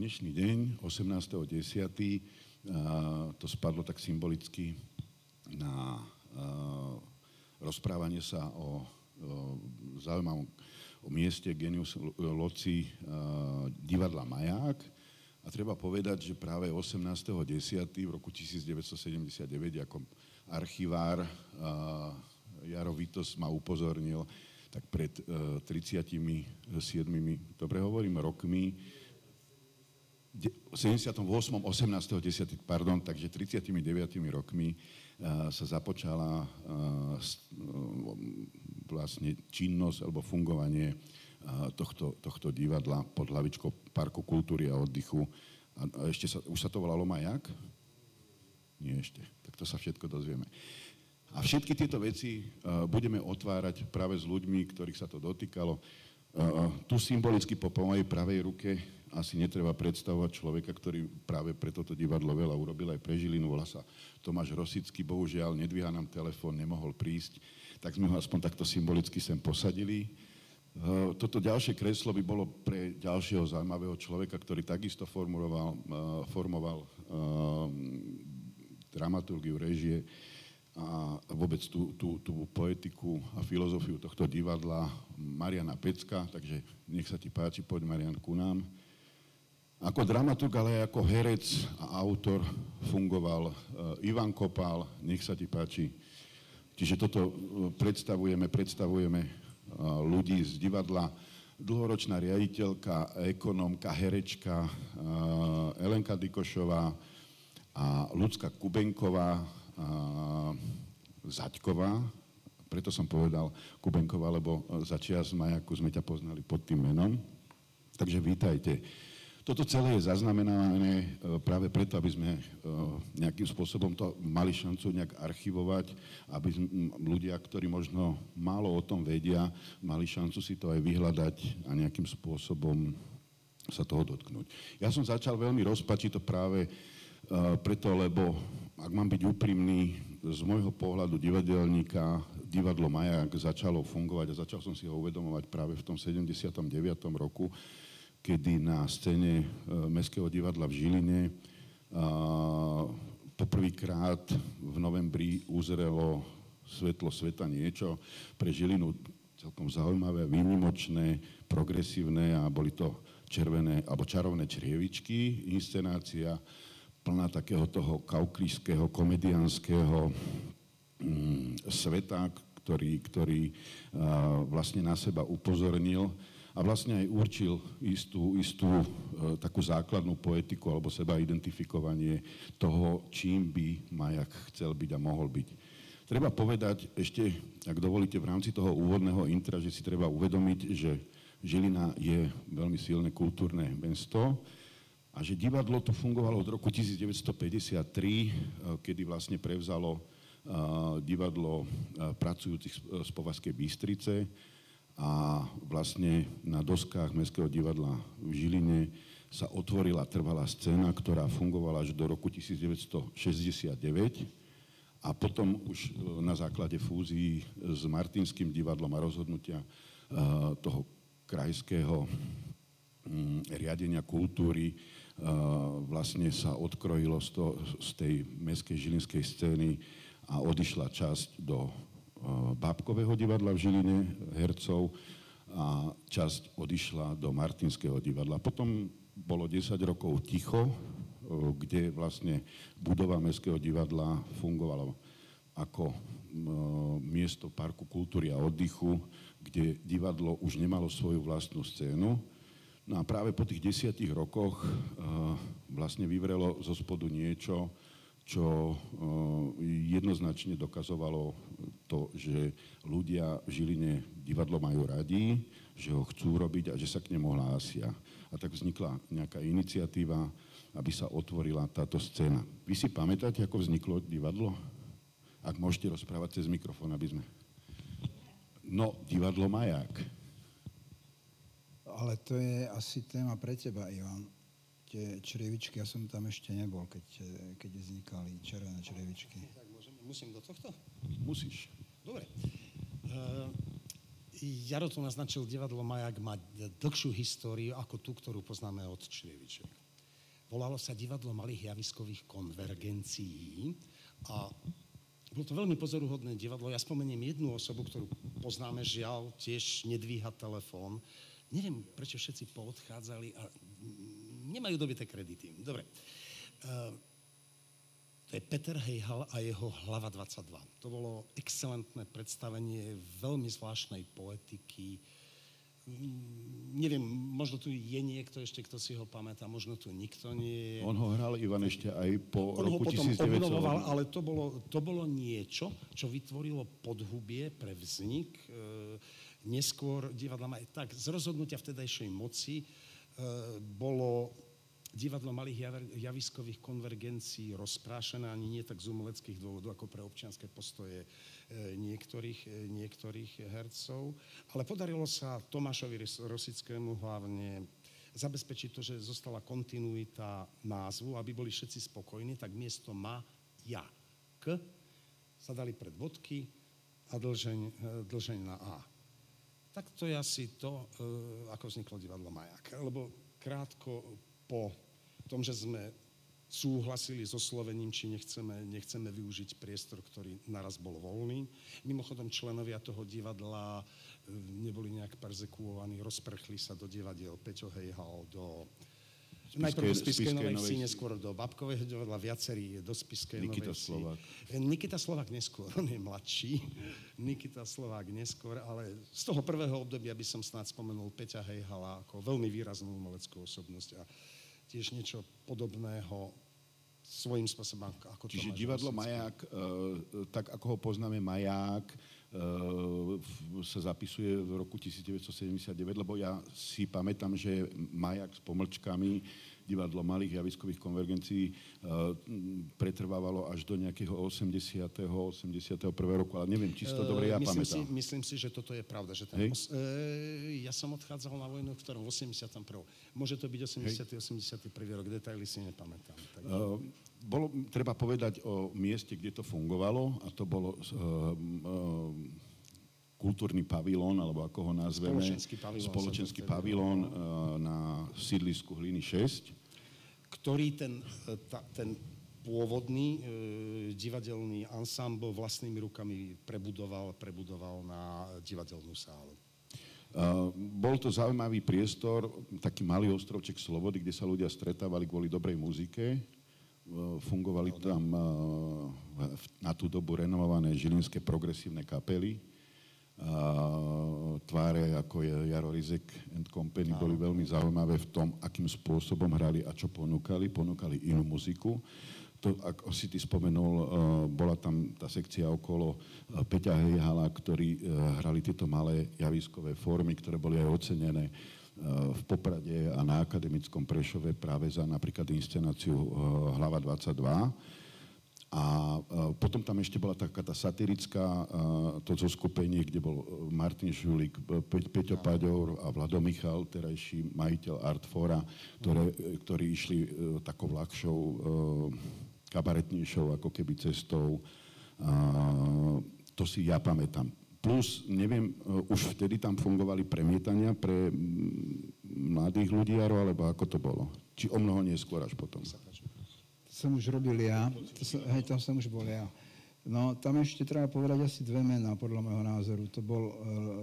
dnešný deň, 18.10., to spadlo tak symbolicky na rozprávanie sa o zaujímavom o mieste Genius Loci divadla Maják. A treba povedať, že práve 18.10. v roku 1979 ako archivár Jaro Vitos ma upozornil, tak pred 37, dobre hovorím, rokmi, 78. 18. 10. pardon, takže 39 rokmi sa započala vlastne činnosť alebo fungovanie tohto, tohto divadla pod hlavičkou Parku kultúry a oddychu. A ešte sa, už sa to volalo Majak? Nie ešte. Tak to sa všetko dozvieme. A všetky tieto veci budeme otvárať práve s ľuďmi, ktorých sa to dotýkalo. Tu symbolicky po mojej pravej ruke asi netreba predstavovať človeka, ktorý práve pre toto divadlo veľa urobil aj pre Žilinu, volá sa Tomáš Rosický, bohužiaľ nedvíha nám telefón, nemohol prísť, tak sme ho aspoň takto symbolicky sem posadili. Eh, toto ďalšie kreslo by bolo pre ďalšieho zaujímavého človeka, ktorý takisto formoval, eh, formoval eh, dramaturgiu, režie a vôbec tú, tú, tú poetiku a filozofiu tohto divadla Mariana Pecka, takže nech sa ti páči, poď Marian ku nám. Ako dramaturg, ale aj ako herec a autor fungoval uh, Ivan Kopál, nech sa ti páči. Čiže toto uh, predstavujeme, predstavujeme uh, ľudí z divadla. Dlhoročná riaditeľka, ekonomka, herečka Elenka Dikošová a Lucka Kubenková, Zaďková, preto som povedal Kubenková, lebo začias Majaku sme ťa poznali pod tým menom. Takže vítajte. Toto celé je zaznamenané e, práve preto, aby sme e, nejakým spôsobom to mali šancu nejak archivovať, aby ľudia, ktorí možno málo o tom vedia, mali šancu si to aj vyhľadať a nejakým spôsobom sa toho dotknúť. Ja som začal veľmi rozpačito práve e, preto, lebo ak mám byť úprimný, z môjho pohľadu divadelníka divadlo Majak začalo fungovať a začal som si ho uvedomovať práve v tom 79. roku, kedy na scéne e, Mestského divadla v Žiline poprvýkrát v novembri uzrelo svetlo sveta niečo pre Žilinu. Celkom zaujímavé, výnimočné, progresívne a boli to červené alebo čarovné črievičky, inscenácia plná takého toho kaukríského, komediánskeho mm, sveta, ktorý, ktorý uh, vlastne na seba upozornil a vlastne aj určil istú, istú e, takú základnú poetiku alebo seba identifikovanie toho, čím by Majak chcel byť a mohol byť. Treba povedať ešte, ak dovolíte, v rámci toho úvodného intra, že si treba uvedomiť, že Žilina je veľmi silné kultúrne mesto a že divadlo tu fungovalo od roku 1953, e, kedy vlastne prevzalo e, divadlo e, pracujúcich z Povazkej Bystrice a vlastne na doskách Mestského divadla v Žiline sa otvorila trvalá scéna, ktorá fungovala až do roku 1969 a potom už e, na základe fúzií s Martinským divadlom a rozhodnutia e, toho krajského mm, riadenia kultúry e, vlastne sa odkrojilo z, to, z tej mestskej žilinskej scény a odišla časť do Bábkového divadla v Žiline hercov a časť odišla do Martinského divadla. Potom bolo 10 rokov ticho, kde vlastne budova Mestského divadla fungovalo ako miesto parku kultúry a oddychu, kde divadlo už nemalo svoju vlastnú scénu. No a práve po tých desiatich rokoch vlastne vyvrelo zo spodu niečo, čo jednoznačne dokazovalo to, že ľudia v Žiline divadlo majú radi, že ho chcú robiť a že sa k nemu hlásia. A tak vznikla nejaká iniciatíva, aby sa otvorila táto scéna. Vy si pamätáte, ako vzniklo divadlo? Ak môžete rozprávať cez mikrofón, aby sme... No, divadlo Maják. Ale to je asi téma pre teba, Ivan. Tie črievičky, ja som tam ešte nebol, keď, keď vznikali červené črievičky. Tak môžem, musím do tohto? Musíš. Dobre. Uh, Jaro tu naznačil, divadlo Majak má dlhšiu históriu ako tú, ktorú poznáme od Črievičiek. volalo sa Divadlo malých javiskových konvergencií a bolo to veľmi pozoruhodné divadlo. Ja spomeniem jednu osobu, ktorú poznáme, žiaľ, tiež nedvíha telefón. Neviem, prečo všetci poodchádzali a nemajú dobité kredity. Dobre. Uh, to je Peter Hejhal a jeho Hlava 22. To bolo excelentné predstavenie veľmi zvláštnej poetiky. Mm, neviem, možno tu je niekto ešte, kto si ho pamätá, možno tu nikto nie je. On ho hral, Ivan, ešte aj po On roku ho potom 1900. obnovoval, ale to bolo, to bolo niečo, čo vytvorilo podhubie pre vznik. E, neskôr divadla maj... Tak, z rozhodnutia vtedajšej moci bolo divadlo malých javiskových konvergencií rozprášené ani nie tak z umeleckých dôvodov, ako pre občianské postoje e, niektorých, e, niektorých hercov. Ale podarilo sa Tomášovi Rosickému hlavne zabezpečiť to, že zostala kontinuita názvu, aby boli všetci spokojní, tak miesto ma, ja, k sa dali pred bodky a dlžeň, dlžeň na a. Tak to je asi to, ako vzniklo divadlo Majak. Lebo krátko po tom, že sme súhlasili so Slovením, či nechceme, nechceme využiť priestor, ktorý naraz bol voľný. Mimochodom, členovia toho divadla e, neboli nejak perzekuovaní, rozprchli sa do divadiel Peťo Hejhal, do Najprv do Spiskej Novej Vsi, neskôr do Babkového divadla, viacerí do Spiskej Nikita Novej Vsi. Slovák. E, Nikita Slovák neskôr, on je mladší. Nikita Slovák neskôr, ale z toho prvého obdobia by som snáď spomenul Peťa Hejhala ako veľmi výraznú umeleckú osobnosť a tiež niečo podobného svojím spôsobom, ako Čiže Tomáš divadlo Rosický. Maják, e, tak ako ho poznáme Maják, e, sa zapisuje v roku 1979, lebo ja si pamätám, že Maják s pomlčkami divadlo malých javiskových konvergencií uh, pretrvávalo až do nejakého 80. 81. roku, ale neviem, či to dobre ja myslím pamätám. Si, myslím si, že toto je pravda. Že ten Hej. os, e, ja som odchádzal na vojnu, v ktorom? V 81. Môže to byť 80. 81. rok, detaily si nepamätám. Tak... Uh, bolo, treba povedať o mieste, kde to fungovalo a to bolo uh, uh, kultúrny pavilón, alebo ako ho nazveme. Spoločenský pavilón Spoločenský pavilón uh, na sídlisku Hliny 6. ktorý ten, ta, ten pôvodný e, divadelný ansámbl vlastnými rukami prebudoval, prebudoval na divadelnú sálu. Uh, bol to zaujímavý priestor, taký malý ostrovček slobody, kde sa ľudia stretávali kvôli dobrej muzike. Uh, fungovali tam v- na tú dobu renovované žilinské progresívne kapely. Uh, tváre ako je Jaro Rizek and Company boli veľmi zaujímavé v tom, akým spôsobom hrali a čo ponúkali. Ponúkali inú muziku. To, ako si ty spomenul, bola tam tá sekcia okolo Peťa Hejhala, ktorí hrali tieto malé javiskové formy, ktoré boli aj ocenené v Poprade a na akademickom Prešove práve za napríklad inscenáciu uh, Hlava 22. A e, potom tam ešte bola taká tá satirická, e, to zoskupenie, kde bol Martin Žulík, Pe- Peťo Paďor a Vlado Michal, terajší majiteľ Artfora, ktoré, ktorí išli takou ľahšou, kabaretnejšou ako keby cestou. To si ja pamätám. Plus, neviem, e, už vtedy tam fungovali premietania pre mladých ľudí, Jaro, alebo ako to bolo? Či o mnoho neskôr až potom? To som už robil ja, to som, hej, tam som už bol ja. No, tam ešte treba povedať asi dve mená, podľa môjho názoru. To bol uh,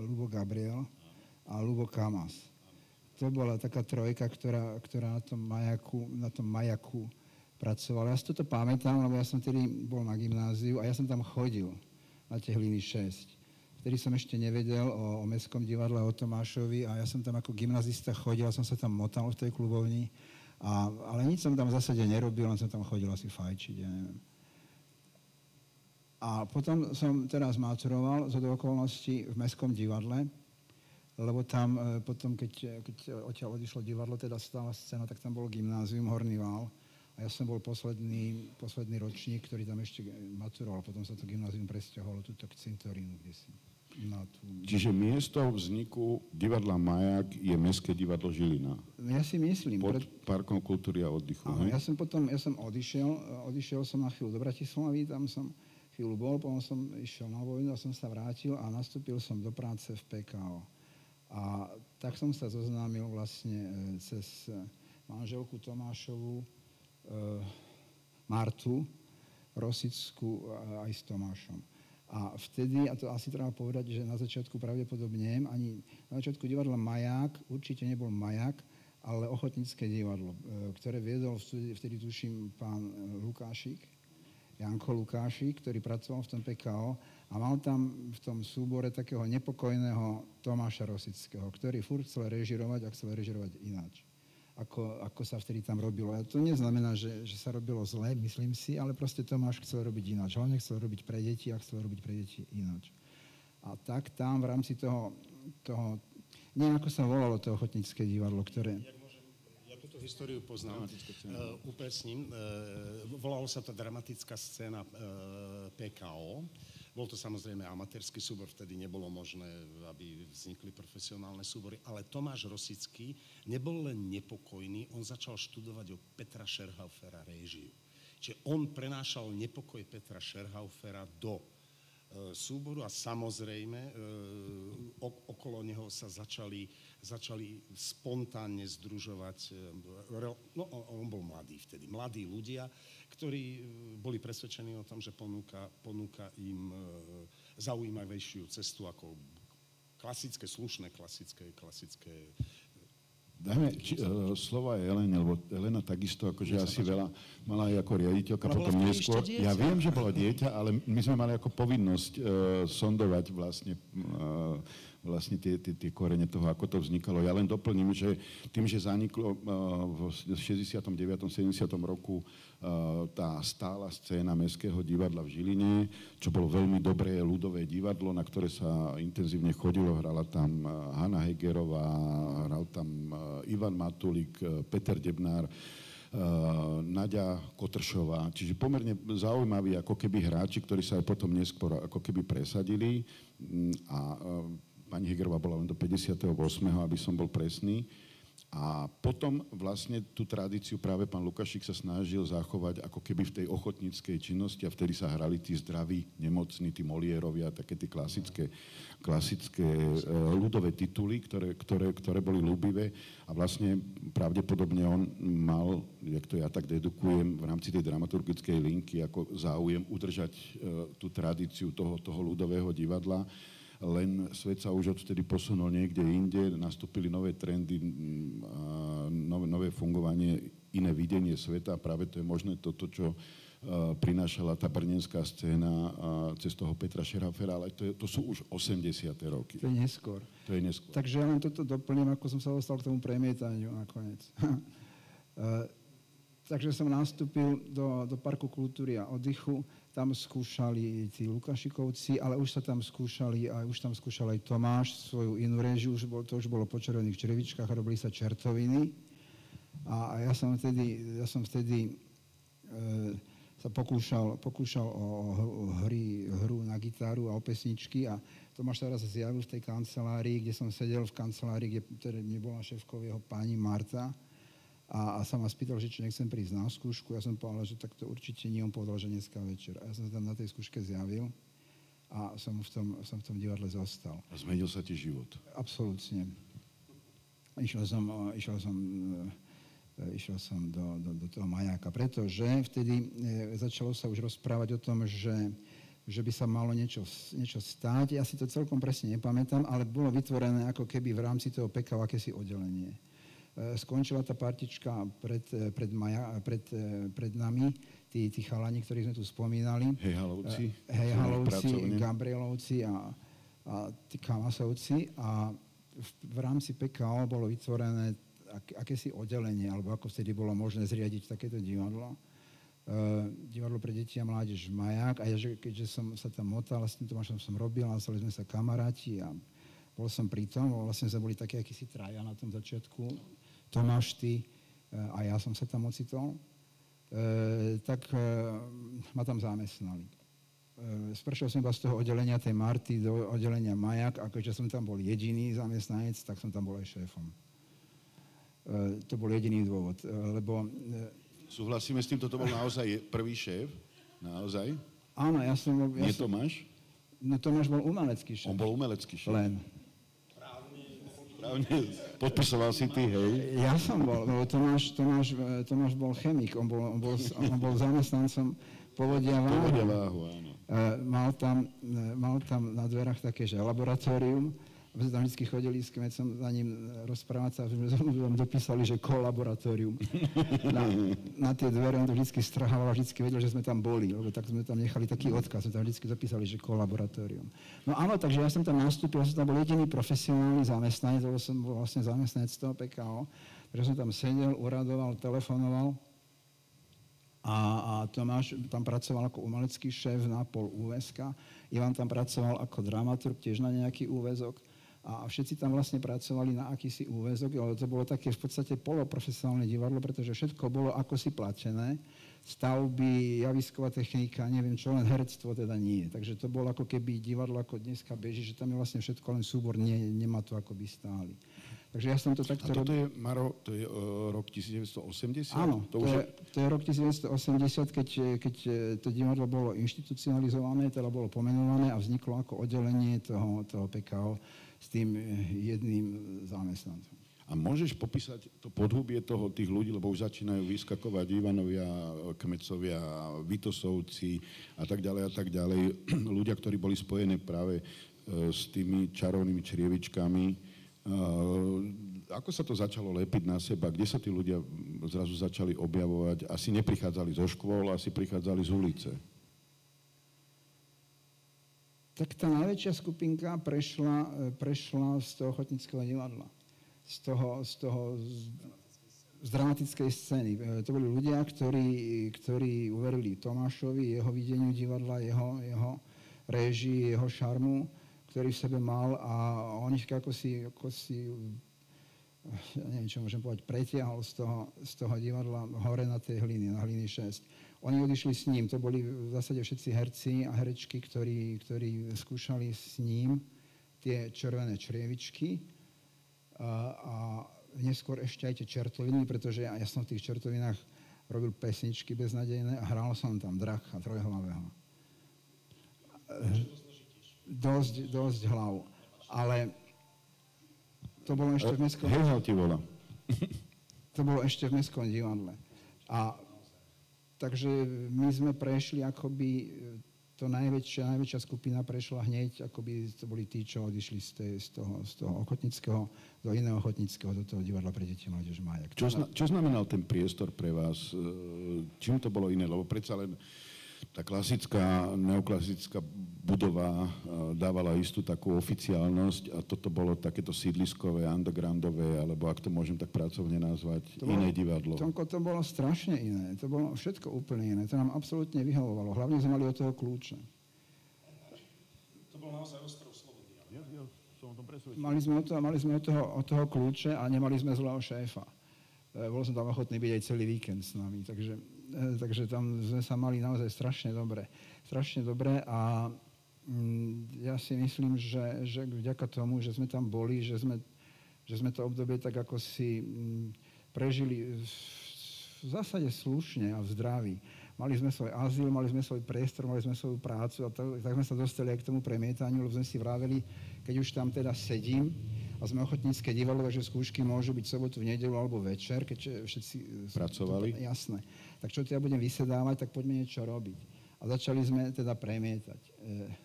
Lubo Gabriel a Lubo Kamas. To bola taká trojka, ktorá, ktorá na tom majaku, na tom majaku pracovala. Ja si toto pamätám, lebo ja som tedy bol na gymnáziu a ja som tam chodil na tie hliny 6. Vtedy som ešte nevedel o, o Mestskom divadle, o Tomášovi a ja som tam ako gymnazista chodil, som sa tam motal v tej klubovni. A, ale nič som tam v zásade nerobil, len som tam chodil asi fajčiť, ja neviem. A potom som teraz maturoval z okolností v Mestskom divadle, lebo tam e, potom, keď, keď odtiaľ odišlo divadlo, teda stála scéna, tak tam bol gymnázium Horný Val. A ja som bol posledný, posledný ročník, ktorý tam ešte maturoval. Potom sa to gymnázium presťahovalo tuto k cintorínu, kde si na tú... Čiže miesto vzniku divadla Majak je Mestské divadlo Žilina. Ja si myslím, Pod pred, parkom kultúry a oddychu. Áno, ja som potom, ja som odišiel, odišiel som na chvíľu do Bratislavy, tam som chvíľu bol, potom som išiel na vojnu a som sa vrátil a nastúpil som do práce v PKO. A tak som sa zoznámil vlastne e, cez e, manželku Tomášovu Martu Rosickú aj s Tomášom. A vtedy, a to asi treba povedať, že na začiatku pravdepodobne, ani na začiatku divadla Maják, určite nebol Maják, ale ochotnícke divadlo, e, ktoré viedol vtedy, tuším pán e, Lukášik, Janko Lukášik, ktorý pracoval v tom PKO a mal tam v tom súbore takého nepokojného Tomáša Rosického, ktorý furt chcel režirovať a chcel režirovať ináč ako, ako sa vtedy tam robilo. A to neznamená, že, že sa robilo zle, myslím si, ale proste Tomáš chcel robiť ináč. Hlavne chcel robiť pre deti a chcel robiť pre deti ináč. A tak tam v rámci toho, toho neviem, ako sa volalo to ochotnícke divadlo, ktoré... Ja túto históriu poznám. Uh, upresním. Uh, volalo sa to dramatická scéna uh, PKO. Bol to samozrejme amatérsky súbor, vtedy nebolo možné, aby vznikli profesionálne súbory, ale Tomáš Rosický nebol len nepokojný, on začal študovať o Petra Scherhaufera réžiu. Čiže on prenášal nepokoj Petra Scherhaufera do súboru a samozrejme e, okolo neho sa začali, začali spontánne združovať, e, no on bol mladý vtedy, mladí ľudia, ktorí boli presvedčení o tom, že ponúka, ponúka im zaujímavejšiu cestu ako klasické, slušné klasické, klasické Dajme či, uh, slova Elene, lebo Elena takisto, akože asi veľa mala aj ako riaditeľka, potom neskôr. Ja viem, že bola dieťa, ale my sme mali ako povinnosť uh, sondovať vlastne uh, vlastne tie, tie, tie korene toho, ako to vznikalo. Ja len doplním, že tým, že zaniklo v 69. 70. roku tá stála scéna Mestského divadla v Žiline, čo bolo veľmi dobré ľudové divadlo, na ktoré sa intenzívne chodilo. Hrala tam Hanna Hegerová, hral tam Ivan Matulik, Peter Debnár, Nadia Kotršová, čiže pomerne zaujímaví ako keby hráči, ktorí sa aj potom neskôr ako keby presadili a pani Hegerová bola len do 58., aby som bol presný. A potom vlastne tú tradíciu práve pán Lukašik sa snažil zachovať ako keby v tej ochotníckej činnosti a vtedy sa hrali tí zdraví, nemocní, tí Molierovia, také tie klasické, klasické e, ľudové tituly, ktoré, ktoré, ktoré boli ľúbivé a vlastne pravdepodobne on mal, jak to ja tak dedukujem, v rámci tej dramaturgickej linky ako záujem udržať e, tú tradíciu toho, toho ľudového divadla len svet sa už odtedy posunul niekde inde, nastúpili nové trendy, nové, nové fungovanie, iné videnie sveta a práve to je možné toto, čo prinášala tá brnenská scéna cez toho Petra Šerafera, ale to, je, to sú už 80. roky. To je neskôr. To je neskôr. Takže ja len toto doplním, ako som sa dostal k tomu premietaniu nakoniec. Takže som nastúpil do, do Parku kultúry a oddychu tam skúšali tí Lukašikovci, ale už sa tam skúšali, a už tam skúšal aj Tomáš svoju inú režiu, už bol, to už bolo po červených črevičkách, robili sa čertoviny. A, a ja som vtedy, ja som vtedy e, sa pokúšal, pokúšal o, hry, hru na gitaru a o pesničky a Tomáš sa raz zjavil v tej kancelárii, kde som sedel v kancelárii, kde, kde nebola šéfkou jeho pani Marta a, a sa ma spýtal, že či nechcem prísť na skúšku. Ja som povedal, že tak to určite nie. On povedal, že dneska večer. A ja som tam na tej skúške zjavil a som v tom, som v tom divadle zostal. A zmenil sa ti život? Absolútne. Išiel som, išiel som, e, išiel som do, do, do toho majáka, pretože vtedy e, začalo sa už rozprávať o tom, že, že by sa malo niečo, niečo stáť. Ja si to celkom presne nepamätám, ale bolo vytvorené ako keby v rámci toho PK akési oddelenie. E, skončila tá partička pred, e, pred, Maja, pred, e, pred nami, tí, tí chalani, ktorých sme tu spomínali. Hejhalovci. Hejhalovci, Gabrielovci a, a tí Kamasovci. A v, v rámci PKO bolo vytvorené ak, akési oddelenie, alebo ako vtedy bolo možné zriadiť takéto divadlo. Uh, divadlo pre deti a mládež Maják. A ja, že, keďže som sa tam motal, s tým Tomášom som robil a stali sme sa kamaráti a bol som pri tom, vlastne sme boli takí akýsi traja na tom začiatku Tomáš, ty eh, a ja som sa tam ocitol, eh, tak eh, ma tam zamestnali. Spršiel som iba z toho oddelenia tej Marty do oddelenia Majak a keďže som tam bol jediný zamestnanec, tak som tam bol aj šéfom. To bol jediný dôvod, lebo... Súhlasíme s tým, toto bol naozaj prvý šéf? Naozaj? Áno, ja som... Ja Nie Tomáš? No Tomáš bol umelecký šéf. On bol umelecký šéf. Len. Správne, podpisoval si ty, hej? Ja som bol, lebo Tomáš, Tomáš, Tomáš bol chemik, on bol, on bol, on bol zamestnancom povodia váhu. Povodia váhu, áno. Mal tam, mal tam na dverách také, že laboratórium, tam vždy chodili s kmecom za ním rozprávať sa, tam dopísali, že kolaboratórium. Na, na tie dvere on to vždy strhával a vždy vedel, že sme tam boli, lebo tak sme tam nechali taký odkaz, sme tam vždy dopísali, že kolaboratórium. No áno, takže ja som tam nastúpil, ja som tam bol jediný profesionálny zamestnanec, lebo som bol vlastne zamestnanec toho PKO, takže som tam sedel, uradoval, telefonoval, a, a Tomáš tam pracoval ako umelecký šéf na pol úväzka. Ivan tam pracoval ako dramaturg tiež na nejaký úväzok a všetci tam vlastne pracovali na akýsi úväzok, ale to bolo také v podstate poloprofesionálne divadlo, pretože všetko bolo ako si platené. Stavby, javisková technika, neviem čo, len herectvo teda nie. Takže to bolo ako keby divadlo ako dneska beží, že tam je vlastne všetko len súbor, nie, nemá to ako by stáli. Takže ja som to takto... A toto je, Maro, to je uh, rok 1980? Áno, to, to, je, to je rok 1980, keď, keď e, to divadlo bolo inštitucionalizované, teda bolo pomenované a vzniklo ako oddelenie toho, toho PKO s tým e, jedným zamestnancom. A môžeš popísať to podhubie toho, tých ľudí, lebo už začínajú vyskakovať Ivanovia, Kmecovia, Vitosovci a tak ďalej a tak ďalej. Ľudia, ktorí boli spojení práve s tými čarovnými črievičkami, ako sa to začalo lepiť na seba? Kde sa tí ľudia zrazu začali objavovať? Asi neprichádzali zo škôl, asi prichádzali z ulice. Tak tá najväčšia skupinka prešla, prešla z toho ochotnického divadla. Z toho, z toho z dramatickej scény. E, to boli ľudia, ktorí, ktorí uverili Tomášovi, jeho videniu divadla, jeho, jeho réžii, jeho šarmu ktorý v sebe mal a on ich ako si, ako si ja neviem, čo môžem povedať, pretiahol z toho, z toho divadla hore na tej hliny, na hliny 6. Oni odišli s ním, to boli v zásade všetci herci a herečky, ktorí, ktorí skúšali s ním tie červené črievičky a, a neskôr ešte aj tie čertoviny, pretože ja, ja som v tých čertovinách robil pesničky beznadejné a hral som tam dracha trojhlavého dosť, dosť hlav. Ale to bolo ešte v mestskom... Ti volá. to bolo ešte v mestskom divadle. A takže my sme prešli akoby to najväčšia, najväčšia skupina prešla hneď, akoby to boli tí, čo odišli z, tej, z, toho, z toho ochotnického do iného ochotnického, do toho divadla pre deti mládež Májak. Čo, zna, čo znamenal ten priestor pre vás? Čím to bolo iné? Lebo predsa len tá klasická, neoklasická budova eh, dávala istú takú oficiálnosť a toto bolo takéto sídliskové, undergroundové, alebo ak to môžem tak pracovne nazvať, to iné bolo, divadlo. Tonko, to bolo strašne iné. To bolo všetko úplne iné. To nám absolútne vyhovovalo. Hlavne sme mali od toho kľúče. To bol naozaj ostrov slobody. Ja, ja, som o tom Mali sme, od toho, mali sme od, toho, od toho kľúče a nemali sme zlého šéfa. E, bol som tam ochotný byť aj celý víkend s nami, takže, takže tam sme sa mali naozaj strašne dobre. Strašne dobre a Mm, ja si myslím, že, že vďaka tomu, že sme tam boli, že sme, že sme to obdobie tak ako si mm, prežili v zásade slušne a v zdraví. Mali sme svoj azyl, mali sme svoj priestor, mali sme svoju prácu a to, tak sme sa dostali aj k tomu premietaniu, lebo sme si vraveli, keď už tam teda sedím a sme ochotnícke divadlo, takže skúšky môžu byť sobotu, v nedelu alebo večer, keď všetci... Pracovali? To, jasné. Tak čo ja budem vysedávať, tak poďme niečo robiť a začali sme teda premietať e,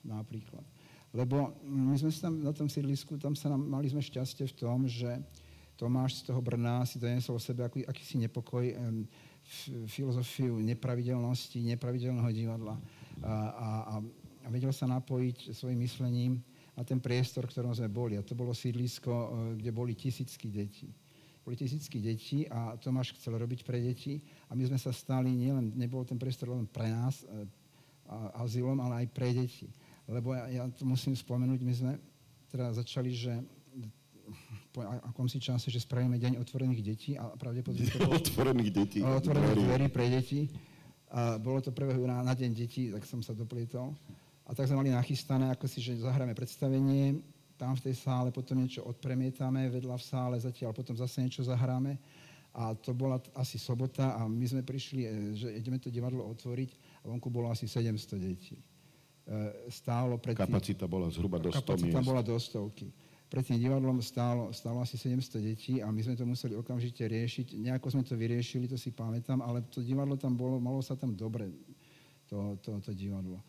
napríklad. Lebo my sme tam na tom sídlisku, tam sa nám, mali sme šťastie v tom, že Tomáš z toho Brna si donesol sebe aký, akýsi nepokoj, e, filozofiu nepravidelnosti, nepravidelného divadla a, a, a vedel sa napojiť svojim myslením na ten priestor, v ktorom sme boli. A to bolo sídlisko, e, kde boli tisícky detí. Boli tisícky detí a Tomáš chcel robiť pre deti a my sme sa stali, nielen, nebol ten priestor len pre nás, e, azylom, ale aj pre deti. Lebo ja, ja to musím spomenúť, my sme teda začali, že po akom si čase, že spravíme deň otvorených detí a pravdepodobne to bolo... otvorených detí. Otvorených dverí pre deti. A bolo to 1. júna na deň detí, tak som sa doplietol. A tak sme mali nachystané, ako si, že zahráme predstavenie, tam v tej sále potom niečo odpremietame, vedľa v sále zatiaľ potom zase niečo zahráme. A to bola asi sobota a my sme prišli, e, že ideme to divadlo otvoriť vonku bolo asi 700 detí. E, stálo pred Kapacita bola zhruba do 100 Kapacita miest. bola do stovky. pred tým divadlom stálo, stálo asi 700 detí a my sme to museli okamžite riešiť. Nejako sme to vyriešili, to si pamätám, ale to divadlo tam bolo, malo sa tam dobre, to, to, to divadlo.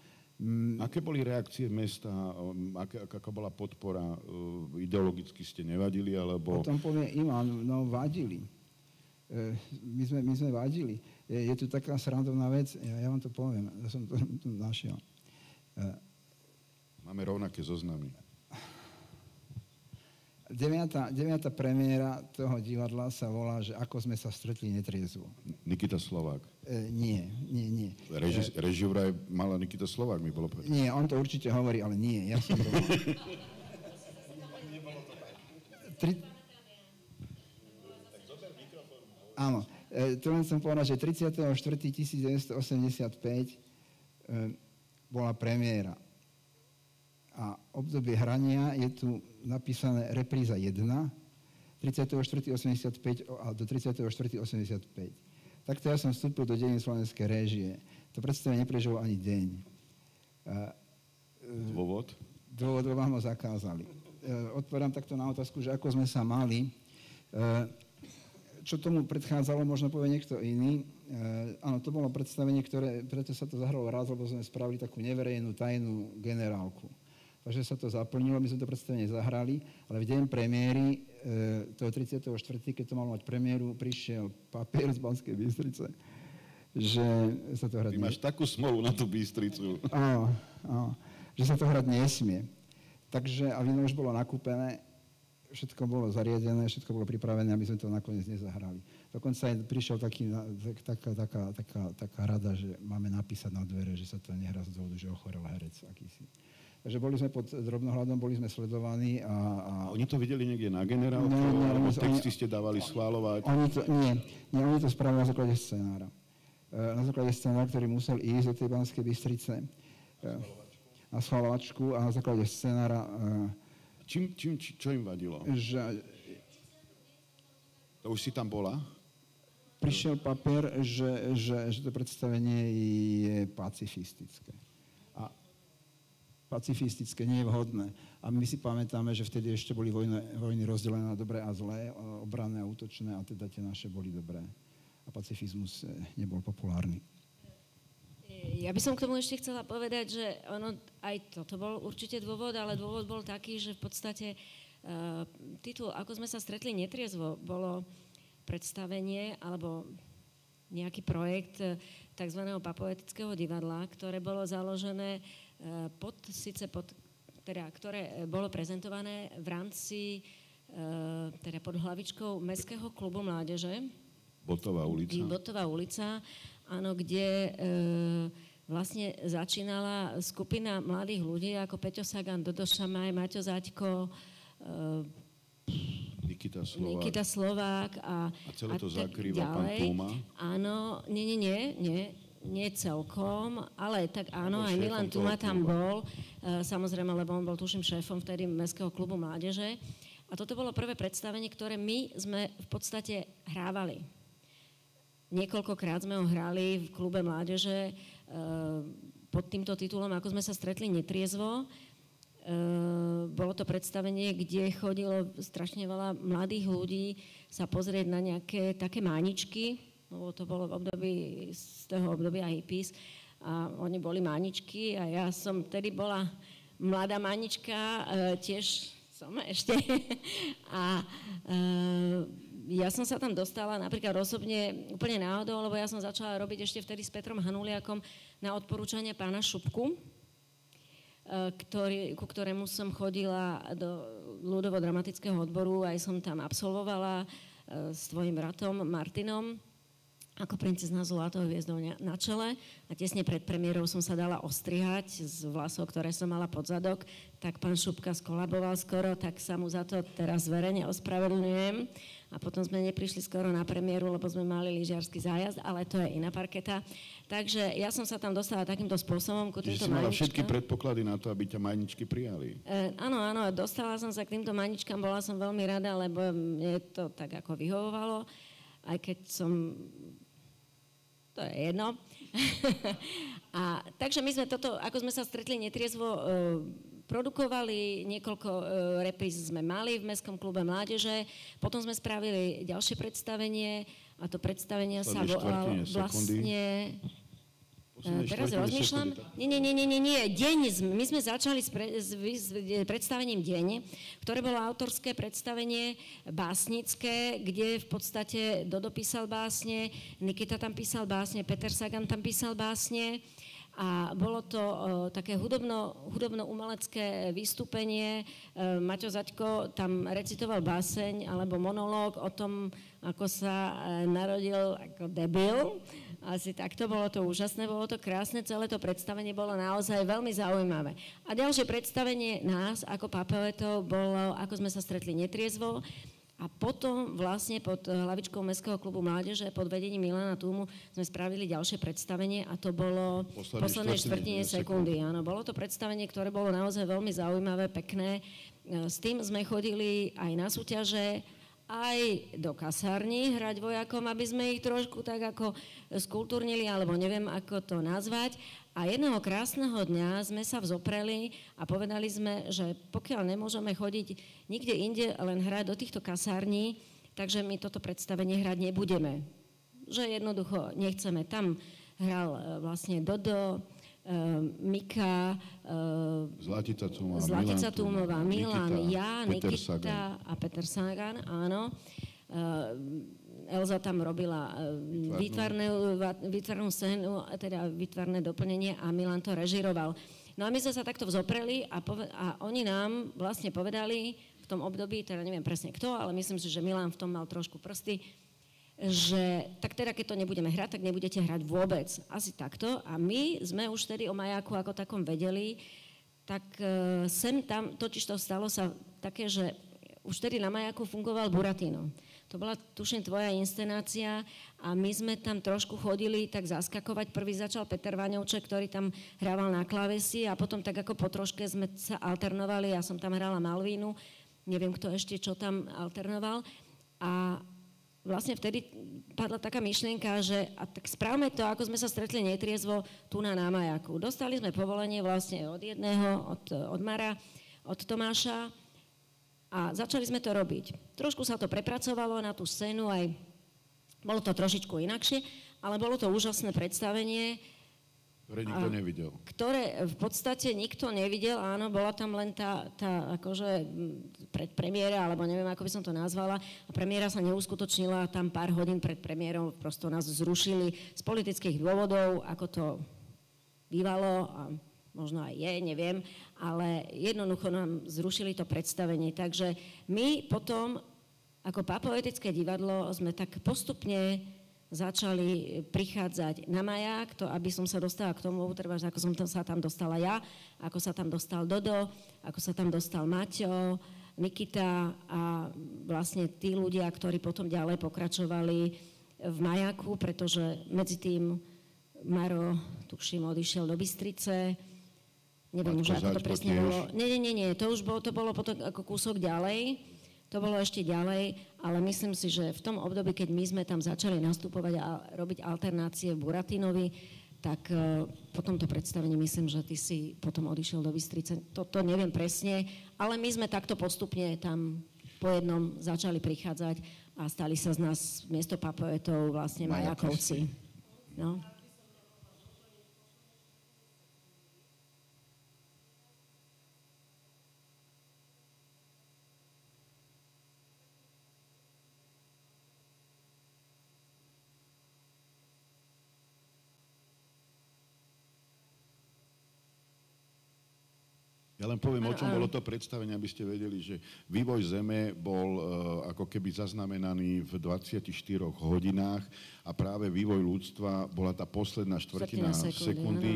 Mm. Aké boli reakcie mesta? Um, aké, aká bola podpora? Uh, ideologicky ste nevadili? Alebo... Potom povie Ivan, no vadili. E, my sme, my sme vadili. Je, je tu taká srandovná vec, ja, ja vám to poviem, ja som to tu našiel. E, Máme rovnaké zoznamy. Deviatá, deviatá premiéra toho divadla sa volá, že ako sme sa stretli netriezvo. Nikita Slovák. E, nie, nie, nie. Reži, e, režiu vraj mala Nikita Slovák, mi bolo povedať. Nie, on to určite hovorí, ale nie. Ja som to... Tri... Áno, e, to len som povedal, že 34.1985 e, bola premiéra. A obdobie hrania je tu napísané repríza 1, 34.85 a do 34.85. Takto ja som vstúpil do dejiny slovenskej réžie. To predstavenie neprežilo ani deň. Dôvod? Dôvod vám ho zakázali. Odpovedám takto na otázku, že ako sme sa mali. Čo tomu predchádzalo, možno povie niekto iný. Áno, to bolo predstavenie, ktoré, preto sa to zahralo raz, lebo sme spravili takú neverejnú, tajnú generálku takže sa to zaplnilo, my sme to predstavenie zahrali, ale v deň premiéry, e, toho 34., keď to malo mať premiéru, prišiel papier z Banskej Bystrice, že sa to hrať... Ty máš takú smolu na tú Bystricu. Áno, áno, že sa to hrať nesmie. Takže, a víno už bolo nakúpené, všetko bolo zariadené, všetko bolo pripravené, aby sme to nakoniec nezahrali. Dokonca aj prišiel taký, taká, taká, taká, taká rada, že máme napísať na dvere, že sa to nehrá z dôvodu, že ochorel herec akýsi. Takže boli sme pod drobnohľadom, boli sme sledovaní. A, a... Oni to videli niekde na generálku, nie, nie, alebo oni, texty ste dávali schváľovať? Oni to, nie, nie, oni to spravili na základe scenára. E, na základe scenára, ktorý musel ísť do tej Banskej Bystrice e, na schváľovačku a na základe scenára... E, čím, čím, či, čo im vadilo? Že, to už si tam bola? Prišiel papier, že, že, že to predstavenie je pacifistické pacifistické, nie je vhodné. A my si pamätáme, že vtedy ešte boli vojny, vojny rozdelené na dobré a zlé, obranné a útočné, a teda tie naše boli dobré. A pacifizmus eh, nebol populárny. Ja by som k tomu ešte chcela povedať, že ono, aj toto bol určite dôvod, ale dôvod bol taký, že v podstate uh, titul Ako sme sa stretli netriezvo bolo predstavenie alebo nejaký projekt eh, tzv. papoetického divadla, ktoré bolo založené Eh, pod, síce pod, teda, ktoré eh, bolo prezentované v rámci eh, teda pod hlavičkou Mestského klubu mládeže. Botová ulica. Botová ulica, áno, kde vlastne začínala skupina mladých ľudí ako Peťo Sagan, Dodo Šamaj, Maťo Zaďko, Nikita Slovák. Nikita Slovák a, a celé to zakrýva pán Puma. Áno, nie, nie, nie, nie nie celkom, ale tak áno, aj Milan Tuma tam bol, e, samozrejme, lebo on bol tuším šéfom vtedy Mestského klubu mládeže. A toto bolo prvé predstavenie, ktoré my sme v podstate hrávali. Niekoľkokrát sme ho hrali v klube mládeže e, pod týmto titulom, ako sme sa stretli netriezvo. E, bolo to predstavenie, kde chodilo strašne veľa mladých ľudí sa pozrieť na nejaké také máničky, lebo to bolo v období, z toho obdobia hippies. A oni boli maničky a ja som tedy bola mladá manička, e, tiež som ešte. A e, ja som sa tam dostala napríklad osobne úplne náhodou, lebo ja som začala robiť ešte vtedy s Petrom Hanuliakom na odporúčanie pána Šupku, e, ktorý, ku ktorému som chodila do ľudovo-dramatického odboru, aj som tam absolvovala s tvojim bratom Martinom ako princezna Zlatou hviezdou na čele a tesne pred premiérou som sa dala ostrihať z vlasov, ktoré som mala pod zadok, tak pán Šupka skolaboval skoro, tak sa mu za to teraz zverejne ospravedlňujem. A potom sme neprišli skoro na premiéru, lebo sme mali lyžiarsky zájazd, ale to je iná parketa. Takže ja som sa tam dostala takýmto spôsobom ku týmto Čiže si mala všetky predpoklady na to, aby ťa majničky prijali. E, áno, áno, dostala som sa k týmto majničkám, bola som veľmi rada, lebo mne to tak ako vyhovovalo aj keď som to je jedno. a, takže my sme toto, ako sme sa stretli netriezvo, uh, produkovali, niekoľko uh, repríz sme mali v Mestskom klube Mládeže, potom sme spravili ďalšie predstavenie a to predstavenie sa volalo vlastne... Uh, teraz rozmýšľam. Nie, nie, nie, nie, nie. Deň, my sme začali s, pre, s, s predstavením Deň, ktoré bolo autorské predstavenie básnické, kde v podstate Dodo písal básne, Nikita tam písal básne, Peter Sagan tam písal básne a bolo to uh, také hudobno, hudobno-umelecké vystúpenie. Uh, Maťo Zaďko tam recitoval báseň alebo monológ o tom, ako sa uh, narodil ako debil. Asi takto, bolo to úžasné, bolo to krásne, celé to predstavenie bolo naozaj veľmi zaujímavé. A ďalšie predstavenie nás ako papeletov bolo, ako sme sa stretli netriezvo, a potom vlastne pod hlavičkou Mestského klubu Mládeže pod vedením Milana Túmu sme spravili ďalšie predstavenie a to bolo v poslednej štvrtine sekundy. Áno, bolo to predstavenie, ktoré bolo naozaj veľmi zaujímavé, pekné. S tým sme chodili aj na súťaže, aj do kasárny hrať vojakom, aby sme ich trošku tak ako skultúrnili, alebo neviem, ako to nazvať. A jedného krásneho dňa sme sa vzopreli a povedali sme, že pokiaľ nemôžeme chodiť nikde inde, len hrať do týchto kasární, takže my toto predstavenie hrať nebudeme. Že jednoducho nechceme. Tam hral e, vlastne Dodo, Mika, uh, Zlatica Túmová, Zlatica Túmová Milan, Nikita, ja, Peter Nikita Sagan. a Peter Sagan, áno. Uh, Elza tam robila výtvarné, výtvarnú scénu, teda výtvarné doplnenie a Milan to režiroval. No a my sme sa takto vzopreli a, pove- a oni nám vlastne povedali v tom období, teda neviem presne kto, ale myslím si, že Milan v tom mal trošku prsty, že tak teda, keď to nebudeme hrať, tak nebudete hrať vôbec. Asi takto. A my sme už tedy o majáku ako takom vedeli, tak uh, sem tam, totiž to stalo sa také, že už tedy na majáku fungoval Buratino. To bola, tuším, tvoja inscenácia a my sme tam trošku chodili tak zaskakovať. Prvý začal Peter Vaňovček, ktorý tam hrával na klavesi a potom tak ako po troške sme sa alternovali. Ja som tam hrala Malvínu, neviem kto ešte čo tam alternoval. A vlastne vtedy padla taká myšlienka, že a tak správme to, ako sme sa stretli netriezvo tu na Námajaku. Dostali sme povolenie vlastne od jedného, od, od Mara, od Tomáša, a začali sme to robiť. Trošku sa to prepracovalo na tú scénu, aj bolo to trošičku inakšie, ale bolo to úžasné predstavenie. Ktoré nikto nevidel. Ktoré v podstate nikto nevidel, áno, bola tam len tá, tá akože predpremiéra, alebo neviem, ako by som to nazvala. A premiéra sa neuskutočnila tam pár hodín pred premiérou, prosto nás zrušili z politických dôvodov, ako to bývalo. A možno aj je, neviem, ale jednoducho nám zrušili to predstavenie. Takže my potom, ako papoetické divadlo, sme tak postupne začali prichádzať na maják, to aby som sa dostala k tomu, treba, ako som tam, sa tam dostala ja, ako sa tam dostal Dodo, ako sa tam dostal Maťo, Nikita a vlastne tí ľudia, ktorí potom ďalej pokračovali v majaku, pretože medzi tým Maro, tuším, odišiel do Bystrice, Neviem už, ako to presne bolo. Nie, nie, nie, nie, to už bolo, to bolo potom ako kúsok ďalej, to bolo ešte ďalej, ale myslím si, že v tom období, keď my sme tam začali nastupovať a robiť alternácie Buratinovi, tak uh, po tomto predstavení myslím, že ty si potom odišiel do Bystrice. Toto neviem presne, ale my sme takto postupne tam po jednom začali prichádzať a stali sa z nás miesto papoetov vlastne majakovci. No. Ja len poviem, o čom bolo to predstavenie, aby ste vedeli, že vývoj Zeme bol uh, ako keby zaznamenaný v 24 hodinách a práve vývoj ľudstva bola tá posledná štvrtina sekundy, sekundy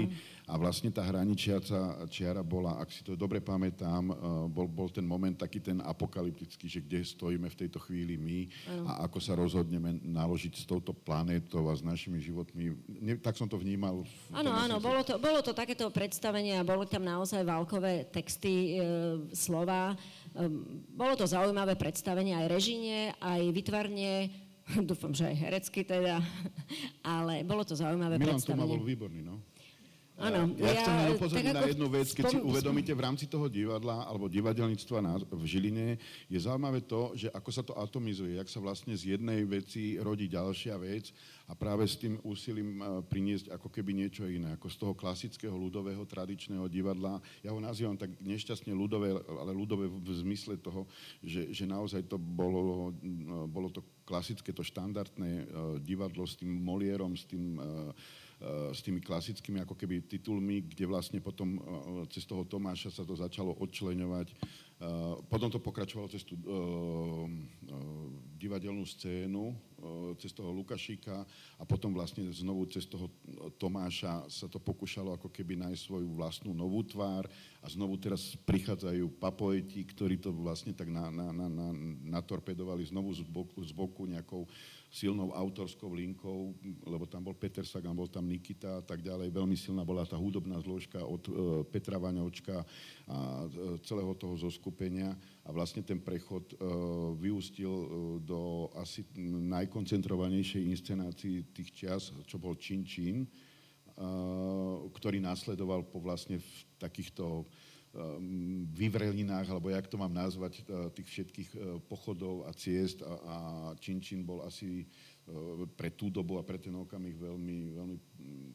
a vlastne tá hraničiaca čiara bola, ak si to dobre pamätám, eh, bol, bol ten moment taký ten apokalyptický, že kde stojíme v tejto chvíli my ano. a ako sa rozhodneme naložiť s touto planétou a s našimi životmi. Ne, tak som to vnímal. Áno, áno, bolo to, bolo to takéto predstavenie a boli tam naozaj válkové texty, e, slova. E, bolo to zaujímavé predstavenie aj režine, aj vytvarne, dúfam, že aj herecky teda, ale bolo to zaujímavé Milan predstavenie. Milan bol výborný, no. Áno, ja, ja chcem len upozorniť na jednu vec, keď si spom- uvedomíte v rámci toho divadla alebo divadelníctva na, v Žiline, je zaujímavé to, že ako sa to atomizuje, jak sa vlastne z jednej veci rodí ďalšia vec a práve s tým úsilím eh, priniesť ako keby niečo iné, ako z toho klasického ľudového tradičného divadla. Ja ho nazývam tak nešťastne ľudové, ale ľudové v zmysle toho, že, že naozaj to bolo, eh, bolo to klasické, to štandardné eh, divadlo s tým Molierom, s tým s tými klasickými ako keby titulmi, kde vlastne potom eh, cez toho Tomáša sa to začalo odčleňovať. Eh, Potom to pokračovalo cez tú eh, eh, divadelnú scénu, eh, cez toho Lukašíka a potom vlastne znovu cez toho Tomáša sa to pokúšalo ako keby nájsť svoju vlastnú novú tvár a znovu teraz prichádzajú papoeti, ktorí to vlastne tak na, na, na, na, natorpedovali znovu z boku, z boku nejakou silnou autorskou linkou, lebo tam bol Peter Sagan, bol tam Nikita a tak ďalej. Veľmi silná bola tá hudobná zložka od e, Petra Vaňočka a e, celého toho zoskupenia. A vlastne ten prechod e, vyústil e, do asi najkoncentrovanejšej inscenácii tých čias, čo bol Čin Čin, e, ktorý následoval po vlastne v takýchto vyvrelinách, alebo jak to mám nazvať, uh, tých všetkých uh, pochodov a ciest a, a bol asi uh, pre tú dobu a pre ten okamih veľmi, veľmi mm,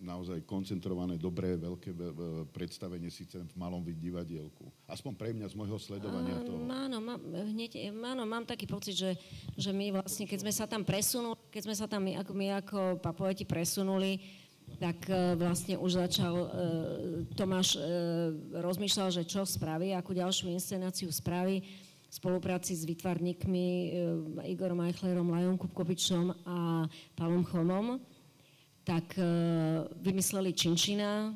naozaj koncentrované, dobré, veľké ve- ve- predstavenie síce v malom divadielku. Aspoň pre mňa z môjho sledovania toho. Áno, mám, hneď, áno, mám taký pocit, že, že my vlastne, keď sme sa tam presunuli, keď sme sa tam my ako, my ako papoeti presunuli, tak e, vlastne už začal e, Tomáš e, rozmýšľal, že čo spraví, akú ďalšiu inscenáciu spraví v spolupráci s vytvarníkmi Igorom Eichlerom, Lajom Kupkovičom a Pavlom Chomom tak vymysleli Činčina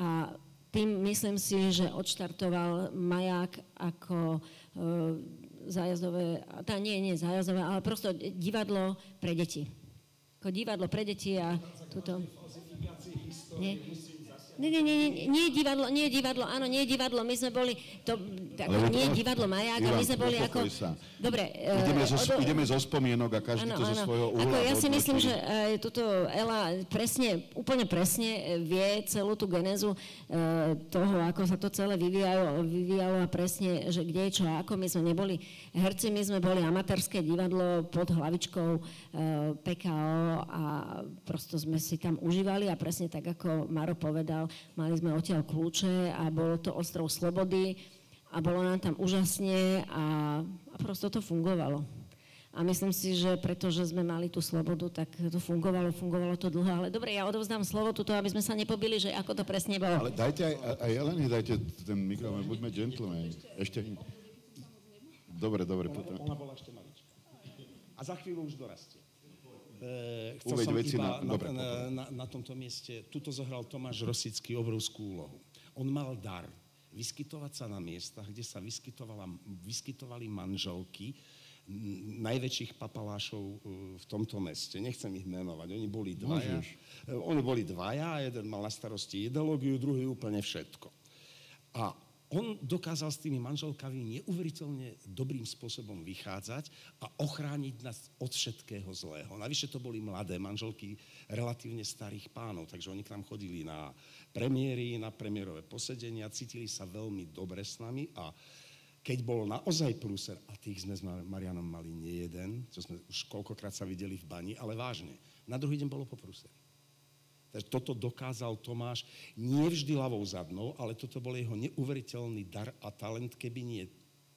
a tým myslím si, že odštartoval maják ako zájazdové, tá nie, nie zájazdové, ale prosto divadlo pre deti. Ako divadlo pre deti a túto... Nie. Nie, nie, nie, nie, nie je divadlo, nie je divadlo, áno, nie je divadlo, my sme boli, to, ako, nie je divadlo Maják, a my Ivan, sme boli ako... sa. Dobre, Ideme zo, odo- ideme zo spomienok a každý to zo svojho uhla. ako ja si myslím, že aj tuto Ela presne, úplne presne vie celú tú genézu e, toho, ako sa to celé vyvíjalo, vyvíjalo a presne, že kde je čo a ako. My sme neboli herci, my sme boli amatérske divadlo pod hlavičkou e, PKO a prosto sme si tam užívali a presne tak, ako Maro povedal, mali sme odtiaľ kľúče a bolo to ostrov slobody a bolo nám tam úžasne a, a prosto to fungovalo. A myslím si, že pretože sme mali tú slobodu, tak to fungovalo, fungovalo to dlho. Ale dobre, ja odovzdám slovo tuto, aby sme sa nepobili, že ako to presne bolo. Ale dajte aj, aj Jelene, dajte ten mikrofón, buďme gentlemen. Ešte... Dobre, dobre, potom. Ona bola ešte malička. A za chvíľu už dorastie. E, chcel Uveď som veci iba na- na, dobre, na, potom. na, na tomto mieste, tuto zohral Tomáš Rosický obrovskú úlohu. On mal dar vyskytovať sa na miestach, kde sa vyskytovali manželky najväčších papalášov e, v tomto meste. Nechcem ich menovať. Oni boli dvaja. Môžeš. Oni boli dvaja, jeden mal na starosti ideológiu, druhý úplne všetko. A on dokázal s tými manželkami neuveriteľne dobrým spôsobom vychádzať a ochrániť nás od všetkého zlého. Navyše to boli mladé manželky relatívne starých pánov, takže oni k nám chodili na premiéry, na premiérové posedenia, cítili sa veľmi dobre s nami a keď bol naozaj prúser, a tých sme s Mar- Marianom mali nie jeden, čo sme už koľkokrát sa videli v bani, ale vážne, na druhý deň bolo po prúseri. Takže toto dokázal Tomáš nie vždy ľavou zadnou, ale toto bol jeho neuveriteľný dar a talent. Keby nie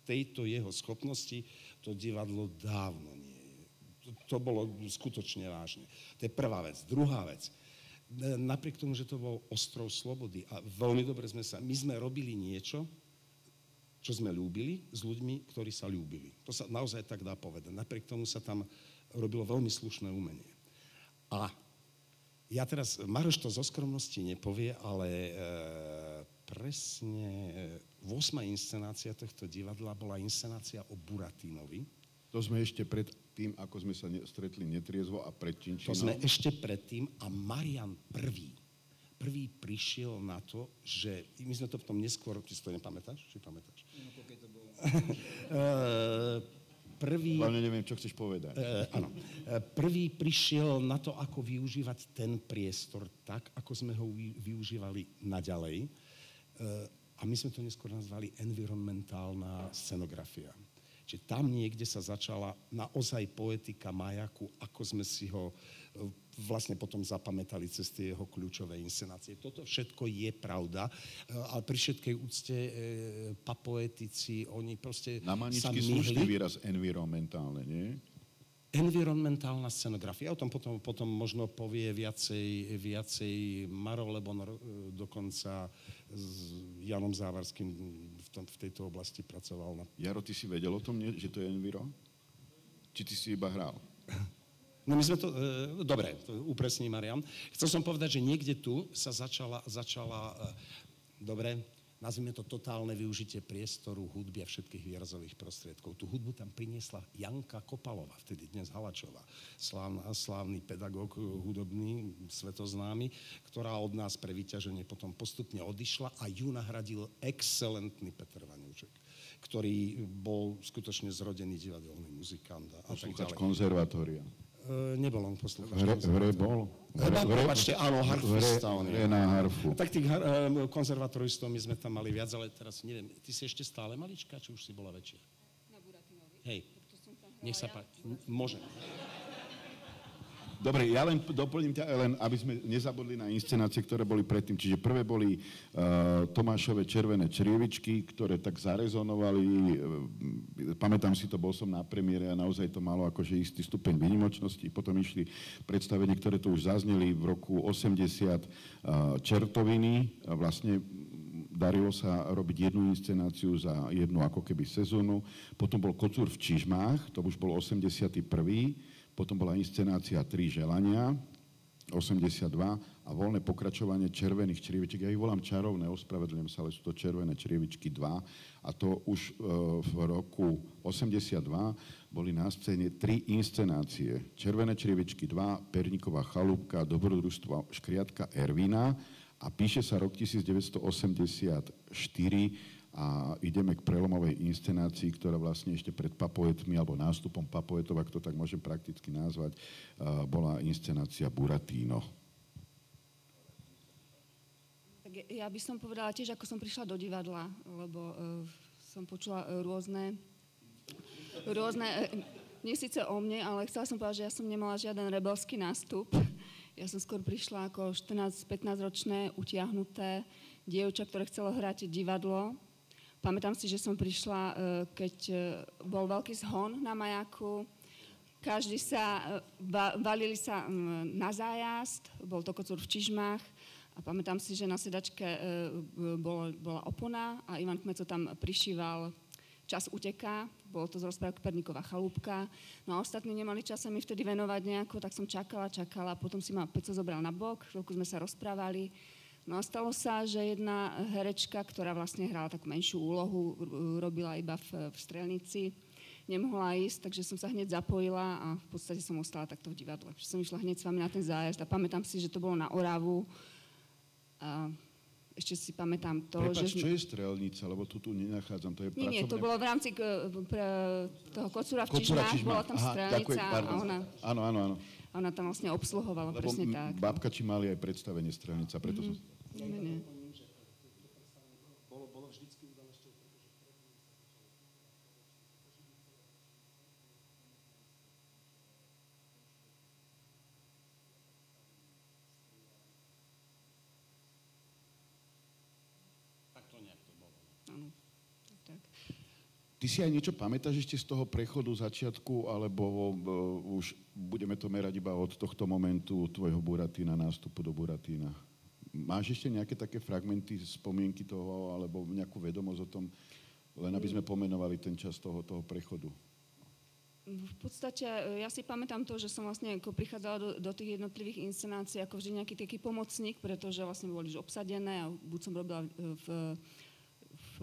tejto jeho schopnosti, to divadlo dávno nie. To, to bolo skutočne vážne. To je prvá vec. Druhá vec. E, Napriek tomu, že to bol ostrov slobody a veľmi dobre sme sa... My sme robili niečo, čo sme ľúbili s ľuďmi, ktorí sa ľúbili. To sa naozaj tak dá povedať. Napriek tomu sa tam robilo veľmi slušné umenie. A ja teraz, Maroš to zo skromnosti nepovie, ale e, presne e, 8. inscenácia tohto divadla bola inscenácia o Buratínovi. To sme ešte pred tým, ako sme sa stretli netriezvo a pred To Činčinom. sme ešte predtým a Marian prvý, prvý prišiel na to, že my sme to v tom neskôr, ty si to nepamätáš? Či pamätáš? Eh, prvý... Hlavne neviem, čo chceš povedať. E, áno. E, prvý prišiel na to, ako využívať ten priestor tak, ako sme ho využívali naďalej. E, a my sme to neskôr nazvali environmentálna scenografia. Čiže tam niekde sa začala naozaj poetika majaku, ako sme si ho e, vlastne potom zapamätali cez tie jeho kľúčové inscenácie. Toto všetko je pravda, e, ale pri všetkej úcte e, papoetici, oni proste Na maničky slušný výraz environmentálne, nie? Environmentálna scenografia, o tom potom, potom možno povie viacej, viacej Maro, lebo on dokonca s Janom Závarským v, tom, v tejto oblasti pracoval. Na... Jaro, ty si vedel o tom, nie, že to je enviro? Či ty si iba hral? No my sme to, e, dobre, to upresní Marian. Chcel som povedať, že niekde tu sa začala, začala e, dobre, nazvime to totálne využitie priestoru, hudby a všetkých výrazových prostriedkov. Tú hudbu tam priniesla Janka Kopalova, vtedy dnes Halačová, slávna, slávny pedagóg hudobný, svetoznámy, ktorá od nás pre vyťaženie potom postupne odišla a ju nahradil excelentný Petr Vanúček ktorý bol skutočne zrodený divadelný muzikant. A tak ďalej. konzervatória. Uh, nebol on poslucháč. Hre, hre bol? Hre, hre, Prepačte, áno, harfista on je. Hre na harfu. Tak tých har, uh, konzervatoristov my sme tam mali viac, ale teraz neviem, ty si ešte stále malička, či už si bola väčšia? Na Buratinovi. Hej, nech sa páči. Môže. Dobre, ja len doplním ťa, len aby sme nezabudli na inscenácie, ktoré boli predtým. Čiže prvé boli uh, Tomášové červené črievičky, ktoré tak zarezonovali. Uh, pamätám si to, bol som na premiére a naozaj to malo akože istý stupeň výnimočnosti. Potom išli predstavenie, ktoré tu už zazneli v roku 80 uh, Čertoviny. A vlastne darilo sa robiť jednu inscenáciu za jednu ako keby sezónu. Potom bol Kocúr v Čižmách, to už bol 81 potom bola inscenácia Tri želania, 82 a voľné pokračovanie červených črievičiek. Ja ich volám čarovné, ospravedlňujem sa, ale sú to červené črievičky 2 a to už e, v roku 82 boli na scéne tri inscenácie. Červené črievičky 2, Perníková chalúbka, dobrodružstvo Škriatka Ervina a píše sa rok 1984 a ideme k prelomovej inscenácii, ktorá vlastne ešte pred papoetmi, alebo nástupom papoetov, ak to tak môžem prakticky nazvať, bola inscenácia Buratino. Tak ja by som povedala tiež, ako som prišla do divadla, lebo uh, som počula uh, rôzne, rôzne, uh, nie síce o mne, ale chcela som povedať, že ja som nemala žiaden rebelský nástup. Ja som skôr prišla ako 14-15 ročné utiahnuté dievča, ktoré chcelo hrať divadlo Pamätám si, že som prišla, e, keď e, bol veľký zhon na majaku, každý sa, e, valili sa na zájazd, bol to kocúr v Čižmách. A pamätám si, že na sedačke bol, bola opona a Ivan Kmeco tam prišíval. Čas uteká, bolo to z rozprávky Perníková chalúbka. No a ostatní nemali čas sa mi vtedy venovať nejako, tak som čakala, čakala, potom si ma Peco zobral na bok, chvíľku sme sa rozprávali No a stalo sa, že jedna herečka, ktorá vlastne hrala takú menšiu úlohu, robila iba v, v strelnici, nemohla ísť, takže som sa hneď zapojila a v podstate som ostala takto v divadle. Že som išla hneď s vami na ten zájazd a pamätám si, že to bolo na Oravu. A ešte si pamätám to, Prepač, že... čo je strelnica? Lebo tu tu nenachádzam. To je nie, nie, to bolo v rámci k, pre, toho kocúra v Čižmách, bola tam Aha, strelnica ďakujem, a ona... Áno, áno, áno. Ona tam vlastne obsluhovala, Lebo presne tak. babka či mali aj predstavenie strelnica, preto mm-hmm. som Bolo, bolo vždycky ešte Tak to nejak to bolo. Áno. Tak. Ty si aj niečo pamätáš ešte z toho prechodu začiatku, alebo uh, už budeme to merať iba od tohto momentu tvojho Buratína, nástupu do Buratína? Máš ešte nejaké také fragmenty, spomienky toho, alebo nejakú vedomosť o tom, len aby sme pomenovali ten čas toho, toho prechodu? V podstate ja si pamätám to, že som vlastne ako prichádzala do, do tých jednotlivých inscenácií ako vždy nejaký taký pomocník, pretože vlastne boli už obsadené a buď som robila v, v,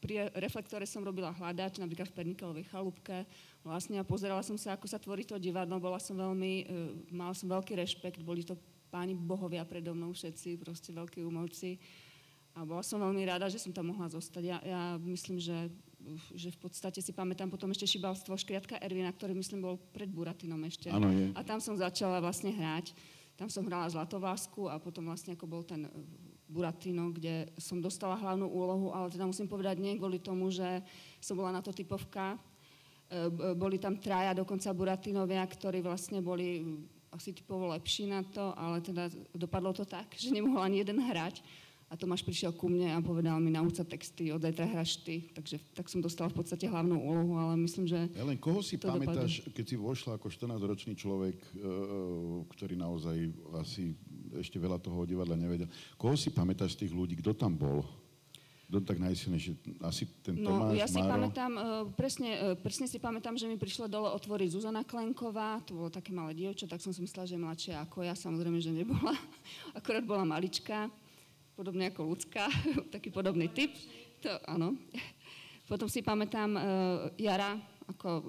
pri reflektore som robila hľadač, napríklad v Pernikelovej chalúbke. Vlastne a pozerala som sa, ako sa tvorí to divadlo, bola som veľmi, e, mala som veľký rešpekt, boli to páni bohovia predo mnou všetci, proste veľkí umelci. A bola som veľmi rada, že som tam mohla zostať. Ja, ja myslím, že že v podstate si pamätám potom ešte šibalstvo Škriatka Ervina, ktorý myslím bol pred Buratinom ešte. Áno, je. A tam som začala vlastne hrať. Tam som hrala Zlatovlásku a potom vlastne ako bol ten Buratino, kde som dostala hlavnú úlohu, ale teda musím povedať nie kvôli tomu, že som bola na to typovka. E, boli tam traja dokonca Buratinovia, ktorí vlastne boli asi typovo lepší na to, ale teda dopadlo to tak, že nemohol ani jeden hrať. A Tomáš prišiel ku mne a povedal mi nauč sa texty, od zajtra hraš ty. Takže tak som dostala v podstate hlavnú úlohu, ale myslím, že... Ellen, koho si pamätáš, dopadne. keď si vošla ako 14-ročný človek, e, e, ktorý naozaj asi ešte veľa toho o divadla nevedel, koho si pamätáš z tých ľudí, kto tam bol? Kto tak najsilnejšie? Asi ten no, Tomáš, ja si Máro? pamätám, uh, presne, uh, presne si pamätám, že mi prišla dole otvoriť Zuzana Klenková, to bolo také malé dievča, tak som si myslela, že je mladšia ako ja, samozrejme, že nebola, akorát bola maličká podobný ako ľudská, taký podobný typ. To, áno. Potom si pamätám uh, Jara, ako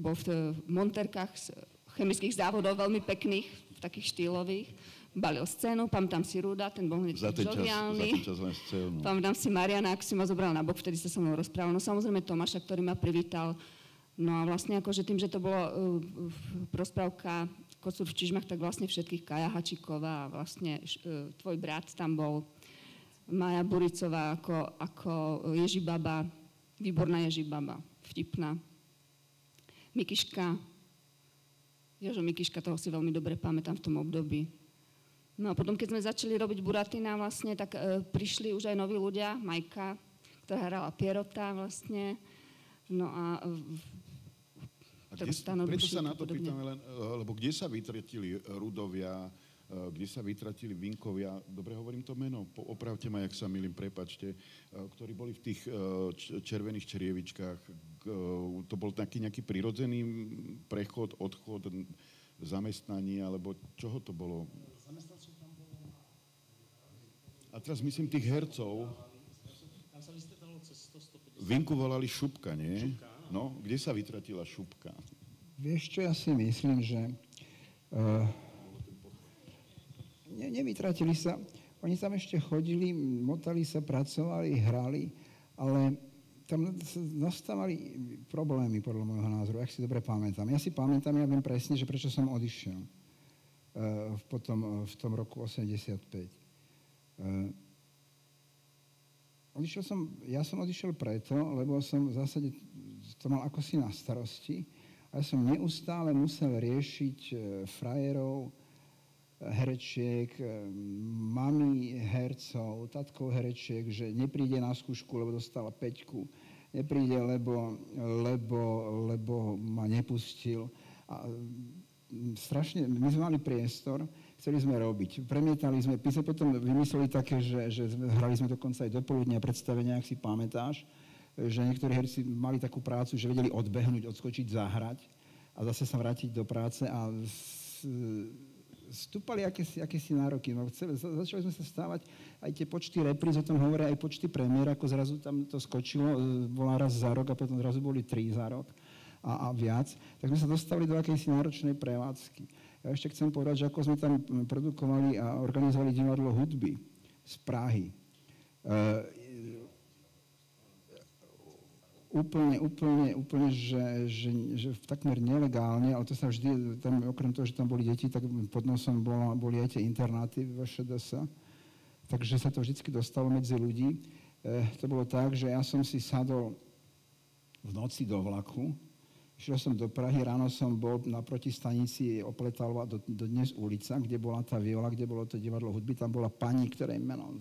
bol v monterkách z chemických závodov, veľmi pekných, takých štýlových. Balil scénu, pamätám si Ruda, ten bol hneď žoviálny. Za ten čas scénu. Pamätám si Mariana, ak si ma zobral na bok, vtedy sa so mnou rozprával. No samozrejme Tomáša, ktorý ma privítal. No a vlastne akože tým, že to bolo uh, rozprávka Kocúr v Čižmach, tak vlastne všetkých Kaja Hačiková a vlastne uh, tvoj brat tam bol Maja Buricová ako, ako Ježibaba, výborná Ježibaba, vtipná. Mikiška, Jožo Mikiška, toho si veľmi dobre pamätám v tom období. No a potom, keď sme začali robiť Buratina vlastne, tak e, prišli už aj noví ľudia, Majka, ktorá hrala Pierota vlastne, no a a kde, preto sa na to pýtame len, e, lebo kde sa vytretili Rudovia, Eh, kde sa vytratili Vinkovia, dobre hovorím to meno, opravte ma, jak sa milím, prepačte, ktorí boli v tých červených čerievičkách. To bol taký nejaký prirodzený prechod, odchod, zamestnanie, alebo čoho to bolo? A teraz myslím tých hercov. Vinku volali Šupka, nie? No, kde sa vytratila Šupka? Vieš čo, ja si myslím, že uh, ne, nevytratili sa. Oni tam ešte chodili, motali sa, pracovali, hrali, ale tam nastávali problémy, podľa môjho názoru, ak si dobre pamätám. Ja si pamätám, ja viem presne, že prečo som odišiel uh, potom, v tom roku 85. Uh, odišiel som, ja som odišiel preto, lebo som v zásade to mal ako si na starosti a ja som neustále musel riešiť uh, frajerov, herečiek, eh, mami hercov, tatkov herečiek, že nepríde na skúšku, lebo dostala peťku, nepríde, lebo, lebo, lebo ma nepustil. A strašne, my sme mali priestor, chceli sme robiť. Premietali sme, my sme potom vymysleli také, že, že hrali sme dokonca aj do poludnia predstavenia, ak si pamätáš, že niektorí herci mali takú prácu, že vedeli odbehnúť, odskočiť, zahrať a zase sa vrátiť do práce a stúpali akési, akési nároky. No, chceli, začali sme sa stávať, aj tie počty repríz, o tom hovoria aj počty premiér, ako zrazu tam to skočilo, e, bola raz za rok a potom zrazu boli tri za rok a, a viac. Tak sme sa dostali do akejsi náročnej prevádzky. Ja ešte chcem povedať, že ako sme tam produkovali a organizovali divadlo hudby z Prahy. E, úplne, úplne, úplne, že, že, že takmer nelegálne, ale to sa vždy, tam, okrem toho, že tam boli deti, tak pod nosom bola, boli aj tie internáty v ŠDS. Takže sa to vždy dostalo medzi ľudí. E, to bolo tak, že ja som si sadol v noci do vlaku, Išiel som do Prahy, ráno som bol na protistanici Opletalova do, do dnes ulica, kde bola tá viola, kde bolo to divadlo hudby. Tam bola pani, ktorej meno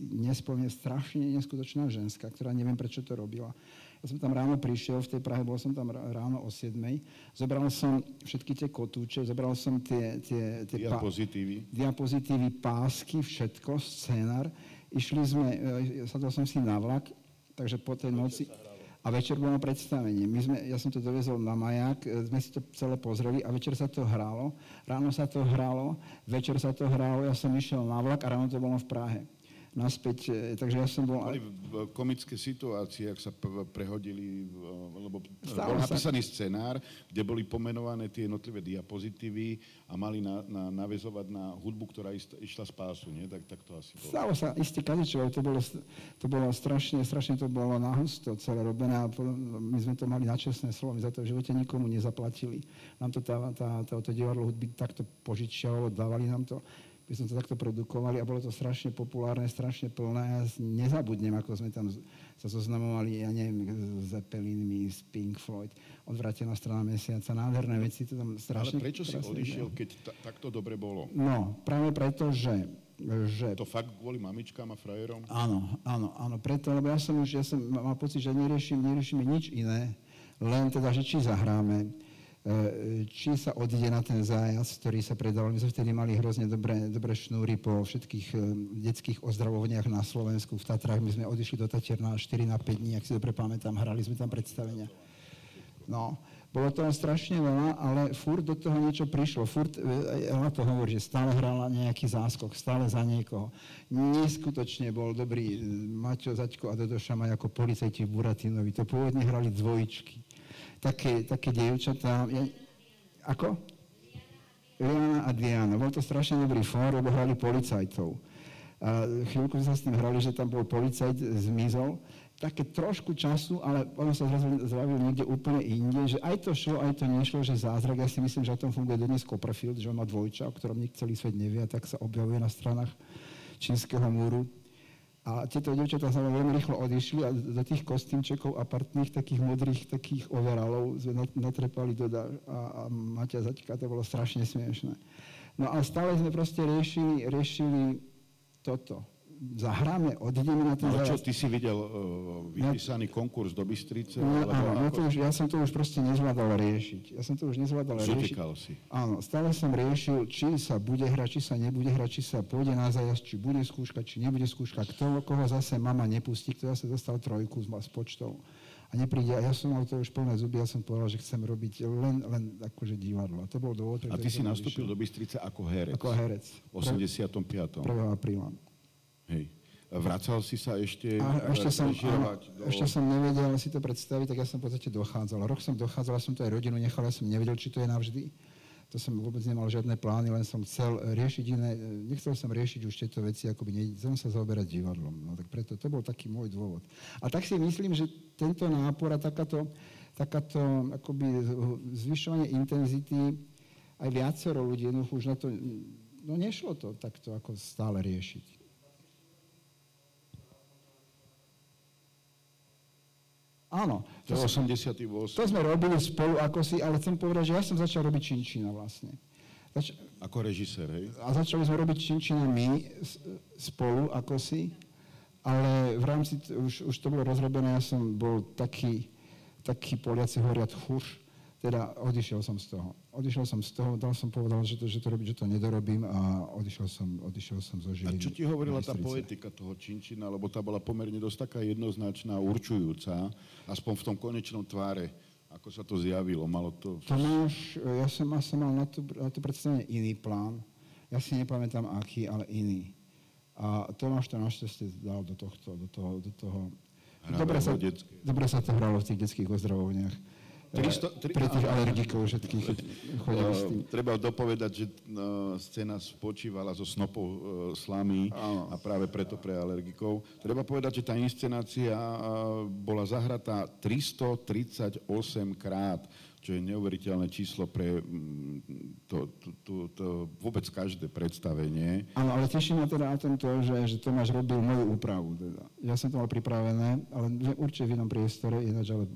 nespomne strašne neskutočná ženská, ktorá neviem, prečo to robila. Ja som tam ráno prišiel, v tej Prahe bol som tam ráno o 7. Zobral som všetky tie kotúče, zobral som tie... tie, tie diapozitívy. Pá, diapozitívy, pásky, všetko, scénar. Išli sme, e, sadol som si na vlak, takže po tej noci... A večer bolo predstavenie. My sme, ja som to dovezol na maják, e, sme si to celé pozreli a večer sa to hralo. Ráno sa to hralo, večer sa to hralo, ja som išiel na vlak a ráno to bolo v Prahe. Naspäť, e, takže ja som bol... Boli v komické situácie, ak sa prehodili, lebo Stále bol sa- napísaný scenár, kde boli pomenované tie jednotlivé diapozitívy a mali na, na, navezovať na hudbu, ktorá ist, išla z pásu, nie? Tak, tak to asi bolo. Stalo sa istý kadečo, to bolo, to bolo strašne, strašne to bolo nahusto celé robené a po- my sme to mali na čestné slovo, my za to v živote nikomu nezaplatili. Nám to tá, tá, tá, to divadlo hudby takto požičiavalo, dávali nám to, my sme to takto produkovali a bolo to strašne populárne, strašne plné ja nezabudnem, ako sme tam sa zoznamovali, ja neviem, s Zeppelinmi, s Pink Floyd, odvrátená strana mesiaca, nádherné veci, to tam Ale strašne... prečo si odišiel, keď ta, takto dobre bolo? No, práve preto, že, že To fakt kvôli mamičkám a frajerom? Áno, áno, áno, preto, lebo ja som už, ja som mal pocit, že neriešim, neriešime nič iné, len teda, že či zahráme, e, či sa odíde na ten zájazd, ktorý sa predával. My sme vtedy mali hrozne dobré, dobré šnúry po všetkých e, detských ozdravovniach na Slovensku, v Tatrách. My sme odišli do Tatier na 4 na 5 dní, ak si dobre pamätám, hrali sme tam predstavenia. No, bolo toho strašne veľa, ale furt do toho niečo prišlo. Furt, e, ona to hovorí, že stále hrala nejaký záskok, stále za niekoho. Neskutočne bol dobrý e, Maťo, Zaďko a Dodo Šamaj ako policajti v Buratinovi. To pôvodne hrali dvojičky. Také, také dievčatá. Ja, ako? Liana a Diana. Bol to strašne dobrý fór, lebo hrali policajtov. A chvíľku sa s tým hrali, že tam bol policajt, zmizol. Také trošku času, ale ono sa zrazu zjavil niekde úplne inde, že aj to šlo, aj to nešlo, že zázrak. Ja si myslím, že o tom funguje dodnes Copperfield, že on má dvojča, o ktorom nik celý svet nevie a tak sa objavuje na stranách čínskeho múru. A tieto dievčatá sa veľmi rýchlo odišli a do tých kostýmčekov a partných takých modrých takých overalov sme nat- natrepali do a, a Maťa Zaďka, to bolo strašne smiešné. No a stále sme proste riešili, riešili toto. Zahráme, odideme na ten Ale čo, ty si videl uh, vypísaný konkurs do Bystrice? No, áno, ja, ako? to už, ja som to už proste nezvládal riešiť. Ja som to už nezvládal riešiť. Zutekal si. Áno, stále som riešil, či sa bude hrať, či sa nebude hrať, či sa pôjde na zájazd, či bude skúška, či nebude skúška, kto, koho zase mama nepustí, kto zase dostal trojku s, s počtou a nepríde. A ja som mal to už plné zuby, ja som povedal, že chcem robiť len, len akože divadlo. A to bol dôvod, A ty si nastúpil odišiel. do Bystrice ako herec. Ako herec. V 85. 1. apríla. Hej. Vracal si sa ešte A ešte som, áno, do... ešte som nevedel si to predstaviť, tak ja som v podstate dochádzal. Rok som dochádzal, ja som to aj rodinu nechal, ja som nevedel, či to je navždy. To som vôbec nemal žiadne plány, len som chcel riešiť iné, nechcel som riešiť už tieto veci, akoby ne, chcel sa zaoberať divadlom. No tak preto, to bol taký môj dôvod. A tak si myslím, že tento nápor a takáto, takáto akoby zvyšovanie intenzity, aj viacero ľudí jednoducho už na to, no nešlo to takto ako stále riešiť. Áno, To je 88. to sme robili spolu ako si, ale chcem povedať, že ja som začal robiť Činčina vlastne. Zač- Ako režisér, hej? a začali sme robiť Činčina my spolu ako si, ale v rámci, už, už to bolo rozrobené, ja som bol taký, taký Poliaci hovoria tchúš, teda odišiel som z toho. Odišiel som z toho, dal som povedal, že to, že to, robiť, že to nedorobím a odišiel som, odišiel som zo A Žiliny. čo ti hovorila tá poetika toho Činčina, lebo tá bola pomerne dosť taká jednoznačná, určujúca, aspoň v tom konečnom tváre, ako sa to zjavilo, malo to... Tomáš, ja som, ja som mal na to, na to predstavenie iný plán. Ja si nepamätám aký, ale iný. A Tomáš to našťastie dal do tohto, do toho, do toho. Dobre sa, dobre sa to hralo v tých detských ozdravovniach. 300 tri- Pre tých alergikov všetkých keď chodili s tým. Uh, treba dopovedať, že uh, scéna spočívala zo snopov uh, slamy a práve preto pre alergikov. Treba povedať, že tá inscenácia uh, bola zahratá 338 krát, čo je neuveriteľné číslo pre mm, to, to, to, to vôbec každé predstavenie. Áno, ale teší ma teda na tom to, že, že Tomáš robil moju úpravu. Teda. Ja som to mal pripravené, ale určite v inom priestore, ináč, ale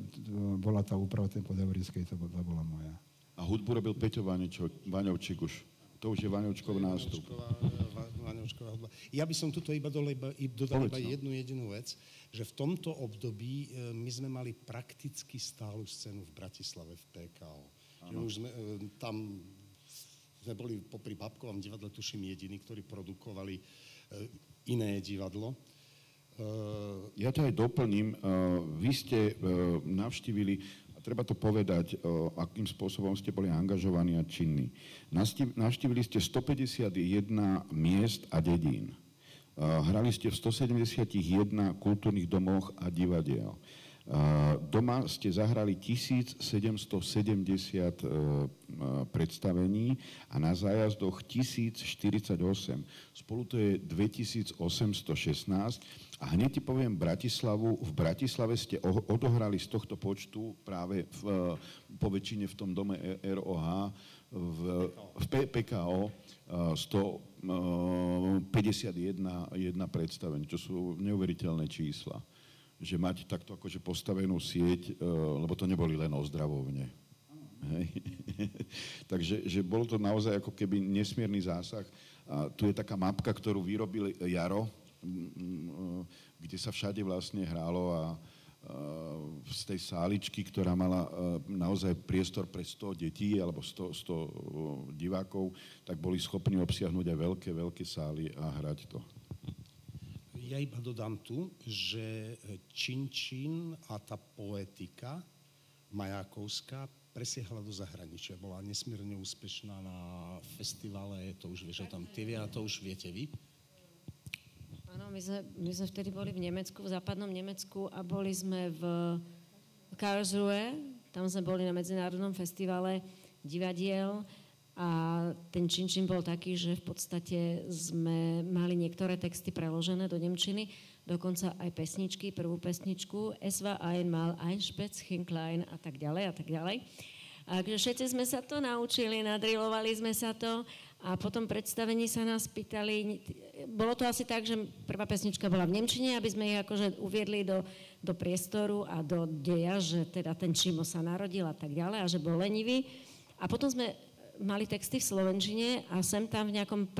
bola tá úprava tej podevrickej, to bola, moja. A hudbu robil Peťo Vaňovčík už. To už je Vaňovčkov nástup. Vaňovčková- Va- Vaňovčková hudba. Ja by som tuto iba dole, iba, dodal iba no. jednu jedinú vec, že v tomto období e, my sme mali prakticky stálu scénu v Bratislave v PKO. Že už sme, e, tam sme boli popri Babkovom divadle, tuším, jediní, ktorí produkovali iné divadlo. Ja ťa aj doplním. Eh, Vy ste eh, navštívili, treba to povedať, akým spôsobom ste boli angažovaní a činní. Navštívili ste 151 miest a dedín. Hrali ste v 171 kultúrnych domoch a divadiel. Doma ste zahrali 1770 e, predstavení a na zájazdoch 1048. Spolu to je 2816. A hneď ti poviem Bratislavu. V Bratislave ste odohrali z tohto počtu práve v, po väčšine v tom dome ROH v, v PKO 151 jedna predstavení, čo sú neuveriteľné čísla že mať takto akože postavenú sieť, e, lebo to neboli len ozdravovne. Hej. Takže že bol to naozaj ako keby nesmierny zásah. A tu je taká mapka, ktorú vyrobil Jaro, kde sa všade vlastne hrálo a z tej sáličky, ktorá mala naozaj priestor pre 100 detí alebo 100, 100 divákov, tak boli schopní obsiahnuť aj veľké, veľké sály a hrať to ja iba dodám tu, že Činčín a tá poetika majákovská presiehla do zahraničia. Bola nesmierne úspešná na festivale, to už vieš o tom a to už viete vy. Áno, my sme, my sme vtedy boli v Nemecku, v západnom Nemecku a boli sme v Karlsruhe, tam sme boli na medzinárodnom festivale divadiel a ten činčin bol taký, že v podstate sme mali niektoré texty preložené do Nemčiny, dokonca aj pesničky, prvú pesničku, Es war einmal ein Spätzchenklein a tak ďalej a tak ďalej. A všetci sme sa to naučili, nadrilovali sme sa to a potom predstavení sa nás pýtali, bolo to asi tak, že prvá pesnička bola v Nemčine, aby sme ich akože uviedli do, do priestoru a do deja, že teda ten Čimo sa narodil a tak ďalej a že bol lenivý. A potom sme mali texty v Slovenčine a sem tam v nejakom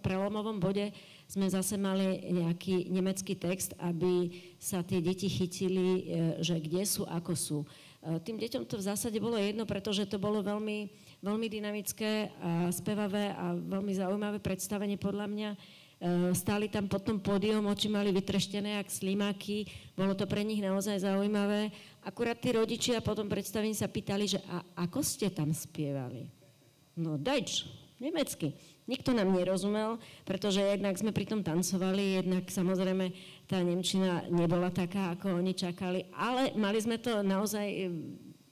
prelomovom bode sme zase mali nejaký nemecký text, aby sa tie deti chytili, e, že kde sú, ako sú. E, tým deťom to v zásade bolo jedno, pretože to bolo veľmi, veľmi dynamické a spevavé a veľmi zaujímavé predstavenie podľa mňa. E, stáli tam pod tom pódium, oči mali vytreštené jak slimáky, bolo to pre nich naozaj zaujímavé. Akurát tí rodičia po tom predstavení sa pýtali, že a ako ste tam spievali? No Deutsch, nemecky. Nikto nám nerozumel, pretože jednak sme pri tom tancovali, jednak samozrejme tá Nemčina nebola taká, ako oni čakali, ale mali sme to naozaj e,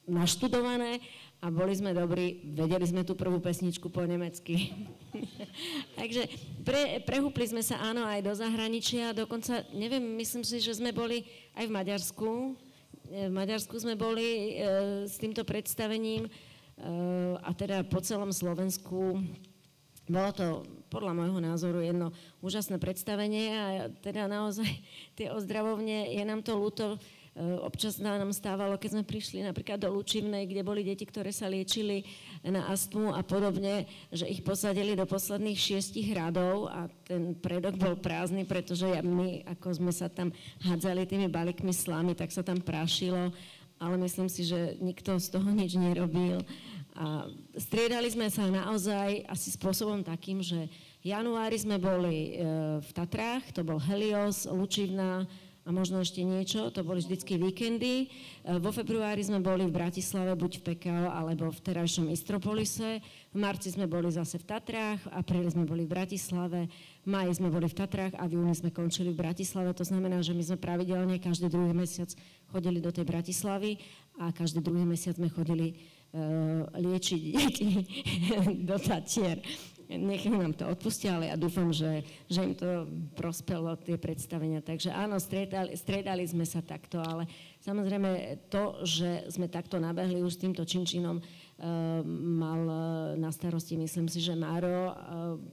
naštudované a boli sme dobrí, vedeli sme tú prvú pesničku po nemecky. Takže pre, prehúpli sme sa áno aj do zahraničia, dokonca, neviem, myslím si, že sme boli aj v Maďarsku. E, v Maďarsku sme boli e, s týmto predstavením Eh, a teda po celom Slovensku. Bolo to podľa môjho názoru jedno úžasné predstavenie a teda naozaj tie ozdravovne, je nám to ľúto, občas nám stávalo, keď sme prišli napríklad do Lučivnej, kde boli deti, ktoré sa liečili na astmu a podobne, že ich posadili do posledných šiestich radov a ten predok bol prázdny, pretože my, ako sme sa tam hádzali tými balíkmi slamy, tak sa tam prášilo ale myslím si, že nikto z toho nič nerobil. A striedali sme sa naozaj asi spôsobom takým, že v januári sme boli e, v Tatrách, to bol Helios, Lučivna a možno ešte niečo, to boli vždycky víkendy. E, vo februári sme boli v Bratislave, buď v PKO, alebo v terajšom Istropolise. V marci sme boli zase v Tatrách, v apríli sme boli v Bratislave, v maji sme boli v Tatrách a v júni sme končili v Bratislave. To znamená, že my sme pravidelne každý druhý mesiac chodili do tej Bratislavy a každý druhý mesiac sme chodili uh, liečiť deti do Tatier. Nech nám to odpustia, ale ja dúfam, že, že im to prospelo, tie predstavenia. Takže áno, striedali, striedali sme sa takto, ale samozrejme to, že sme takto nabehli už s týmto činčinom, uh, mal na starosti, myslím si, že Máro, uh,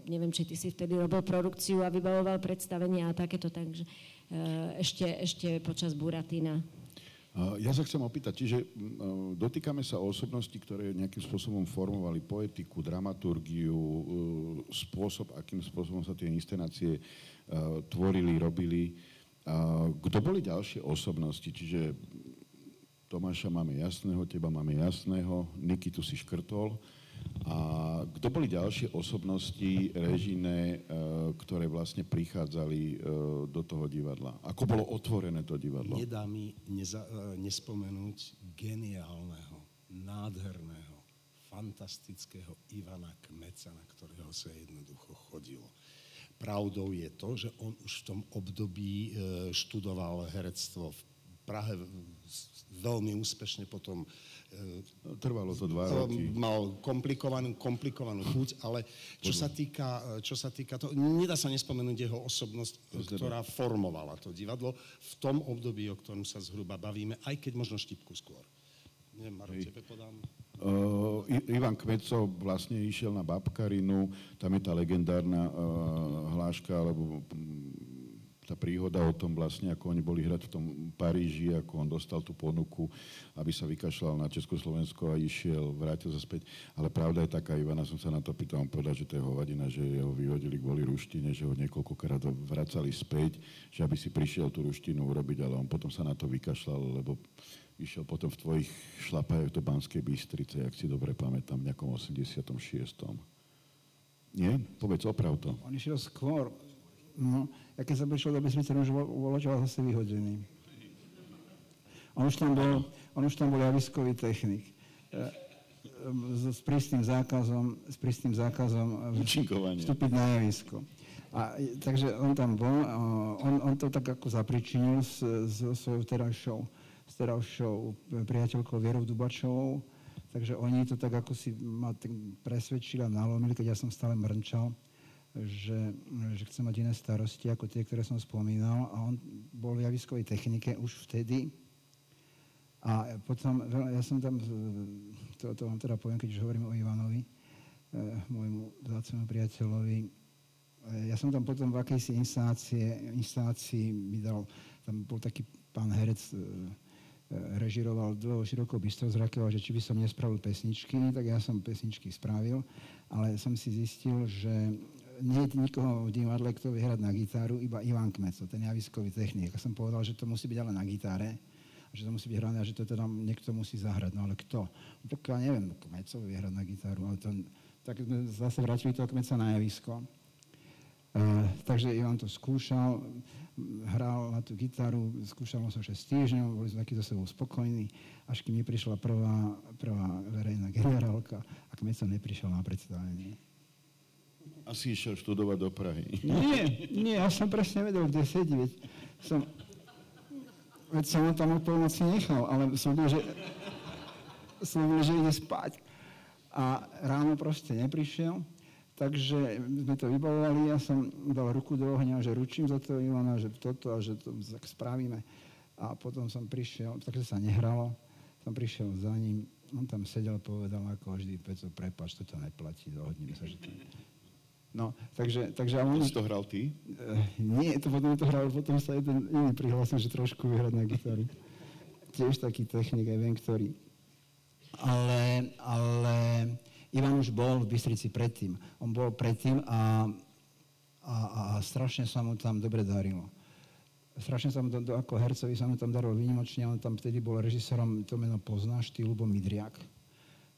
neviem, či ty si vtedy robil produkciu a vybavoval predstavenia a takéto, takže uh, ešte, ešte počas Buratina. Ja sa chcem opýtať, čiže dotýkame sa osobností, ktoré nejakým spôsobom formovali poetiku, dramaturgiu, e, spôsob, akým spôsobom sa tie inscenácie e, tvorili, robili. Kto boli ďalšie osobnosti? Čiže Tomáša máme jasného, teba máme jasného, Nikitu si škrtol. A kto boli ďalšie osobnosti režine, e, ktoré vlastne prichádzali e, do toho divadla? Ako bolo otvorené to divadlo? Nedá mi neza, e, nespomenúť geniálneho, nádherného, fantastického Ivana Kmeca, na ktorého sa jednoducho chodilo. Pravdou je to, že on už v tom období študoval herectvo v Prahe veľmi úspešne potom Trvalo to dva roky. Mal komplikovanú, komplikovanú chuť, ale čo sa týka, čo sa týka toho, nedá sa nespomenúť jeho osobnosť, ktorá formovala to divadlo v tom období, o ktorom sa zhruba bavíme, aj keď možno štipku skôr. Neviem, Maro, tebe podám. Uh, Ivan Kmeco vlastne išiel na Babkarinu, tam je tá legendárna uh, hláška, alebo tá príhoda o tom vlastne, ako oni boli hrať v tom Paríži, ako on dostal tú ponuku, aby sa vykašľal na Československo a išiel, vrátil sa späť. Ale pravda je taká, Ivana som sa na to pýtal, on povedal, že to je hovadina, že ho vyhodili kvôli ruštine, že ho niekoľkokrát vracali späť, že aby si prišiel tú ruštinu urobiť, ale on potom sa na to vykašľal, lebo išiel potom v tvojich šlapajach do Banskej Bystrice, ak si dobre pamätám, v nejakom 86. Nie? Povedz, oprav to. On išiel skôr. No, ja keď som prišiel do Bystrice, on už bol zase vyhodený. On už tam bol, on už tam bol javiskový technik. E, e, s, s prísnym zákazom, s prísnym zákazom e, vstúpiť na javisko. A, takže on tam bol, on, on to tak ako zapričinil s, s svojou terajšou s terajšou priateľkou Vierou Dubačovou, takže oni to tak ako si ma presvedčili a nalomili, keď ja som stále mrnčal, že, že chcem mať iné starosti ako tie, ktoré som spomínal. A on bol v javiskovej technike už vtedy. A potom, ja som tam, to, to vám teda poviem, keď už hovorím o Ivanovi, eh, môjmu vzácnemu priateľovi, eh, ja som tam potom v akejsi instácie, instácii mi dal, tam bol taký pán herec, eh, režiroval dlho široko bystrozrakého, že či by som nespravil pesničky, tak ja som pesničky spravil, ale som si zistil, že nie je nikoho v divadle, kto vie hrať na gitaru, iba Ivan Kmeco, ten javiskový technik. Ja som povedal, že to musí byť ale na gitare, že to musí byť hrané a že to teda niekto musí zahrať. No ale kto? No, pokiaľ neviem, Kmeco vie hrať na gitaru, ale to, tak sme zase vrátili toho Kmeca na javisko. Uh, takže Ivan to skúšal hral na tú gitaru, skúšal som 6 týždňov, boli sme takí za sebou spokojní, až kým mi prišla prvá, prvá verejná generálka a kmeď som neprišiel na predstavenie. Asi išiel študovať do Prahy. Nie, nie, ja som presne vedel, kde sedí, veď som, veď som ho tam o polnoci nechal, ale som vedel, že, som vedel, že ide spať. A ráno proste neprišiel, Takže sme to vybavovali, ja som dal ruku do ohňa, že ručím za to Ivana, že toto a že to tak spravíme. A potom som prišiel, takže sa nehralo, som prišiel za ním, on tam sedel, povedal ako vždy, Peco, prepač, to neplatí, dohodneme sa, že to... No, takže... takže on... To hral ty? Uh, nie, to potom to hral, potom sa jeden iný prihlásil, že trošku vyhrať na gitaru. Tiež taký technik, viem, ktorý. Ale, ale Ivan už bol v Bystrici predtým. On bol predtým a, a, a strašne sa mu tam dobre darilo. Strašne sa mu to, ako hercovi sa mu tam darilo výnimočne. On tam vtedy bol režisérom, to meno poznáš, ty Lubo Midriak.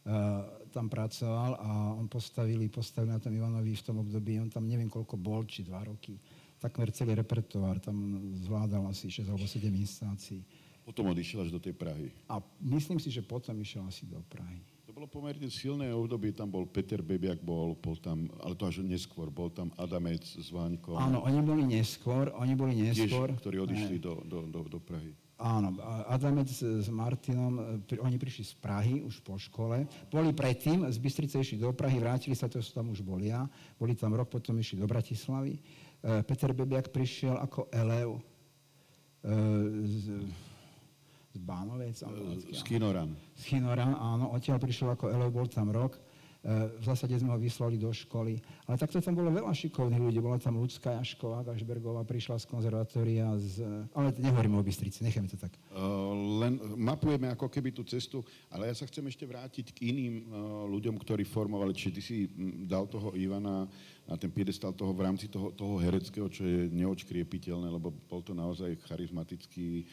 Uh, tam pracoval a on postavili, postavili na tom Ivanovi v tom období, on tam neviem koľko bol, či dva roky. Takmer celý repertoár, tam zvládal asi 6 alebo 7 instácií. Potom odišiel až do tej Prahy. A myslím si, že potom išiel asi do Prahy bolo pomerne silné obdobie, tam bol Peter Bebiak, bol, bol tam, ale to až neskôr, bol tam Adamec s Váňkom. Áno, oni boli neskôr, oni boli neskôr. Tiež, ktorí odišli do, do, do, do Prahy. Áno, Adamec s Martinom, oni prišli z Prahy už po škole. Boli predtým, z Bystrice išli do Prahy, vrátili sa, to tam už boli ja. Boli tam rok, potom išli do Bratislavy. E, Peter Bebiak prišiel ako elev e, z Bánovec. Z Kinoran. Z Kinoran, áno. Odtiaľ prišiel ako Elo, bol tam rok. V zásade sme ho vyslali do školy. Ale takto tam bolo veľa šikovných ľudí. Bola tam Ľudská Jašková, Gašbergová, prišla z konzervatória, z... ale nehovoríme o Bystrici, necháme to tak. Len mapujeme ako keby tú cestu, ale ja sa chcem ešte vrátiť k iným ľuďom, ktorí formovali. Čiže ty si dal toho Ivana na ten piedestal toho v rámci toho, toho hereckého, čo je neočkriepiteľné, lebo bol to naozaj charizmatický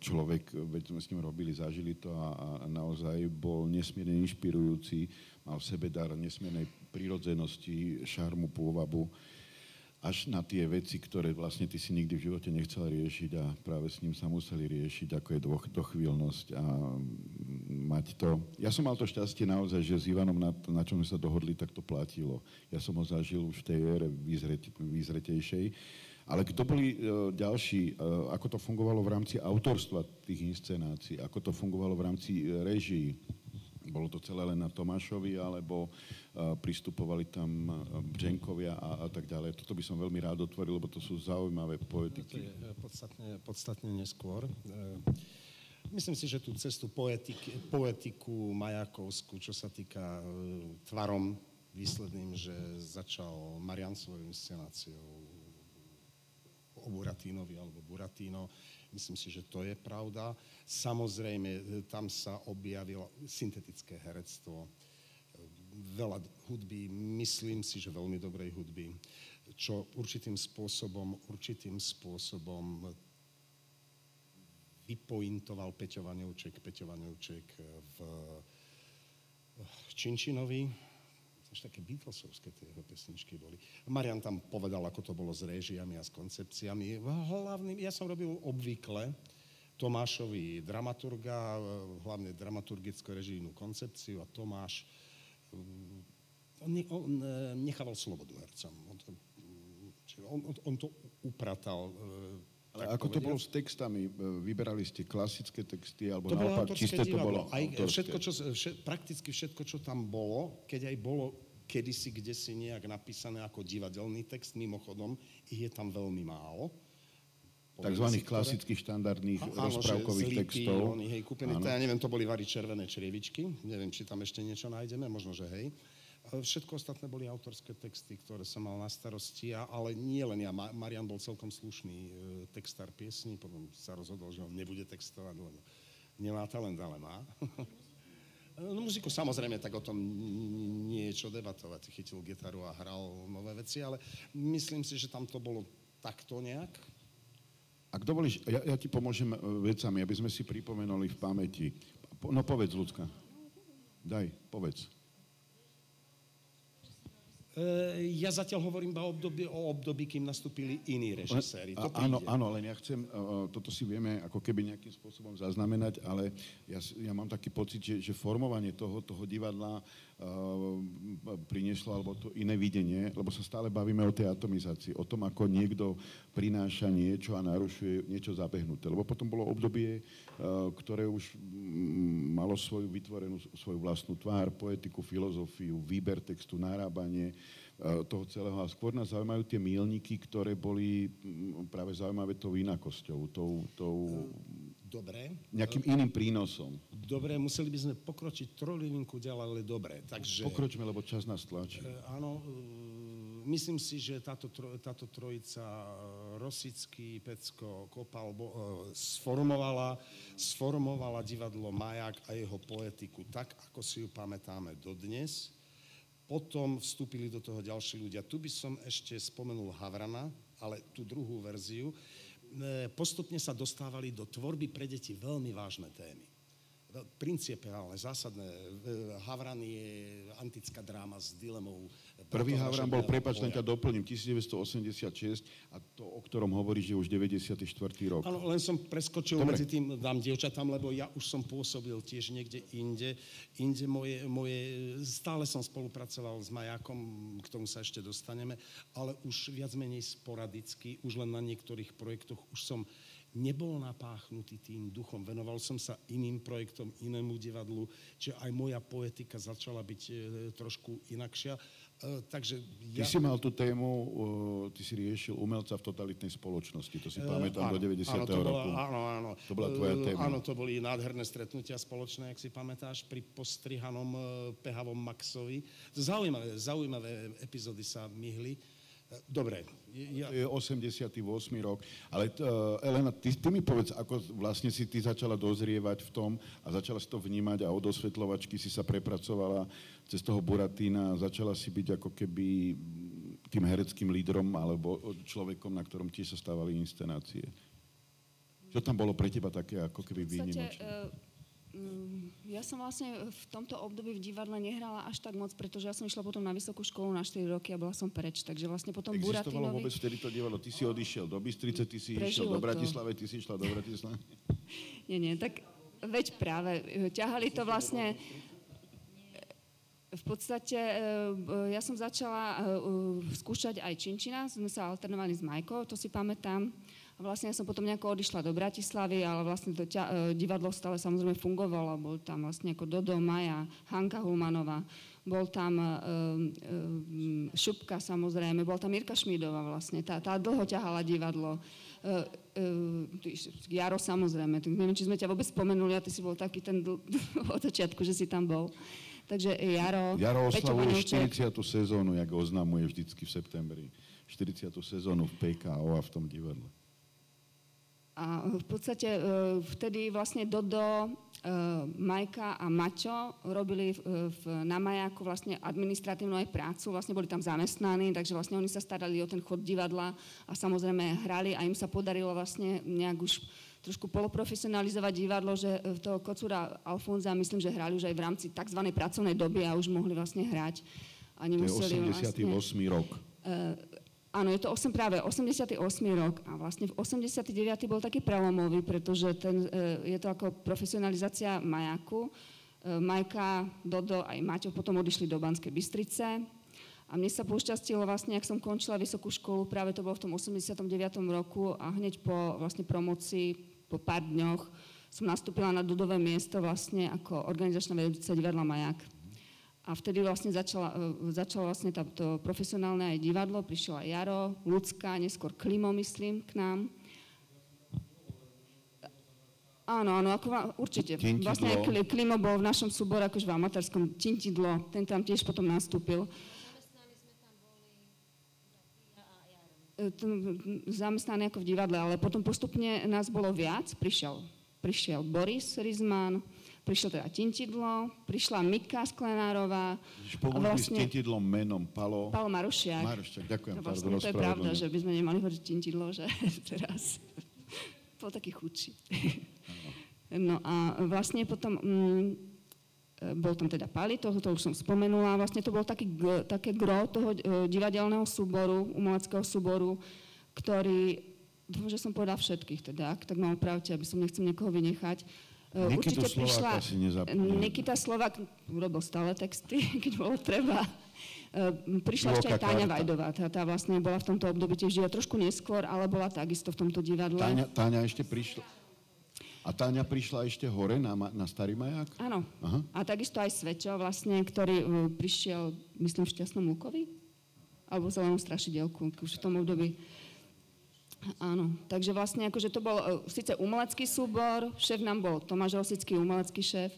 človek, veď sme s ním robili, zažili to a, a naozaj bol nesmierne inšpirujúci, mal v sebe dar nesmiernej prírodzenosti, šarmu, pôvabu, až na tie veci, ktoré vlastne ty si nikdy v živote nechcel riešiť a práve s ním sa museli riešiť, ako je dochvíľnosť a mať to. Ja som mal to šťastie naozaj, že s Ivanom na, na čom sa dohodli, tak to platilo. Ja som ho zažil už v tej ére výzretejšej. Ale kto boli uh, ďalší, uh, ako to fungovalo v rámci autorstva tých inscenácií, ako to fungovalo v rámci uh, režii, bolo to celé len na Tomášovi, alebo uh, pristupovali tam uh, Bženkovia a, a tak ďalej. Toto by som veľmi rád otvoril, lebo to sú zaujímavé poetiky. To je podstatne, podstatne neskôr. Myslím si, že tú cestu poetiky, poetiku majakovskú, čo sa týka tvarom výsledným, že začal Marian svojou inscenáciou o Buratínovi alebo Buratino, Myslím si, že to je pravda. Samozrejme, e, tam sa objavilo syntetické herectvo, e, veľa hudby, myslím si, že veľmi dobrej hudby, čo určitým spôsobom, určitým spôsobom vypointoval Peťo Peťo Vaneuček v Činčinovi, až také Beatlesovské tie jeho pesničky boli. Marian tam povedal, ako to bolo s réžiami a s koncepciami. Hlavným, ja som robil obvykle Tomášovi dramaturga, hlavne dramaturgickú režijnú koncepciu a Tomáš mm, on, on e, nechával slobodu hercom. To, on, on, on to upratal e, ale ako to bolo s textami? E, vyberali ste klasické texty, alebo to naopak čisté to bolo aj všetko, čo, všet, Prakticky všetko, čo tam bolo, keď aj bolo kedysi, kde si nejak napísané ako divadelný text, mimochodom, ich je tam veľmi málo. Takzvaných klasických štandardných a, rozprávkových áno, textov. Oni, hej, kúpený, to, ja neviem, to boli vari červené črievičky, neviem, či tam ešte niečo nájdeme, možno, že hej. Všetko ostatné boli autorské texty, ktoré som mal na starosti, ale nie len ja. Marian bol celkom slušný e, textár piesní, potom sa rozhodol, že on nebude textovať, lebo nemá talent, ale má. No muziku samozrejme, tak o tom niečo debatovať. Chytil gitaru a hral nové veci, ale myslím si, že tam to bolo takto nejak. Ak dovolíš, ja, ja ti pomôžem e, vecami, aby sme si pripomenuli v pamäti. No povedz, ľudská. Daj, povedz. E, ja zatiaľ hovorím iba o období, o období, kým nastúpili iní režiséri. To áno, áno, len ja chcem, e, toto si vieme ako keby nejakým spôsobom zaznamenať, ale ja, ja mám taký pocit, že, že formovanie toho, toho divadla prinieslo alebo to iné videnie, lebo sa stále bavíme o tej atomizácii, o tom, ako niekto prináša niečo a narušuje niečo zabehnuté. Lebo potom bolo obdobie, uh, ktoré už mm, malo svoju vytvorenú, svoju vlastnú tvár, poetiku, filozofiu, výber textu, narábanie, Eh, toho celého. A skôr nás zaujímajú tie mílniky, ktoré boli mm, práve zaujímavé tou inakosťou, tou, tou Dobre. Nejakým iným prínosom. Dobre, museli by sme pokročiť trojlivinku ďalej, ale dobre. Takže, Pokročme, lebo čas nás tlačí. E, áno, e, myslím si, že táto, táto trojica Rosický, Pecko, Kopal bo, e, sformovala, sformovala divadlo Majak a jeho poetiku tak, ako si ju pamätáme dodnes. Potom vstúpili do toho ďalší ľudia. Tu by som ešte spomenul Havrana, ale tú druhú verziu. Postupne sa dostávali do tvorby pre deti veľmi vážne témy principiálne, zásadné. Havran je antická dráma s dilemou. Prvý Havran bol, prepač, len ťa doplním, 1986 a to, o ktorom hovoríš, je už 94. rok. Áno, len som preskočil Dobre. medzi tým, dám dievčatám, lebo ja už som pôsobil tiež niekde inde. Inde moje, moje, stále som spolupracoval s Majákom, k tomu sa ešte dostaneme, ale už viac menej sporadicky, už len na niektorých projektoch už som nebol napáchnutý tým duchom. Venoval som sa iným projektom, inému divadlu, čiže aj moja poetika začala byť e, trošku inakšia. E, takže ja... Ty si mal tú tému, uh, ty si riešil umelca v totalitnej spoločnosti, to si pamätám áno, do 90. Áno, to bola, roku. Áno, áno. To bola tvoja téma. Áno, to boli nádherné stretnutia spoločné, ak si pamätáš, pri postrihanom pehavom Maxovi. Zaujímavé, zaujímavé epizódy sa myhli. Dobre. Ja... To je 88. rok. Ale uh, Elena, ty, ty mi povedz, ako vlastne si ty začala dozrievať v tom a začala si to vnímať a od osvetľovačky si sa prepracovala cez toho Buratína a začala si byť ako keby tým hereckým lídrom alebo človekom, na ktorom tiež sa stávali inscenácie. Čo tam bolo pre teba také ako keby výnimočné? Mm, ja som vlastne v tomto období v divadle nehrala až tak moc, pretože ja som išla potom na vysokú školu na 4 roky a bola som preč. Takže vlastne potom Existovalo Buratinovi... vôbec vtedy to divadlo? Ty si odišiel do Bystrice, ty si išiel do Bratislavy, ty si išla do Bratislavy? nie, nie, tak veď práve, ťahali to vlastne v podstate ja som začala skúšať aj činčina, sme sa alternovali s Majkou, to si pamätám. A vlastne ja som potom nejako odišla do Bratislavy, ale vlastne to ťa, divadlo stále samozrejme fungovalo. Bol tam vlastne ako Dodo, Maja, Hanka Hulmanová, bol tam uh, uh, Šupka samozrejme, bol tam Mirka Šmídová vlastne, tá, tá dlho ťahala divadlo. Uh, uh, Jaro samozrejme, tak neviem, či sme ťa vôbec spomenuli a ty si bol taký ten dl- od začiatku, že si tam bol. Takže Jaro, Jaro oslavuje 40. sezónu, jak oznamuje vždycky v septembri. 40. sezónu v PKO a v tom divadle. A v podstate e, vtedy vlastne Dodo, e, Majka a Maťo robili v, na Majaku vlastne administratívnu aj prácu, vlastne boli tam zamestnaní, takže vlastne oni sa starali o ten chod divadla a samozrejme hrali a im sa podarilo vlastne nejak už trošku poloprofesionalizovať divadlo, že toho kocúra Alfonza, myslím, že hrali už aj v rámci tzv. pracovnej doby a už mohli vlastne hrať. A nemuseli to je 88. Vlastne, rok. Áno, je to 8, práve 88. rok a vlastne v 89. bol taký prelomový, pretože ten, e, je to ako profesionalizácia majaku. E, Majka, Dodo aj Maťo potom odišli do Banskej Bystrice a mne sa pošťastilo vlastne, ak som končila vysokú školu, práve to bolo v tom 89. roku a hneď po vlastne promocii, po pár dňoch som nastúpila na Dodové miesto vlastne ako organizačná vedúca divadla Majak. A vtedy vlastne začala, e, začalo vlastne to profesionálne aj divadlo, prišiel aj Jaro, Lucka, neskôr Klimo, myslím, k nám. Áno, áno, ako určite. Tintidlo. Vlastne aj Klimo bol v našom súbore, akože v amatérskom Tintidlo, ten tam tiež potom nastúpil. Zamestnaný ako v divadle, ale potom postupne nás bolo viac. Prišiel, prišiel Boris Rizman, prišlo teda Tintidlo, prišla Mika Sklenárová. Pomôžeme vlastne, s Tintidlom menom Palo... Palo Marušiak. Marušiak, ďakujem. To, vlastne, to je pravda, že by sme nemali hovoriť Tintidlo, že teraz bol taký chudší. no a vlastne potom... Mm, bol tam teda Pali, to, to už som spomenula, vlastne to bol taký, také gro toho e, divadelného súboru, umeleckého súboru, ktorý, dúfam, že som povedal všetkých teda, ak tak ma opravte, aby som nechcem niekoho vynechať, E, Nikitu Určite prišla... Nikita Slovak urobil stále texty, keď bolo treba. E, prišla ešte aj Táňa Vajdová, tá, tá vlastne bola v tomto období tiež živa trošku neskôr, ale bola takisto v tomto divadle. Táňa, Táňa ešte prišla... A Táňa prišla ešte hore na, na Starý maják? Áno. Aha. A takisto aj Svečo vlastne, ktorý uh, prišiel, myslím, v Šťastnom Lukovi? Alebo v Zelenom strašidelku, už v tom období. Áno, takže vlastne akože to bol uh, síce umelecký súbor, šéf nám bol Tomáš Rosický, umelecký šéf.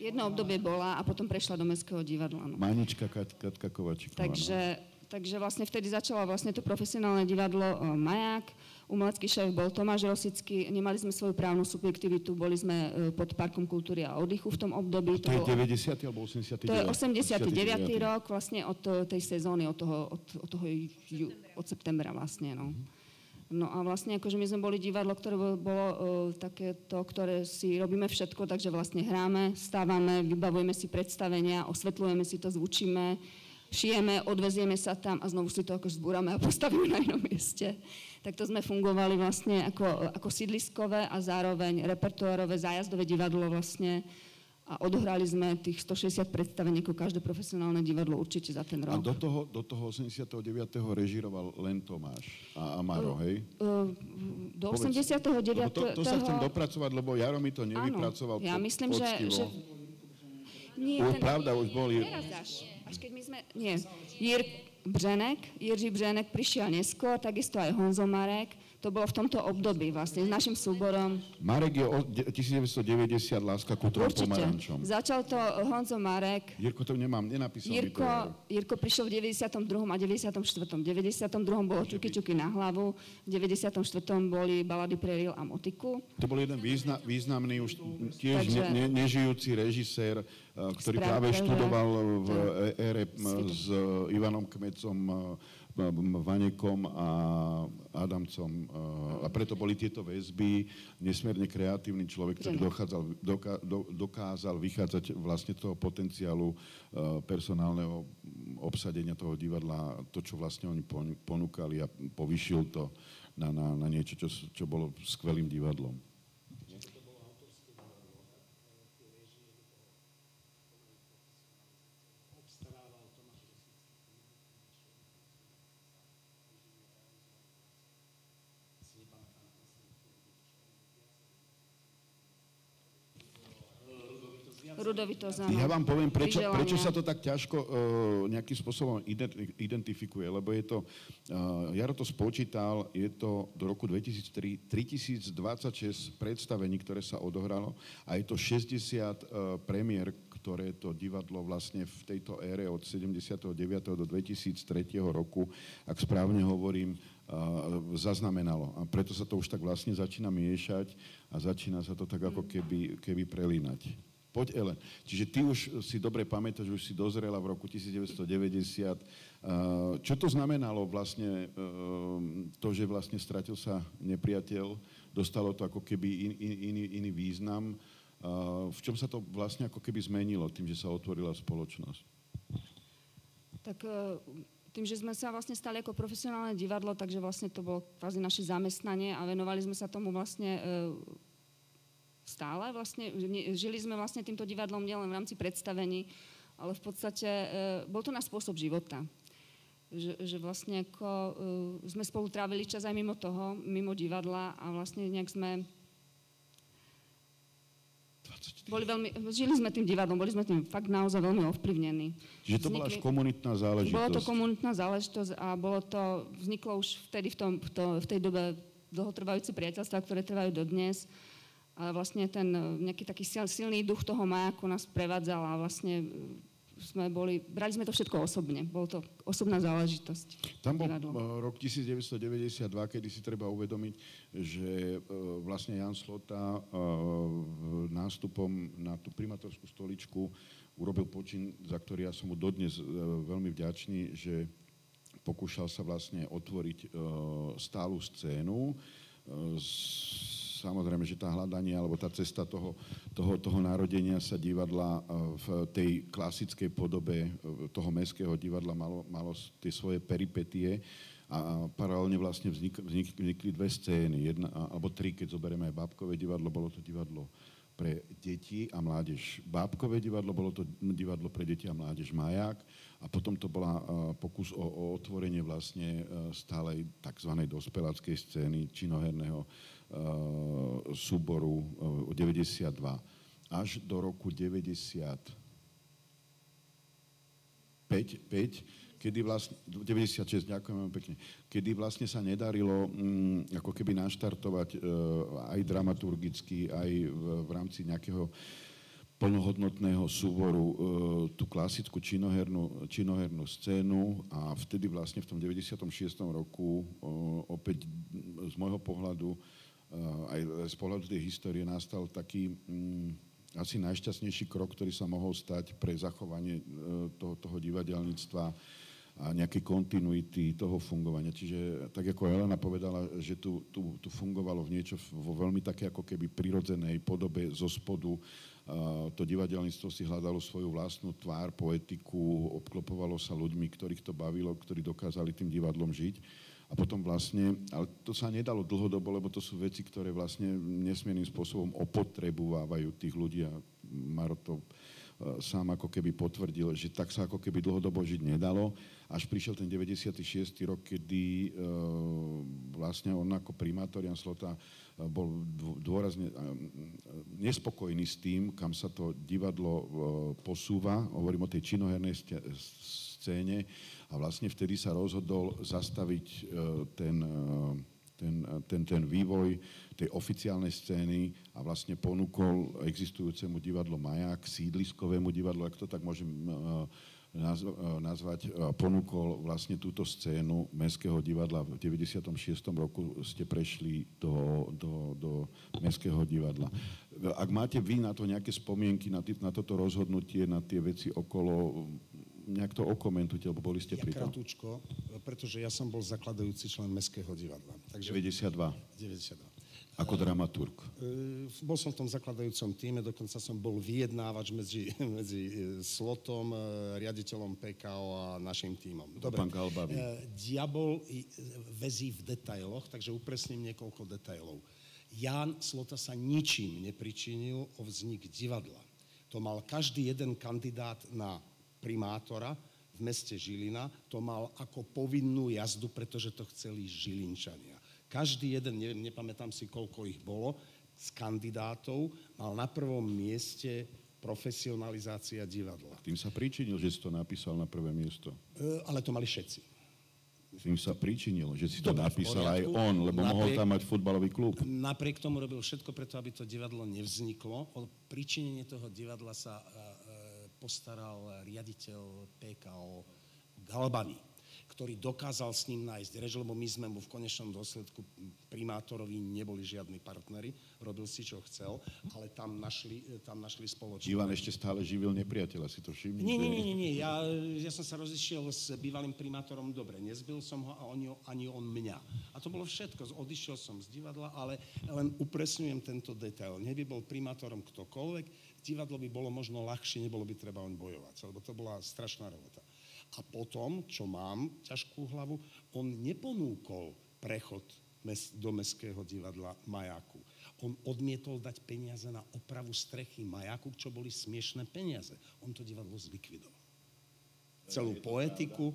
Jedno obdobie bola a potom prešla do Mestského divadla. No. Manička Katka Kovačíková. Takže, takže vlastne vtedy začalo vlastne to profesionálne divadlo uh, Maják. Umelecký šéf bol Tomáš Rosický, nemali sme svoju právnu subjektivitu, boli sme e, pod Parkom kultúry a oddychu v tom období. To, to je 90. alebo 89. To je 89. 89. rok vlastne od tej sezóny, od toho, od, od toho ju, od septembra vlastne. No. No a vlastne akože my sme boli divadlo, ktoré bolo, uh, takéto, ktoré si robíme všetko, takže vlastne hráme, stávame, vybavujeme si predstavenia, osvetľujeme si to, zvučíme, šijeme, odvezieme sa tam a znovu si to ako zbúrame a postavíme na inom mieste takto sme fungovali vlastne ako, ako sídliskové a zároveň repertoárové zájazdové divadlo vlastne a odohrali sme tých 160 predstavení ako každé profesionálne divadlo určite za ten rok. A do toho, do toho 89. režiroval len Tomáš a Amaro, hej? Uh, do 89. To, to sa chcem dopracovať, lebo Jaro mi to nevypracoval Áno, ja myslím, že, že... Nie, ten, pravda, už boli... Teraz až, až keď my sme... Nie, Jir, Břenek, Jiří Břenek prišiel neskôr, takisto aj Honzo Marek, to bolo v tomto období vlastne s našim súborom. Marek je od 1990 Láska ku trom pomarančom. Začal to Honzo Marek. Jirko to nemám, nenapísal Jirko, mi to. Jirko prišiel v 92. a 94. V 92. bolo Čuky Čuky na hlavu, v 94. boli Balady pre Ril a Motiku. To bol jeden význa, významný už tiež Takže, ne, ne, nežijúci režisér, eh, ktorý práve študoval v ére s Ivanom Kmecom Vanekom a Adamcom. A preto boli tieto väzby. Nesmierne kreatívny človek, ktorý dochádzal, doká, do, dokázal vychádzať vlastne toho potenciálu personálneho obsadenia toho divadla, to, čo vlastne oni ponúkali a povyšil to na, na, na niečo, čo, čo bolo skvelým divadlom. Rudovitosť, Ja vám poviem, prečo, prečo sa to tak ťažko uh, nejakým spôsobom identifikuje, lebo je to, uh, Jaro to spočítal, je to do roku 2003 3026 predstavení, ktoré sa odohralo a je to 60 uh, premiér, ktoré to divadlo vlastne v tejto ére od 79. do 2003 roku, ak správne hovorím, zaznamenalo. A preto sa to už tak vlastne začína miešať a začína sa to tak ako keby, keby prelínať. Poď Ellen. Čiže ty už si dobre pamätáš, už si dozrela v roku 1990. Čo to znamenalo vlastne to, že vlastne stratil sa nepriateľ, dostalo to ako keby in, in, iný, iný význam. V čom sa to vlastne ako keby zmenilo tým, že sa otvorila spoločnosť? Tak tým, že sme sa vlastne stali ako profesionálne divadlo, takže vlastne to bolo kvázi naše zamestnanie a venovali sme sa tomu vlastne stále. Vlastne, žili sme vlastne týmto divadlom nielen v rámci predstavení, ale v podstate e, bol to náš spôsob života. Že, že vlastne ako, e, sme spolu trávili čas aj mimo toho, mimo divadla a vlastne nejak sme boli veľmi, žili sme tým divadlom, boli sme tým fakt naozaj veľmi ovplyvnení. Čiže to bola až komunitná záležitosť. Bolo to komunitná záležitosť a bolo to, vzniklo už vtedy v, tom, v, to, v tej dobe dlhotrvajúce priateľstva, ktoré trvajú dodnes ale vlastne ten e, nejaký taký silný duch toho majaku nás prevádzal a vlastne e, sme boli, brali sme to všetko osobne. Bolo to osobná záležitosť. Tam bol divadlo. E, rok 1992, kedy si treba uvedomiť, že vlastne Jan Slota nástupom na tú primátorskú stoličku urobil počin, za ktorý ja som mu dodnes veľmi vďačný, že pokúšal sa vlastne otvoriť stálu scénu samozrejme, že tá hľadanie alebo tá cesta toho, toho, toho narodenia sa divadla e, v tej klasickej podobe e, toho mestského divadla malo, malo tie svoje peripetie a paralelne vlastne vznik, vznik, vznikli dve scény, jedna, alebo tri, keď zoberieme aj Bábkové divadlo, bolo to divadlo pre deti a mládež Bábkové divadlo, bolo to divadlo pre deti a mládež Maják a potom to bola uh, pokus o, o otvorenie vlastne stálej tzv. dospeláckej scény činoherného súboru 92 eh, až do roku 95, 5, kedy vlastne, 96, ďakujem veľmi pekne, kedy vlastne sa nedarilo mm, ako keby naštartovať uh, aj dramaturgicky, aj v, v rámci nejakého plnohodnotného súboru uh, tú klasickú činohernú, činohernú scénu a vtedy vlastne v tom 96. roku uh, opäť z môjho pohľadu Eh, aj z pohľadu tej histórie nastal taký mm, asi najšťastnejší krok, ktorý sa mohol stať pre zachovanie eh, toho, toho divadelníctva a nejakej kontinuity toho fungovania. Čiže tak ako Elena povedala, že tu, tu, tu fungovalo v niečo vo veľmi také ako keby prirodzenej podobe zo spodu. Uh, to divadelníctvo si hľadalo svoju vlastnú tvár, poetiku, obklopovalo sa ľuďmi, ktorých to bavilo, ktorí dokázali tým divadlom žiť. A potom vlastne, ale to sa nedalo dlhodobo, lebo to sú veci, ktoré vlastne nesmiernym spôsobom opotrebovávajú tých ľudí a Maro to e, sám ako keby potvrdil, že tak sa ako keby dlhodobo žiť nedalo. Až prišiel ten 96. rok, kedy e, vlastne on ako primátor Jan Slota e, bol dôrazne nespokojný s tým, kam sa to divadlo posúva. Hovorím o tej činohernej scéne a vlastne vtedy sa rozhodol zastaviť e, ten, e, ten, ten, ten vývoj tej oficiálnej scény a vlastne ponúkol existujúcemu divadlo Maják, sídliskovému divadlu, ak to tak môžem e, nazvať, ponúkol vlastne túto scénu Mestského divadla. V 96. roku ste prešli do, do, do Mestského divadla. Ak máte vy na to nejaké spomienky, na, tý, na toto rozhodnutie, na tie veci okolo, nejak to okomentujte, lebo boli ste ja pri tom. pretože ja som bol zakladajúci člen Mestského divadla. Takže 92. 92. A Ako dramaturg? E, bol som v tom zakladajúcom týme, dokonca som bol vyjednávač medzi, medzi e, Slotom, riaditeľom PKO a našim týmom. Dobre. Pán Galbavi. Diabol vezí v detailoch, takže upresním niekoľko detailov. Ján Slota sa ničím nepričinil o vznik divadla. To mal každý jeden kandidát na primátora v meste Žilina, to mal ako povinnú jazdu, pretože to chceli Žilinčania. Každý jeden, neviem, nepamätám si, koľko ich bolo, z kandidátov mal na prvom mieste profesionalizácia divadla. Tým sa pričinil, že si to napísal na prvé miesto. E, ale to mali všetci. Tým sa pričinil, že si to Dobre, napísal aj on, lebo napriek, mohol tam mať futbalový klub. Napriek tomu robil všetko preto, aby to divadlo nevzniklo. O pričinenie toho divadla sa e postaral riaditeľ PKO Galbany ktorý dokázal s ním nájsť reč, lebo my sme mu v konečnom dôsledku primátorovi neboli žiadni partnery, robil si, čo chcel, ale tam našli, tam našli spoločnosť. Ivan ešte stále živil nepriateľa, si to všimni? Nie, nie, nie, nie, ja, ja som sa rozišiel s bývalým primátorom dobre, nezbil som ho a oni, ani on mňa. A to bolo všetko, odišiel som z divadla, ale len upresňujem tento detail. Neby bol primátorom ktokoľvek, divadlo by bolo možno ľahšie, nebolo by treba oň bojovať, lebo to bola strašná robota. A potom, čo mám ťažkú hlavu, on neponúkol prechod do Mestského divadla Majaku. On odmietol dať peniaze na opravu strechy Majaku, čo boli smiešné peniaze. On to divadlo zlikvidoval. Celú poetiku,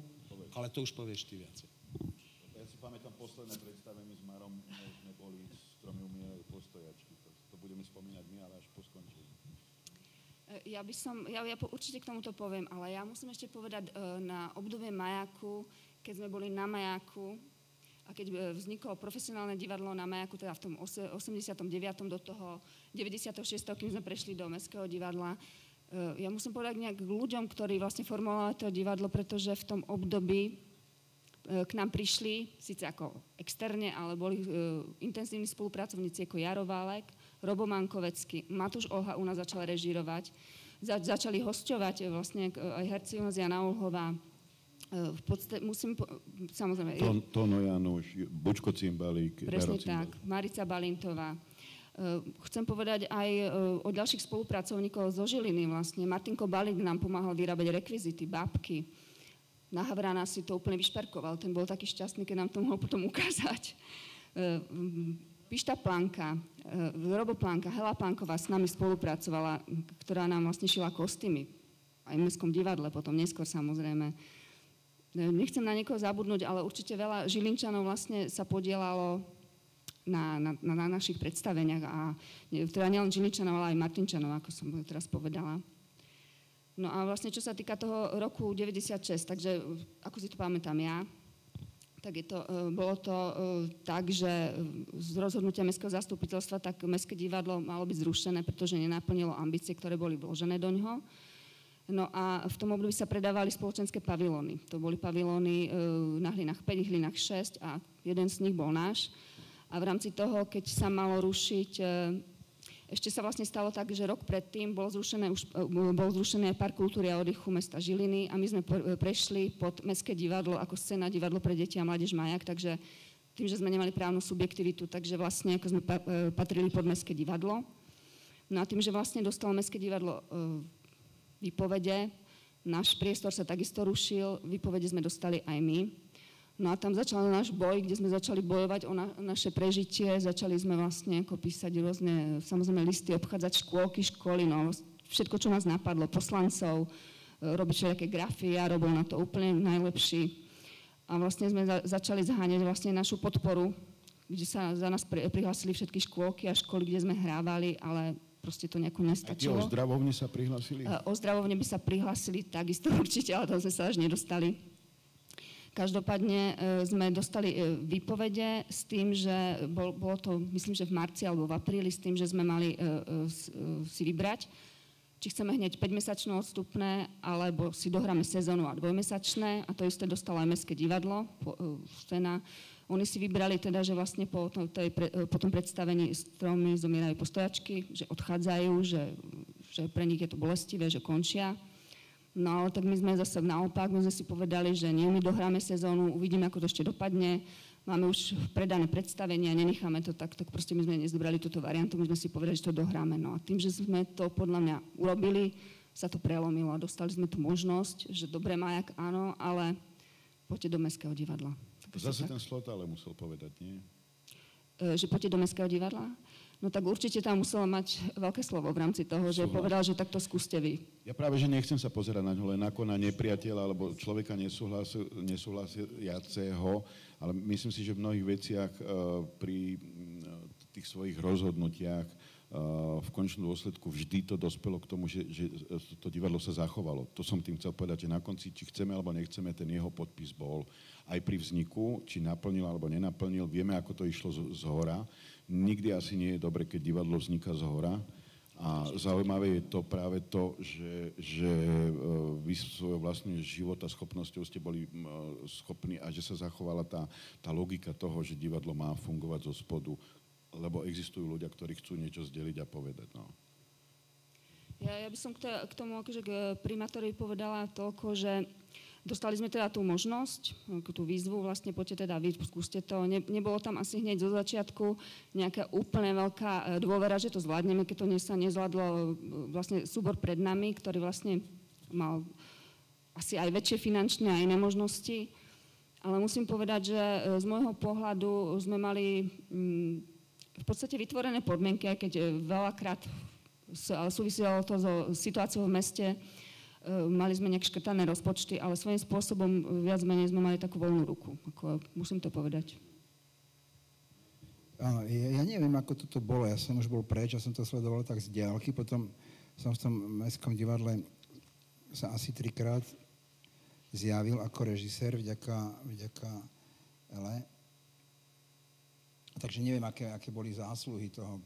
ale to už povieš ty viacej. Ja si pamätám posledné predstavenie s Marom, sme boli s tromi umierajú postojačky. To, to budeme spomínať my, ale až. Ja by som, ja, ja určite k tomuto poviem, ale ja musím ešte povedať uh, na obdobie Majaku, keď sme boli na Majaku a keď uh, vzniklo profesionálne divadlo na Majaku, teda v tom 89. do toho 96. kým sme prešli do Mestského divadla, ja musím povedať nejak k ľuďom, ktorí vlastne formovali to divadlo, pretože v tom období k nám prišli, síce ako externe, ale boli intenzívni spolupracovníci ako Jaro Válek, Robo Mankovecký, Matúš Olha u nás začal režírovať, za, začali hosťovať eh, vlastne eh, aj herci Jana Olhová, eh, v podstate, musím, po, samozrejme... Ton, Tono Januš, Bučko Cimbalík, Presne tak, Marica Balintová. Chcem povedať aj o ďalších spolupracovníkov zo Žiliny vlastne. Martinko Balík nám pomáhal vyrábať rekvizity, bábky. Na Havrana si to úplne vyšperkoval. Ten bol taký šťastný, keď nám to mohol potom ukázať. Pišta Planka, e, Robo Planka, Hela Planková s nami spolupracovala, ktorá nám vlastne šila kostýmy. Aj v Mestskom divadle, potom neskôr samozrejme. E, nechcem na niekoho zabudnúť, ale určite veľa Žilinčanov vlastne sa podielalo na, na, na, na našich predstaveniach a teda nielen Žilinčanov, ale aj Martinčanov, ako som teraz povedala. No a vlastne čo sa týka toho roku 96, takže ako si to pamätám ja, tak je to, e, bolo to e, tak, že e, z rozhodnutia Mestského zastupiteľstva tak Mestské divadlo malo byť zrušené, pretože nenaplnilo ambície, ktoré boli vložené do ňoho. No a v tom období sa predávali spoločenské pavilóny. To boli pavilóny na hlinách 5, hlinách 6 a jeden z nich bol náš. A v rámci toho, keď sa malo rušiť ešte sa vlastne stalo tak, že rok predtým bol zrušené, už, e, bol zrušené Park kultúry a oddychu mesta Žiliny a my sme e, prešli pod Mestské divadlo ako scéna divadlo pre deti a mládež Majak, takže tým, že sme nemali právnu subjektivitu, takže vlastne ako sme e, patrili pod Mestské divadlo. No a tým, že vlastne dostalo Mestské divadlo výpovede, náš priestor sa takisto rušil, výpovede sme dostali aj my. No a tam začal náš boj, kde sme začali bojovať o na, naše prežitie, začali sme vlastne ako písať rôzne, samozrejme listy, obchádzať škôlky, školy, no všetko, čo nás napadlo, poslancov, e, robiť všelijaké grafy, ja robil na to úplne najlepší. A vlastne sme za, začali zháňať vlastne našu podporu, kde sa za nás pri, prihlásili všetky škôlky a školy, kde sme hrávali, ale proste to nejako nestačilo. A o zdravovne sa prihlásili? E, o zdravovne by sa prihlásili takisto určite, ale tam sme sa až nedostali. Každopádne e, sme dostali e, výpovede s tým, že bol, bolo to, myslím, že v marci alebo v apríli, s tým, že sme mali e, si vybrať, či chceme hneď 5-mesačné odstupné, alebo si dohráme sezónu a dvojmesačné. A to isté dostalo aj Mestské divadlo, scéna. Oni si vybrali teda, že vlastne po, tej, po tom predstavení stromy zomierajú postojačky, že odchádzajú, že, že pre nich je to bolestivé, že končia. No tak my sme zase naopak, my sme si povedali, že nie, my dohráme sezónu, uvidíme, ako to ešte dopadne. máme už predané predstavenia, nenecháme to tak, tak proste my sme nezdobrali túto variantu, my sme si povedali, že to dohráme. No a tým, že sme to podľa mňa urobili, sa to prelomilo a dostali sme tu možnosť, že dobre Majak áno, ale poďte do Mestského divadla. Tak Zase ten slot ale musel povedať, nie? E, že poďte do Mestského divadla? No tak určite tam muselo mať veľké slovo v rámci toho, že Súhlas. povedal, že takto skúste vy. Ja práve, že nechcem sa pozerať na ňo len ako na nepriateľa alebo človeka nesúhlasiaceho, ale myslím si, že v mnohých veciach uh, pri uh, tých svojich rozhodnutiach v končnom dôsledku vždy to dospelo k tomu, že, že to divadlo sa zachovalo. To som tým chcel povedať, že na konci, či chceme alebo nechceme, ten jeho podpis bol aj pri vzniku, či naplnil alebo nenaplnil. Vieme, ako to išlo z, z hora. Nikdy asi nie je dobre, keď divadlo vzniká z hora. A zaujímavé je to práve to, že, že e, vy svojou vlastným život a schopnosťou ste boli schopní a že sa zachovala tá, tá logika toho, že divadlo má fungovať zo spodu lebo existujú ľudia, ktorí chcú niečo zdeliť a povedať. No. Ja, ja by som k, tomu akože k primátorovi povedala toľko, že dostali sme teda tú možnosť, tú výzvu, vlastne poďte teda vy, skúste to. Ne, nebolo tam asi hneď zo začiatku nejaká úplne veľká e, dôvera, že to zvládneme, keď to sa nezvládlo e, vlastne súbor pred nami, ktorý vlastne mal asi aj väčšie finančné a iné možnosti. Ale musím povedať, že e, z môjho pohľadu sme mali mm, v podstate vytvorené podmienky, aj keď veľakrát súviselo to so situáciou v meste, mali sme nejak škrtané rozpočty, ale svojím spôsobom e, viac menej sme mali takú voľnú ruku, ako musím to povedať. Áno, ja, ja neviem, ako toto bolo. Ja som už bol preč, ja som to sledoval tak z diálky, potom som v tom mestskom divadle sa asi trikrát zjavil ako režisér vďaka, vďaka Ele. Takže neviem, aké, aké boli zásluhy toho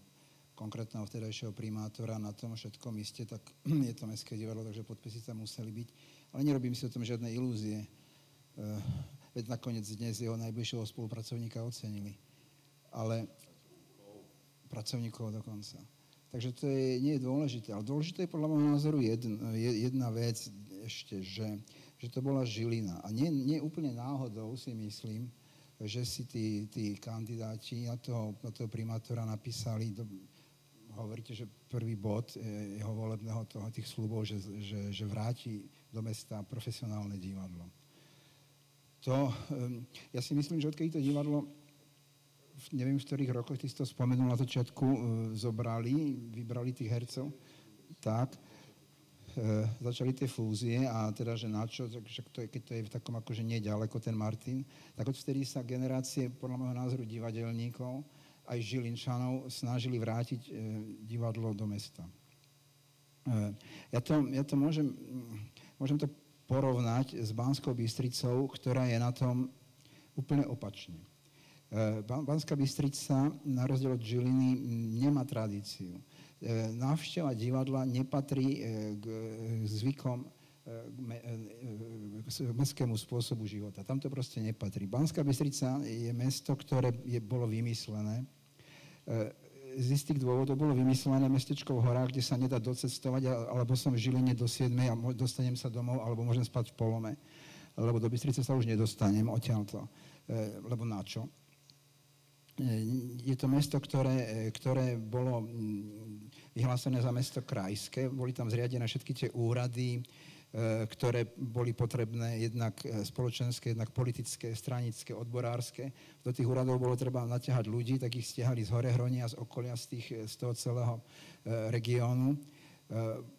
konkrétneho vtedajšieho primátora na tom všetkom iste, tak je to Mestské divadlo, takže podpisy tam museli byť. Ale nerobím si o tom žiadne ilúzie. Uh, veď nakoniec dnes jeho najbližšieho spolupracovníka ocenili. Ale pracovníkov dokonca. Takže to je, nie je dôležité. Ale dôležité je podľa môjho názoru jedna, jedna vec ešte, že, že to bola Žilina. A nie, nie úplne náhodou si myslím, že si tí, tí kandidáti na toho, na toho primátora napísali, do, hovoríte, že prvý bod jeho volebného toho, tých slubov, že, že, že vráti do mesta profesionálne divadlo. To, ja si myslím, že odkedy to divadlo, neviem v ktorých rokoch, ty si to spomenul na začiatku, e, zobrali, vybrali tých hercov, tak, e, začali tie fúzie a teda, že na čo, že to je, keď to je v takom akože neďaleko ten Martin, tak odvtedy sa generácie, podľa môjho názoru, divadelníkov, aj Žilinčanov snažili vrátiť e, divadlo do mesta. E, ja to, ja to môžem, môžem to porovnať s Banskou Bystricou, ktorá je na tom úplne opačne. E, Banská Bystrica, na rozdiel od Žiliny, nemá tradíciu. Návšteva divadla nepatrí k zvykom mestskému spôsobu života. Tam to proste nepatrí. Banská Bystrica je mesto, ktoré je, bolo vymyslené. Z istých dôvodov bolo vymyslené mestečko v horách, kde sa nedá docestovať, alebo som v Žiline do 7 a dostanem sa domov, alebo môžem spať v polome. Lebo do Bystrice sa už nedostanem odtiaľto. Lebo na čo? Je to mesto, ktoré, ktoré bolo vyhlásené za mesto krajské. Boli tam zriadené všetky tie úrady, ktoré boli potrebné jednak e, spoločenské, jednak politické, stranické, odborárske. Do tých úradov bolo treba naťahať ľudí, tak ich stiahali z Horehronia, z okolia, z, tých, z toho celého e, regiónu,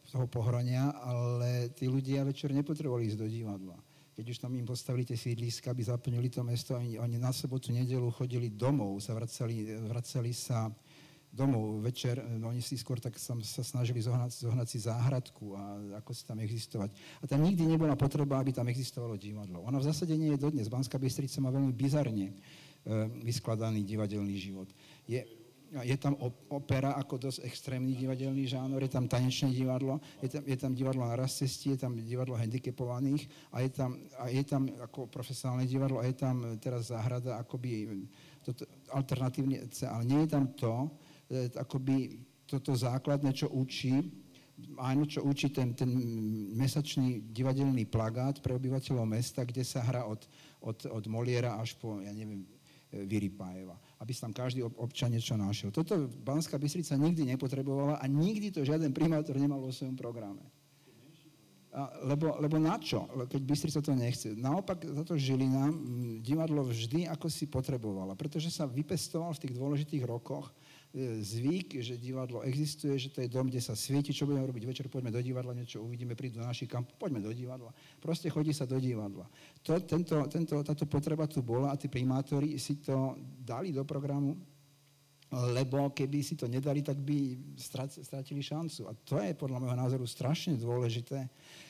toho pohronia, ale tí ľudia večer nepotrebovali ísť do divadla. Keď už tam im postavili tie sídliska, aby zaplnili to mesto, oni, oni na sobotu, nedelu chodili domov, sa vracali, vracali sa domov večer, no oni si skôr tak sa, sa snažili zohnať, zohnať si záhradku a ako si tam existovať. A tam nikdy nebola potreba, aby tam existovalo divadlo. Ona v zásade nie je dodnes. Banská Bystrica má veľmi bizarne e, vyskladaný divadelný život. Je, je tam opera ako dosť extrémny divadelný žánor, je tam tanečné divadlo, je tam, je tam divadlo na cestí, je tam divadlo handicapovaných a je tam, a je tam ako profesionálne divadlo a je tam teraz záhrada akoby toto, alternatívne, ale nie je tam to, E, akoby toto základné, čo učí, áno, čo učí ten, ten mesačný divadelný plagát pre obyvateľov mesta, kde sa hrá od, od, od Moliera až po, ja neviem, Vyripájeva, aby sa tam každý občan niečo našiel. Toto Banská Bystrica nikdy nepotrebovala a nikdy to žiaden primátor nemal vo svojom programe. A, lebo, lebo na čo, keď Bystrica to nechce? Naopak za to Žilina divadlo vždy ako si potrebovala, pretože sa vypestoval v tých dôležitých rokoch e, zvyk, že divadlo existuje, že to je dom, kde sa svieti, čo budeme robiť večer, poďme do divadla, niečo uvidíme, prídu do našich kamp, poďme do divadla. Proste chodí sa do divadla. To, tento, tento, táto potreba tu bola a tí primátori si to dali do programu lebo keby si to nedali, tak by stratili šancu. A to je podľa môjho názoru strašne dôležité,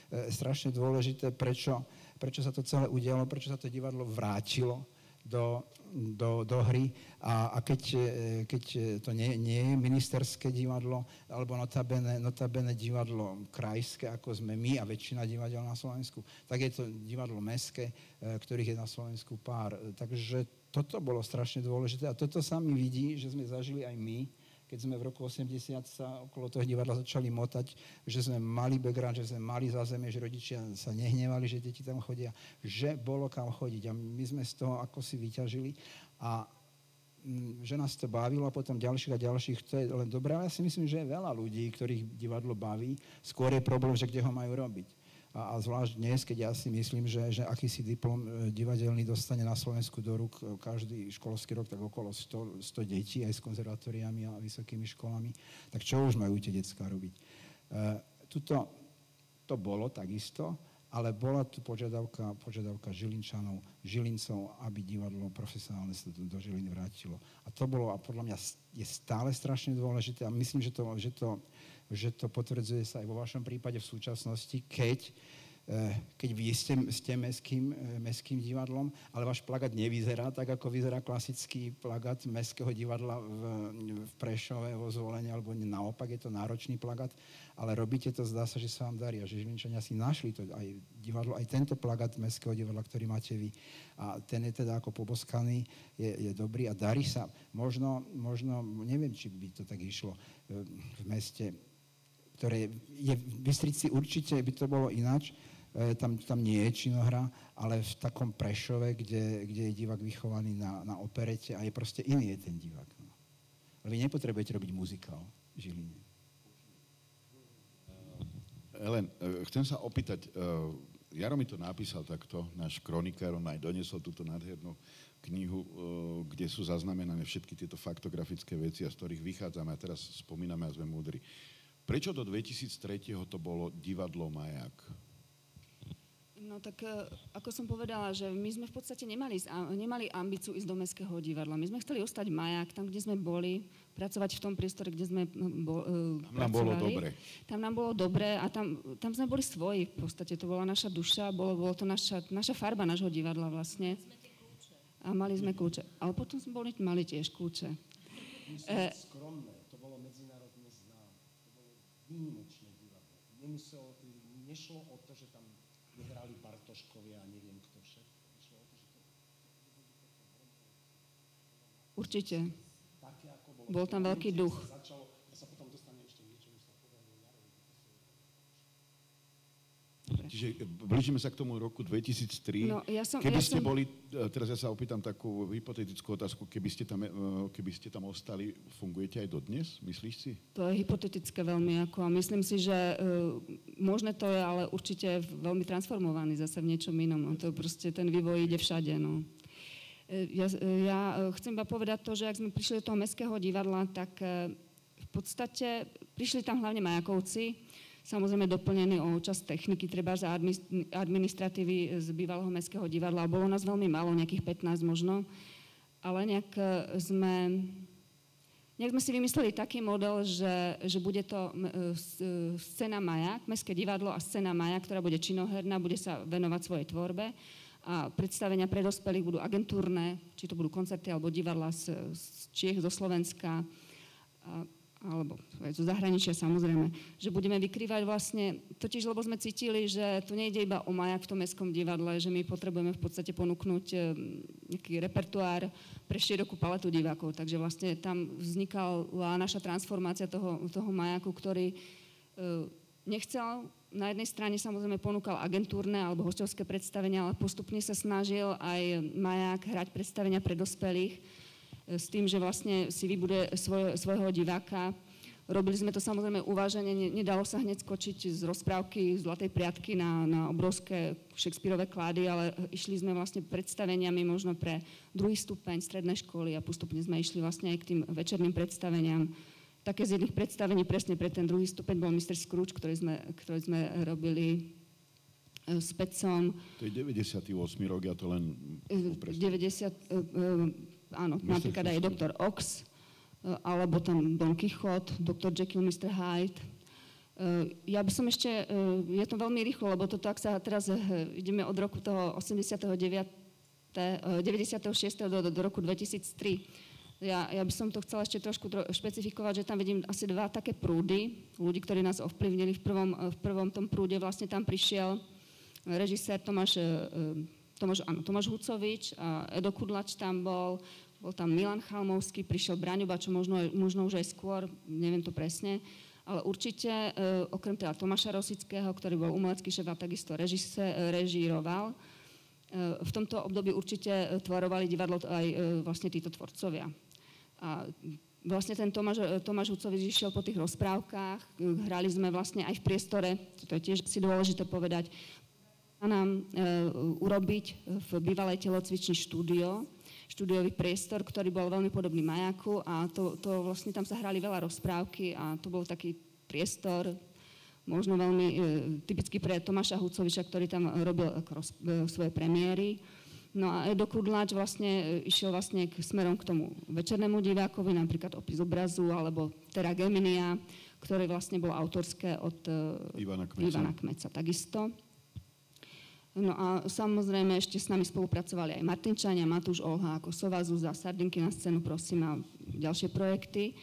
e, strašne dôležité, prečo, prečo sa to celé udialo, prečo sa to divadlo vrátilo do, do, do hry. A, a keď, e, keď to nie, nie je ministerské divadlo, alebo notabene, notabene divadlo krajské, ako sme my a väčšina divadel na Slovensku, tak je to divadlo mestské, e, ktorých je na Slovensku pár. Takže toto bolo strašne dôležité a toto sa mi vidí, že sme zažili aj my, keď sme v roku 80 sa okolo toho divadla začali motať, že sme mali background, že sme mali zázemie, že rodičia sa nehnevali, že deti tam chodia, že bolo kam chodiť. A my sme z toho ako si vyťažili. A mm, že nás to bavilo a potom ďalších a ďalších, to je len dobré, ale ja si myslím, že je veľa ľudí, ktorých divadlo baví, skôr je problém, že kde ho majú robiť a, a zvlášť dnes, keď ja si myslím, že, že akýsi diplom e, divadelný dostane na Slovensku do rúk e, každý školský rok tak okolo 100, 100 detí aj s konzervatóriami a vysokými školami, tak čo už majú tie detská robiť? E, tuto, to bolo takisto, ale bola tu požiadavka, požiadavka Žilinčanov, Žilincov, aby divadlo profesionálne sa do, Žiliny vrátilo. A to bolo, a podľa mňa je stále strašne dôležité a myslím, že to, že to že to potvrdzuje sa aj vo vašom prípade v súčasnosti, keď, eh, keď vy ste, ste mestským, eh, mestským divadlom, ale váš plagát nevyzerá tak, ako vyzerá klasický plagát mestského divadla v, v Prešove, vo zvolení, alebo naopak je to náročný plagát, ale robíte to, zdá sa, že sa vám darí a že Žilinčania si našli to aj divadlo, aj tento plagát mestského divadla, ktorý máte vy. A ten je teda ako poboskaný, je, je dobrý a darí sa. Možno, možno, neviem, či by to tak išlo eh, v meste ktoré je v Bystrici určite by to bolo ináč, e, tam, tam nie je činohra, ale v takom Prešove, kde, kde je divák vychovaný na, na operete a je proste iný je ten divák. No. Ale vy nepotrebujete robiť muzikál v Žiline. Ellen, e, chcem sa opýtať, e, Jaro mi to napísal takto, náš kronikár, on aj donesol túto nádhernú knihu, kde sú zaznamenané všetky tieto faktografické veci, a z ktorých vychádzame a teraz spomíname a sme múdri. Prečo do 2003. to bolo divadlo Majak? No tak e, ako som povedala, že my sme v podstate nemali, nemali ambíciu ísť do Mestského divadla. My sme chceli ostať Majak, tam, kde sme boli, pracovať v tom priestore, kde sme bo, Tam nám bolo dobre. Tam nám bolo dobre a tam, tam sme boli svoji v podstate. To bola naša duša, bolo, bolo to naša, naša farba nášho divadla vlastne. A mali sme kľúče. Ale potom sme boli, mali tiež kľúče. E, skromné výnimočné divadlo. Nemusel, nešlo o to, že tam nehrali Bartoškovia a neviem kto všetko. Nešlo o to, že to... Určite. Také, ako bolo. Bol tam veľký duch. Začalo, ja sa potom dostanem ešte niečo, sa povedalo Čiže blížime sa k tomu roku 2003. No, ja som, keby ja ste som... boli, e, teraz ja sa opýtam takú hypotetickú otázku, keby ste tam, e, keby ste tam ostali, fungujete aj dodnes, myslíš si? To je hypotetické veľmi ako a myslím si, že uh, možné to je, ale určite veľmi transformovaný zase v niečom inom. No, to proste ten vývoj ide všade. No. Ja, ja chcem iba povedať to, že ak sme prišli do toho mestského divadla, tak v podstate prišli tam hlavne majakovci, samozrejme doplnený o časť techniky, treba za administratívy z bývalého mestského divadla. Bolo nás veľmi málo, nejakých 15 možno, ale nejak e, sme, nejak sme si vymysleli taký model, že, že bude to e, scéna Maja, Mestské divadlo a scéna Maja, ktorá bude činoherná, bude sa venovať svojej tvorbe a predstavenia pre dospelých budú agentúrne, či to budú koncerty alebo divadla z, z Čiech, zo Slovenska. A alebo zo zahraničia samozrejme, že budeme vykrývať vlastne, totiž lebo sme cítili, že tu nejde iba o majak v tom mestskom divadle, že my potrebujeme v podstate ponúknuť eh, nejaký repertoár pre širokú paletu divákov, takže vlastne tam vznikala naša transformácia toho, toho majaku, ktorý eh, nechcel na jednej strane samozrejme ponúkal agentúrne alebo hostovské predstavenia, ale postupne sa snažil aj maják hrať predstavenia pre dospelých s tým, že vlastne si vybuduje svoj, svojho diváka. Robili sme to samozrejme uváženie, nedalo sa hneď skočiť z rozprávky Zlatej priatky na, na obrovské Shakespeareové klády, ale išli sme vlastne predstaveniami možno pre druhý stupeň strednej školy a postupne sme išli vlastne aj k tým večerným predstaveniam také z jedných predstavení presne pre ten druhý stupeň bol Mr. Scrooge, ktorý sme, ktorý sme robili e, s Pecom. To je 98. rok, ja to len... 90, uh, uh, áno, Mr. napríklad aj Dr. Ox, uh, alebo tam Don Quixote, Dr. Jekyll, Mr. Hyde. Uh, ja by som ešte, uh, je to veľmi rýchlo, lebo toto, ak sa teraz ideme od roku toho 89. Uh, 96. Do, do, roku 2003, ja, ja by som to chcela ešte trošku tro, špecifikovať, že tam vidím asi dva také prúdy ľudí, ktorí nás ovplyvnili. V prvom, v prvom tom prúde vlastne tam prišiel režisér Tomáš, e, e, Tomáš, áno, Tomáš Hucovič, Edo Kudlač tam bol, bol tam Milan Chalmovský, prišiel Braňoba, čo možno, možno už aj skôr, neviem to presne, ale určite, e, okrem teda Tomáša Rosického, ktorý bol umelecký šéf a takisto režise, režíroval, v tomto období určite tvarovali divadlo aj vlastne títo tvorcovia. A vlastne ten Tomáš, Tomáš Hucovič išiel po tých rozprávkach, hrali sme vlastne aj v priestore, to je tiež si dôležité povedať, nám e, urobiť v bývalej telocvični štúdio, štúdiový priestor, ktorý bol veľmi podobný majaku a to, to vlastne tam sa hrali veľa rozprávky a to bol taký priestor, možno veľmi e, typický pre Tomáša Hucoviča, ktorý tam robil ako roz, e, svoje premiéry. No a Edo Kudláč vlastne e, išiel vlastne k, smerom k tomu večernému divákovi, napríklad opis obrazu, alebo Terra Geminia, ktoré vlastne bolo autorské od e, Ivana Kmeca. Ivana Kmeca takisto. No a samozrejme ešte s nami spolupracovali aj Martinčania, Matúš Olha ako Sova Zuza, Sardinky na scénu, prosím, a ďalšie projekty.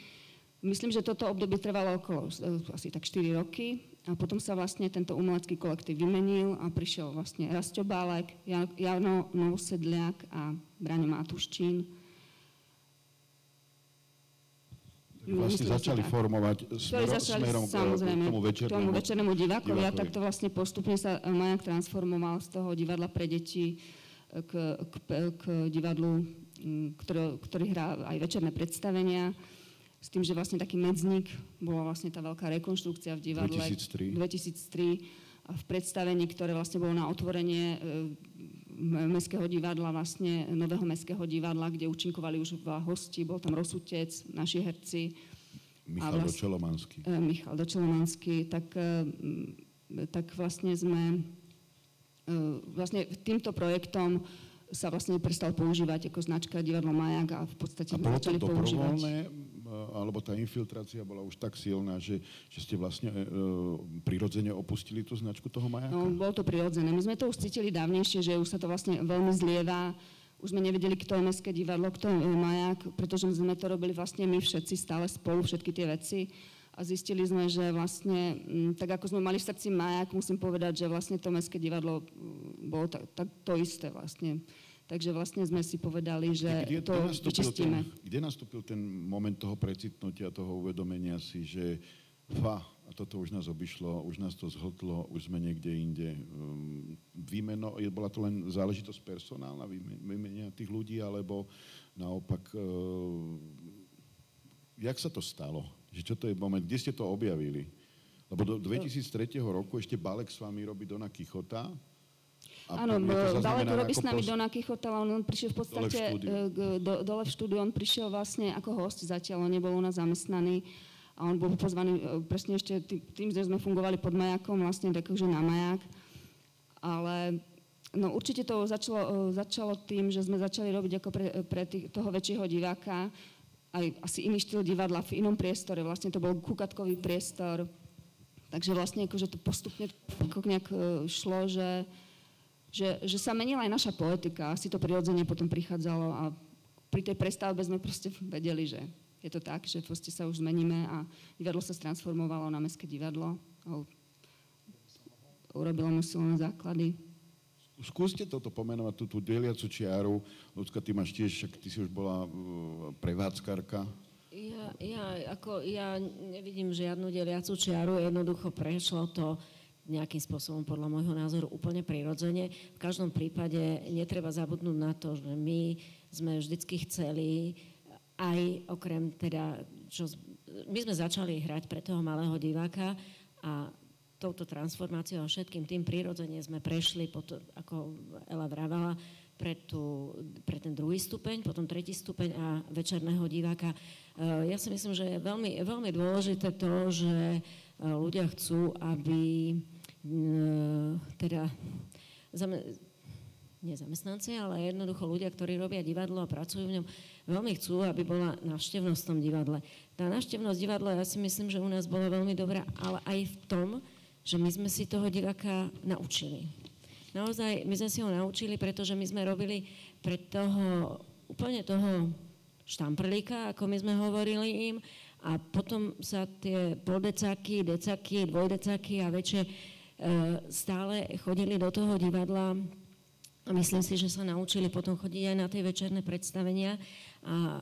Myslím, že toto obdobie trvalo okolo e, asi tak 4 roky a potom sa vlastne tento umelecký kolektív vymenil a prišiel vlastne Rasto Bálek, Jano Novosedliak a Braňo Matuščín. Vlastne začali tak. formovať smero, začali, smerom samozrejme, k tomu večernému, tomu večernému divákovi a takto vlastne postupne sa Majak transformoval z toho divadla pre deti k, k, k divadlu, ktorý, ktorý hrá aj večerné predstavenia s tým, že vlastne taký medzník, bola vlastne tá veľká rekonštrukcia v divadle. 2003, 2003 a v predstavení, ktoré vlastne bolo na otvorenie e, Mestského divadla, vlastne nového Mestského divadla, kde účinkovali už dva hosti, bol tam Rosutec, naši herci. Michal vlast, Dočelomanský. E, Michal Dočelomanský, tak, e, tak vlastne sme vlastne týmto projektom sa vlastne prestal používať ako značka divadlo Majak a v podstate a bolo to používať alebo tá infiltrácia bola už tak silná, že, že ste vlastne e, prirodzene opustili tú značku toho majáka? No, bolo to prirodzené. My sme to už cítili dávnejšie, že už sa to vlastne veľmi zlieva. Už sme nevedeli, kto je Mestské divadlo, kto je maják, pretože sme to robili vlastne my všetci stále spolu, všetky tie veci. A zistili sme, že vlastne, m, tak ako sme mali v srdci maják, musím povedať, že vlastne to Mestské divadlo bolo tak, tak to isté vlastne Takže vlastne sme si povedali, že kde, to kde vyčistíme. Ten, kde nastúpil ten moment toho precitnutia, toho uvedomenia si, že fa, a toto už nás obišlo, už nás to zhltlo, už sme niekde inde. Um, výmeno, bola to len záležitosť personálna, výmenia tých ľudí, alebo naopak, uh, jak sa to stalo? Že čo to je moment? Kde ste to objavili? Lebo do 2003 roku ešte Balek s vami robí Dona Kichota, Áno, Balek robí s nami Dona Kichota, on, on prišiel v podstate dole v, e, do, dole v štúdiu, on prišiel vlastne ako host zatiaľ, on nebol u nás zamestnaný a on bol pozvaný e, presne ešte tým, tým že sme fungovali pod majakom, vlastne takže na majak. Ale no, určite to začalo, e, začalo tým, že sme začali robiť ako pre, pre tých, toho väčšieho diváka aj asi iný štýl divadla v inom priestore. Vlastne to bol kukatkový priestor. Takže vlastne akože to postupne nejak šlo, že že, že sa menila aj naša poetika, asi to prirodzene potom prichádzalo a pri tej prestavbe sme proste vedeli, že je to tak, že proste sa už zmeníme a divadlo sa transformovalo na mestské divadlo a urobilo mu silné základy. Skúste toto pomenovať, tú, tú deliacu čiaru. Ľudská, ty máš tiež, však ty si už bola uh, prevádzkarka. Ja, ja, ako, ja nevidím žiadnu deliacu čiaru, jednoducho prešlo to nejakým spôsobom podľa môjho názoru úplne prirodzene. V každom prípade netreba zabudnúť na to, že my sme vždycky chceli aj okrem teda, čo, my sme začali hrať pre toho malého diváka a touto transformáciou a všetkým tým prirodzene sme prešli, potom, ako Ela vravala, pre, tú, pre ten druhý stupeň, potom tretí stupeň a večerného diváka. Eh, ja si myslím, že je veľmi, veľmi dôležité to, že eh, ľudia chcú, aby teda nie zamestnanci, ale jednoducho ľudia, ktorí robia divadlo a pracujú v ňom, veľmi chcú, aby bola návštevnosť v tom divadle. Tá návštevnosť divadla, ja si myslím, že u nás bola veľmi dobrá, ale aj v tom, že my sme si toho diváka naučili. Naozaj, my sme si ho naučili, pretože my sme robili pre toho, úplne toho štamprlíka, ako my sme hovorili im, a potom sa tie poldecáky, decaky, dvojdecáky a väčšie stále chodili do toho divadla a myslím si, že sa naučili potom chodiť aj na tie večerné predstavenia a e,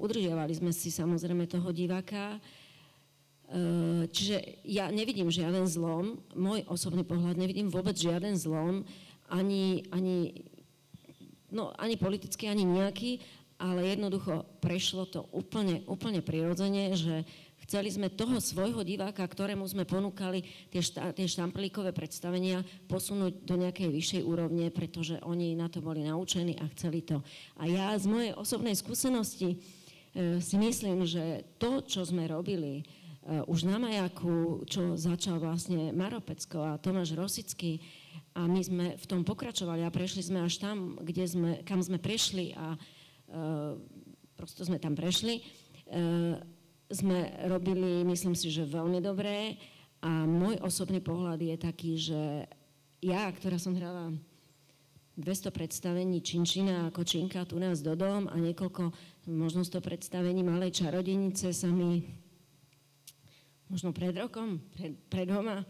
udržiavali sme si samozrejme toho diváka, Eh, čiže ja nevidím žiaden zlom, môj osobný pohľad, nevidím vôbec žiaden zlom, ani, ani, no, ani politický, ani nejaký, ale jednoducho prešlo to úplne, úplne prirodzene, že chceli sme toho svojho diváka, ktorému sme ponúkali tie, šta, tie štamplíkové predstavenia, posunúť do nejakej vyššej úrovne, pretože oni na to boli naučení a chceli to. A ja z mojej osobnej skúsenosti e, si myslím, že to, čo sme robili, Eh, už na Majaku, čo začal vlastne Maropecko a Tomáš Rosický a my sme v tom pokračovali a prešli sme až tam, kde sme, kam sme prešli a uh, prosto sme tam prešli. Uh, sme robili, myslím si, že veľmi dobré a môj osobný pohľad je taký, že ja, ktorá som hrala 200 predstavení Činčina ako Činka tu nás do dom a niekoľko, možno 100 predstavení Malej čarodenice sa mi možno pred rokom, pred, pred doma.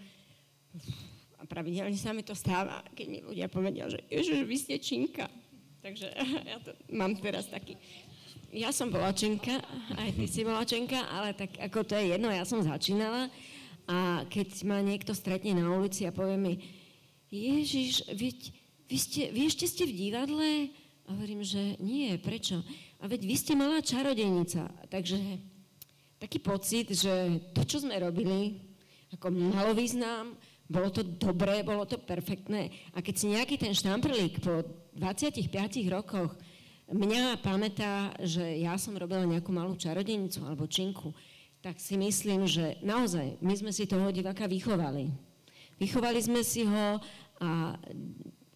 A pravidelne sa mi to stáva, keď mi ľudia povedia, že Ježiš, vy ste činka. Takže ja to mám teraz taký... Ja som bola činka, aj ty si bola činka, ale tak ako to je jedno, ja som začínala a keď ma niekto stretne na ulici a povie mi, Ježiš, vy, vy, ste, vy ešte ste v divadle? A hovorím, že nie, prečo? A veď vy ste malá čarodejnica, takže taký pocit, že to, čo sme robili, ako malo význam, bolo to dobré, bolo to perfektné. A keď si nejaký ten štamprlík po 25 rokoch mňa pamätá, že ja som robila nejakú malú čarodenicu alebo činku, tak si myslím, že naozaj my sme si toho diváka vychovali. Vychovali sme si ho a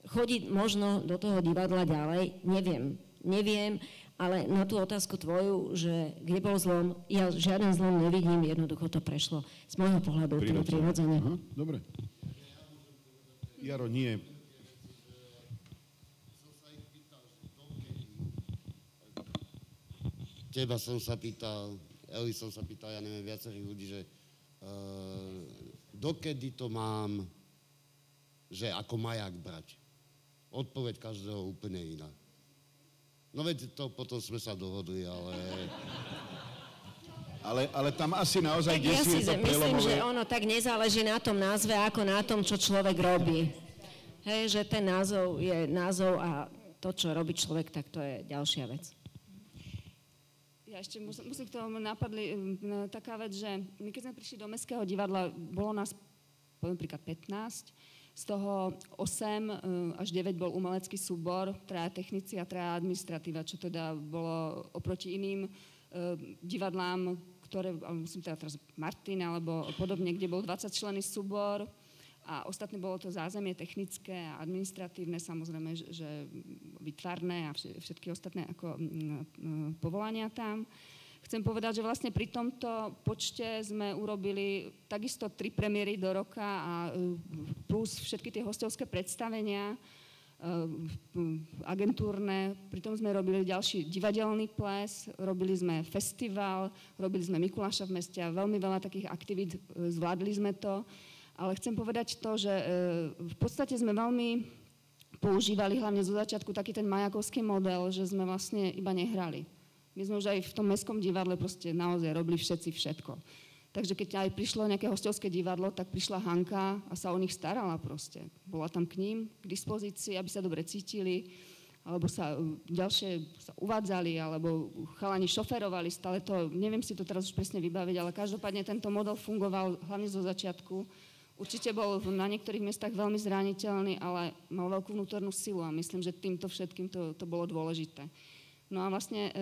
chodiť možno do toho divadla ďalej, neviem. Neviem, ale na tú otázku tvoju, že kde bol zlom, ja žiaden zlom nevidím, jednoducho to prešlo z môjho pohľadu úplne prirodzene. Aha, dobre. Jaro, nie. Teba som sa pýtal, Eli som sa pýtal, ja neviem, viacerých ľudí, že uh, dokedy to mám, že ako majak brať. Odpoveď každého úplne iná. No veď to potom sme sa dohodli, ale... Ale, ale tam asi naozaj, kde ja si myslím, že ono tak nezáleží na tom názve, ako na tom, čo človek robí. Hej, že ten názov je názov a to, čo robí človek, tak to je ďalšia vec. Ja ešte musím, musím k tomu napadli taká vec, že my keď sme prišli do Mestského divadla, bolo nás, poviem príklad, 15 z toho 8 eh, až 9 bol umelecký súbor, traja technici a traja administratíva, čo teda bolo oproti iným divadlám, ktoré, musím teda teraz Martin alebo podobne, kde bol 20 členy súbor a ostatné bolo to zázemie technické a administratívne, samozrejme, že vytvarné a všetky ostatné ako mm, povolania tam. Chcem povedať, že vlastne pri tomto počte sme urobili takisto tri premiéry do roka a e, plus všetky tie hostovské predstavenia e, agentúrne, pritom sme robili ďalší divadelný ples, robili sme festival, robili sme Mikuláša v meste a veľmi veľa takých aktivít, e, zvládli sme to. Ale chcem povedať to, že v podstate sme veľmi používali hlavne zo začiatku taký ten majakovský model, že sme vlastne iba nehrali my sme už aj v tom mestskom divadle proste naozaj robili všetci všetko. Takže keď aj prišlo nejaké hostovské divadlo, tak prišla Hanka a sa o nich starala proste. Bola tam k ním k dispozícii, aby sa dobre cítili, alebo sa e, ďalšie sa uvádzali, alebo chalani šoferovali, stále to, neviem si to teraz už presne vybaviť, ale každopádne tento model fungoval hlavne zo začiatku. Určite bol na niektorých miestach veľmi zraniteľný, ale mal veľkú vnútornú silu a myslím, že týmto všetkým to, to bolo dôležité. No a vlastne e,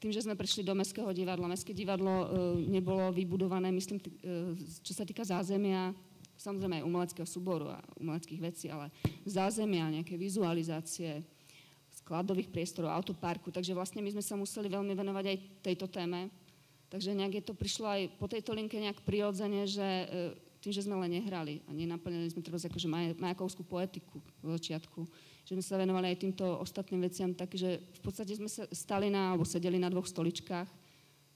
tým, že sme prišli do Mestského divadla, Mestské divadlo e, nebolo vybudované, myslím, e, čo sa týka zázemia, samozrejme aj umeleckého súboru a umeleckých vecí, ale zázemia, nejaké vizualizácie, skladových priestorov, autoparku, takže vlastne my sme sa museli veľmi venovať aj tejto téme. Takže nejak je to prišlo aj po tejto linke nejak prirodzene, že tým, že sme len nehrali a nenaplnili sme treba akože majakovskú poetiku v začiatku, že sme sa venovali aj týmto ostatným veciam, takže v podstate sme sa stali na, alebo sedeli na dvoch stoličkách,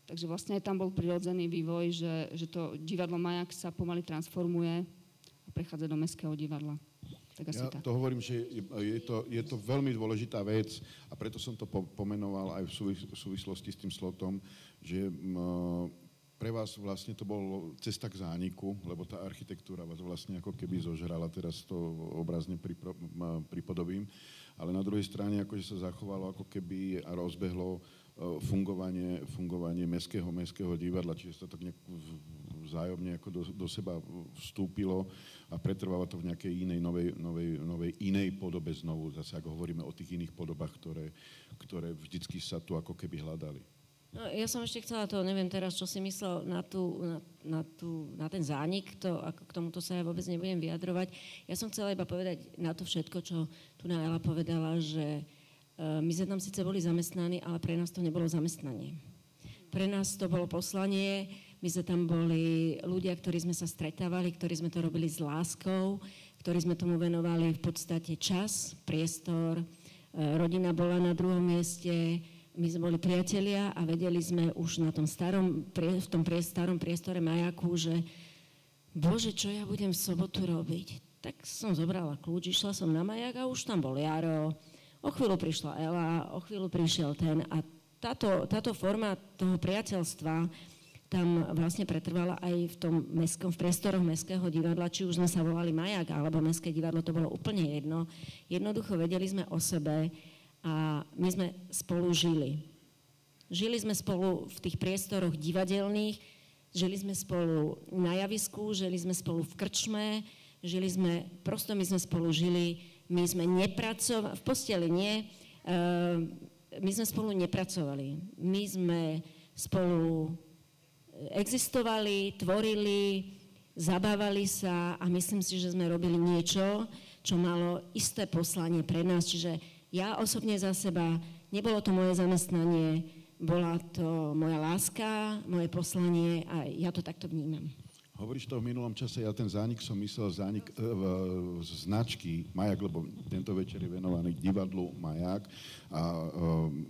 takže vlastne aj tam bol prirodzený vývoj, že, že to divadlo Majak sa pomaly transformuje a prechádza do Mestského divadla. Tak asi ja tak. to hovorím, že je to, je to veľmi dôležitá vec a preto som to po, pomenoval aj v súvislosti s tým slotom, že pre vás vlastne to bol cesta k zániku, lebo tá architektúra vás vlastne ako keby zožrala, teraz to obrazne pripodobím, ale na druhej strane akože sa zachovalo ako keby a rozbehlo e, fungovanie, fungovanie mestského, mestského divadla, čiže sa tak nejak vzájomne ako do, do seba vstúpilo a pretrváva to v nejakej inej, novej, novej, novej inej podobe znovu, zase ako hovoríme o tých iných podobách, ktoré, ktoré vždycky sa tu ako keby hľadali. No, ja som ešte chcela to, neviem teraz, čo si myslel na, tú, na, na, tú, na ten zánik, to, ako k tomuto sa ja vôbec nebudem vyjadrovať. Ja som chcela iba povedať na to všetko, čo tu Naela povedala, že uh, my sme tam síce boli zamestnaní, ale pre nás to nebolo zamestnanie. Pre nás to bolo poslanie, my sme tam boli ľudia, ktorí sme sa stretávali, ktorí sme to robili s láskou, ktorí sme tomu venovali v podstate čas, priestor, uh, rodina bola na druhom mieste, my sme boli priatelia a vedeli sme už na tom starom, v tom starom priestore majaku, že bože, čo ja budem v sobotu robiť? Tak som zobrala kľúč, išla som na majak a už tam bol Jaro, o chvíľu prišla Ela, o chvíľu prišiel ten a táto, táto forma toho priateľstva tam vlastne pretrvala aj v tom mestskom, v priestoroch Mestského divadla, či už sme sa volali Majak alebo Mestské divadlo, to bolo úplne jedno. Jednoducho vedeli sme o sebe, a my sme spolu žili. Žili sme spolu v tých priestoroch divadelných, žili sme spolu na javisku, žili sme spolu v krčme, žili sme, prosto my sme spolu žili, my sme nepracovali, v posteli nie, uh, my sme spolu nepracovali. My sme spolu existovali, tvorili, zabávali sa a myslím si, že sme robili niečo, čo malo isté poslanie pre nás, čiže ja osobne za seba, nebolo to moje zamestnanie, bola to moja láska, moje poslanie a ja to takto vnímam. Hovoríš to v minulom čase, ja ten zánik som myslel zánik e, značky Majak, lebo tento večer je venovaný divadlu Majak a e,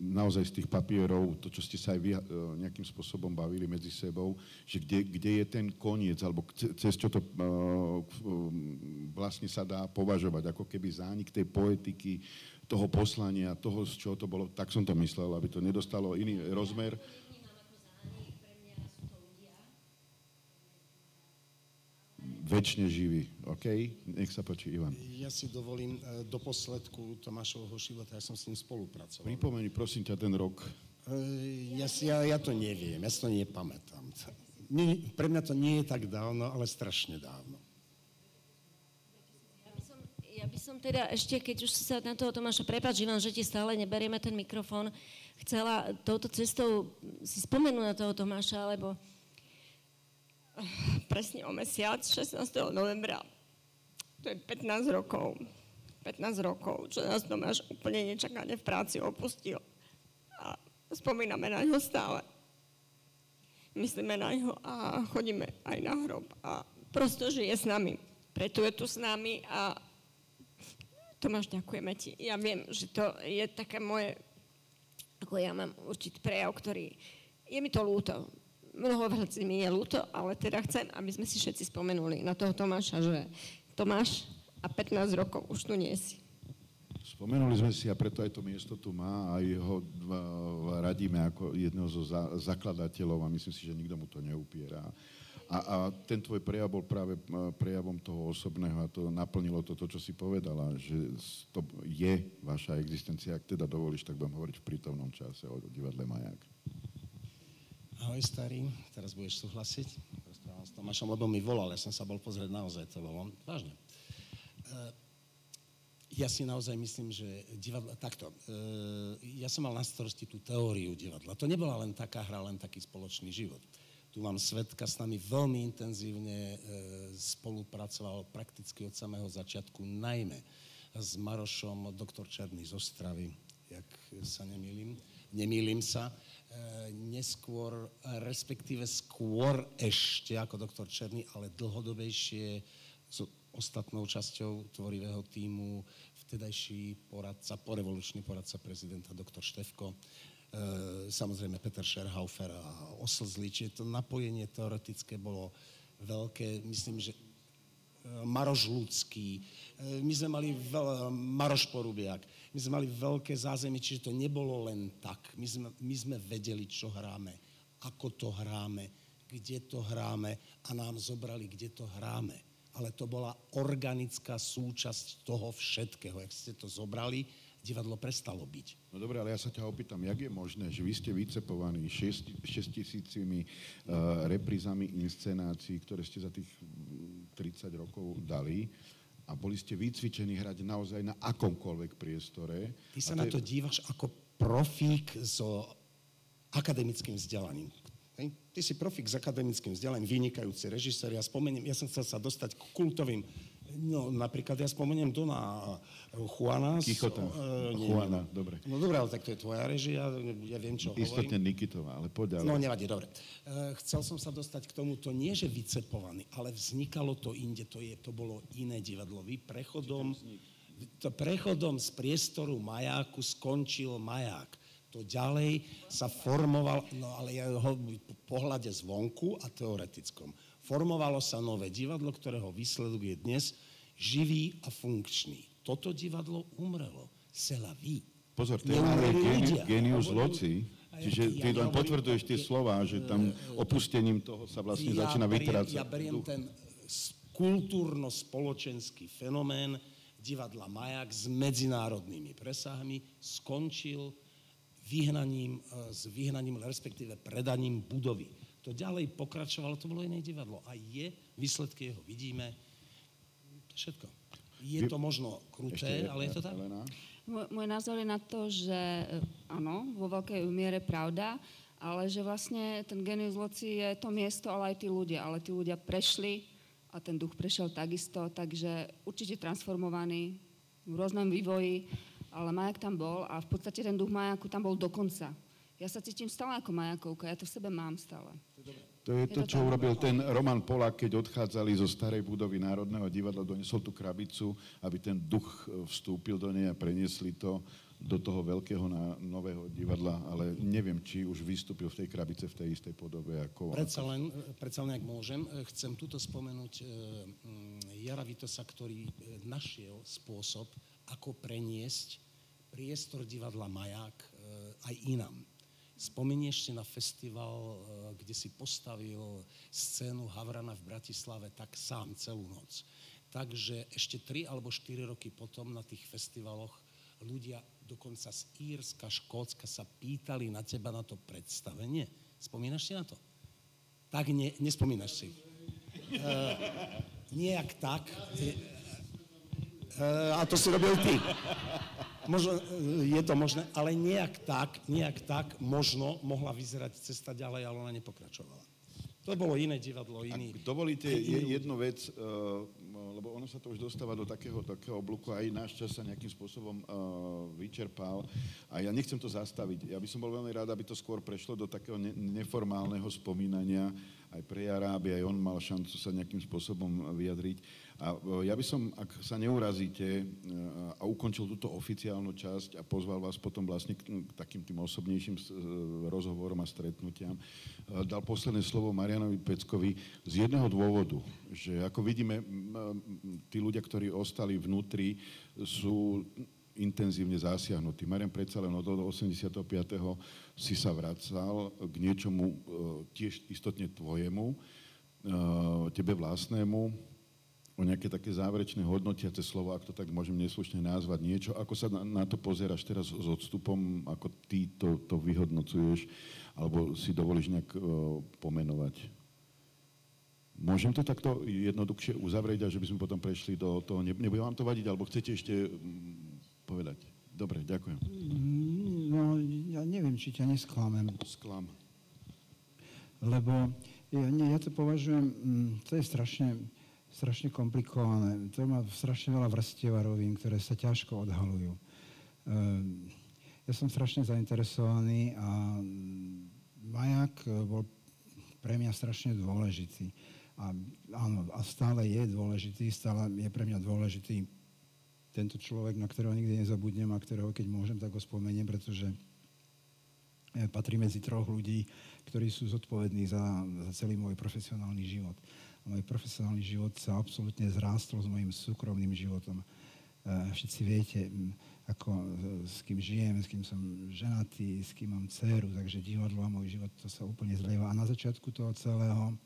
naozaj z tých papierov, to, čo ste sa aj vy e, nejakým spôsobom bavili medzi sebou, že kde, kde je ten koniec, alebo cez čo to e, vlastne sa dá považovať, ako keby zánik tej poetiky, toho poslania, toho, z čoho to bolo, tak som to myslel, aby to nedostalo iný rozmer. Večne živý, OK? Nech sa páči, Ivan. Ja si dovolím e, do posledku Tomášovho života, ja som s ním spolupracoval. Pripomeni, prosím ťa, ten rok. E, ja, si, ja, ja to neviem, ja si to nepamätám. Nie, pre mňa to nie je tak dávno, ale strašne dávno. Ja by som teda ešte, keď už sa na toho Tomáša, prepáč Ivan, že ti stále neberieme ten mikrofón, chcela touto cestou si spomenúť na toho Tomáša, lebo presne o mesiac, 16. novembra, to je 15 rokov, 15 rokov, čo nás Tomáš úplne nečakane v práci opustil. A spomíname na ňo stále. Myslíme na ňo a chodíme aj na hrob. A prosto žije s nami. Preto je tu s nami a Tomáš, ďakujeme ti. Ja viem, že to je také moje, ako ja mám určitý prejav, ktorý, je mi to ľúto. Mnoho vecí mi je ľúto, ale teda chcem, aby sme si všetci spomenuli na toho Tomáša, že Tomáš a 15 rokov už tu nie si. Spomenuli sme si, a preto aj to miesto tu má, aj ho radíme ako jedného zo zakladateľov a myslím si, že nikto mu to neupiera. A, a ten tvoj prejav bol práve prejavom toho osobného a to naplnilo to, to, čo si povedala, že to je vaša existencia. Ak teda dovolíš, tak budem hovoriť v prítomnom čase o divadle Maják. Ahoj starý, teraz budeš súhlasiť. Rozprávam s Tomášom, lebo mi volal, ja som sa bol pozrieť naozaj, to bolo vážne. Uh, ja si naozaj myslím, že divadlo, takto, e, ja som mal na starosti tú teóriu divadla. To nebola len taká hra, len taký spoločný život. Tu mám svetka, s nami veľmi intenzívne e, spolupracoval prakticky od samého začiatku, najmä s Marošom, doktor Černý z Ostravy, jak sa nemýlim. Nemýlim sa. E, neskôr, respektíve skôr ešte ako doktor Černý, ale dlhodobejšie s ostatnou časťou tvorivého týmu vtedajší poradca, porevolučný poradca prezidenta doktor Števko, samozrejme Peter Scherhaufer a Oslzli, čiže to napojenie teoretické bolo veľké. Myslím, že e, Maroš Ľudský, e, my sme mali veľ, Maroš Porubiak, my sme mali veľké zázemie, čiže to nebolo len tak. My sme, my sme vedeli, čo hráme, ako to hráme, kde to hráme a nám zobrali, kde to hráme ale to bola organická súčasť toho všetkého. Jak ste to zobrali, divadlo prestalo byť. No dobre, ale ja sa ťa opýtam, jak je možné, že vy ste vycepovaní 6, 6 tisícimi uh, reprízami inscenácií, ktoré ste za tých 30 rokov dali a boli ste vycvičení hrať naozaj na akomkoľvek priestore. Ty sa na to dívaš ako profík so akademickým vzdelaním. Hej. Ty si profik s akademickým vzdelaním, vynikajúci režisér. Ja spomeniem, ja som chcel sa dostať k kultovým No, napríklad ja spomeniem Dona Juana. Kichota. Uh, Juana, dobre. No dobre, ale tak to je tvoja režia, ja viem, čo Istotne hovorím. Nikitová, ale poď ale. No, nevadí, dobre. Uh, chcel som sa dostať k tomu, to nie, že vycepovaný, ale vznikalo to inde, to, je, to bolo iné divadlo. Vy prechodom, to prechodom z priestoru majáku skončil maják to ďalej sa formoval, no ale ja ho po pohľade zvonku a teoretickom. Formovalo sa nové divadlo, ktorého výsledok je dnes živý a funkčný. Toto divadlo umrelo. Sela ví. Pozor, to je genius loci. Čiže ty len potvrdzuješ tie slova, že tam opustením toho sa vlastne ja začína vytrácať. Ja beriem ten kultúrno-spoločenský fenomén divadla Majak s medzinárodnými presahmi skončil vyhnaním, s vyhnaním, respektíve predaním budovy. To ďalej pokračovalo, to bolo iné divadlo. A je, výsledky jeho vidíme, to všetko. Je to možno kruté, ale je to tak. Môj, môj názor je na to, že e, áno, vo veľkej miere pravda, ale že vlastne ten genius loci je to miesto, ale aj tí ľudia. Ale tí ľudia prešli a ten duch prešiel takisto, takže určite transformovaný v rôznom vývoji ale majak tam bol a v podstate ten duch majaku tam bol dokonca. Ja sa cítim stále ako majakovka, ja to v sebe mám stále. To je, to, čo urobil ten Roman Polák, keď odchádzali zo starej budovy Národného divadla, donesol tú krabicu, aby ten duch e, vstúpil do nej a preniesli to do toho veľkého na, nového divadla, ale neviem, či už vystúpil v tej krabice v tej istej podobe ako... Predsa len, predsa len, ak môžem, e, chcem tuto spomenúť e, Jara Vitosa, ktorý našiel spôsob, ako preniesť priestor divadla Maják e, aj inám. Spomenieš si na festival, e, kde si postavil scénu Havrana v Bratislave tak sám celú noc. Takže ešte 3 alebo 4 roky potom na tých festivaloch ľudia dokonca z Írska, Škótska sa pýtali na teba na to predstavenie. Spomínaš si na to? Tak ne, nespomínaš si. Uh, nejak tak. Uh, a to si robil ty. Možno, e, je to možné, ale nejak tak, nejak tak možno mohla vyzerať cesta ďalej, ale ona nepokračovala. To bolo iné divadlo, iný... Ak dovolíte jednu vec, uh, lebo ono sa to už dostáva do takého, takého oblúku, aj náš čas sa nejakým spôsobom uh, vyčerpal a ja nechcem to zastaviť. Ja by som bol veľmi rád, aby to skôr prešlo do takého ne- neformálneho spomínania aj pre Jara, aby aj on mal šancu sa nejakým spôsobom vyjadriť. A e, ja by som, ak sa neurazíte, e, a ukončil túto oficiálnu časť a pozval vás potom vlastne k takým tým osobnejším e, rozhovorom a stretnutiam, dal posledné slovo Marianovi Peckovi z jedného dôvodu, že ako vidíme, tí ľudia, ktorí ostali vnútri, sú intenzívne zasiahnutý. Marian predsa len od 85. si sa vracal k niečomu tiež istotne tvojemu, tebe vlastnému, o nejaké také záverečné hodnotiace slovo, ak to tak môžem neslušne nazvať, niečo, ako sa na, na to pozeráš teraz s odstupom, ako ty to, to vyhodnocuješ, alebo si dovolíš nejak uh, pomenovať. Môžem to takto jednoduchšie uzavrieť a že by sme potom prešli do toho, nebude vám to vadiť, alebo chcete ešte mm, povedať? Dobre, ďakujem. Mm, no, ja neviem, či ťa nesklamem. Sklam. Lebo ja, nie, ja to považujem, mm, to je strašne, strašne komplikované. To má strašne veľa vrstiev a rovín, ktoré sa ťažko odhalujú. Ehm, ja som strašne zainteresovaný a majak bol pre mňa strašne dôležitý. A, áno, a stále je dôležitý, stále je pre mňa dôležitý tento človek, na ktorého nikdy nezabudnem a ktorého, keď môžem, tak ho spomeniem, pretože e, patrí medzi troch ľudí, ktorí sú zodpovední za, za celý môj profesionálny život. Môj profesionálny život sa absolútne zrástol s mojim súkromným životom. E, všetci viete, ako, e, s kým žijem, s kým som ženatý, s kým mám dceru, takže divadlo a môj život to sa úplne zlieva. A na začiatku toho celého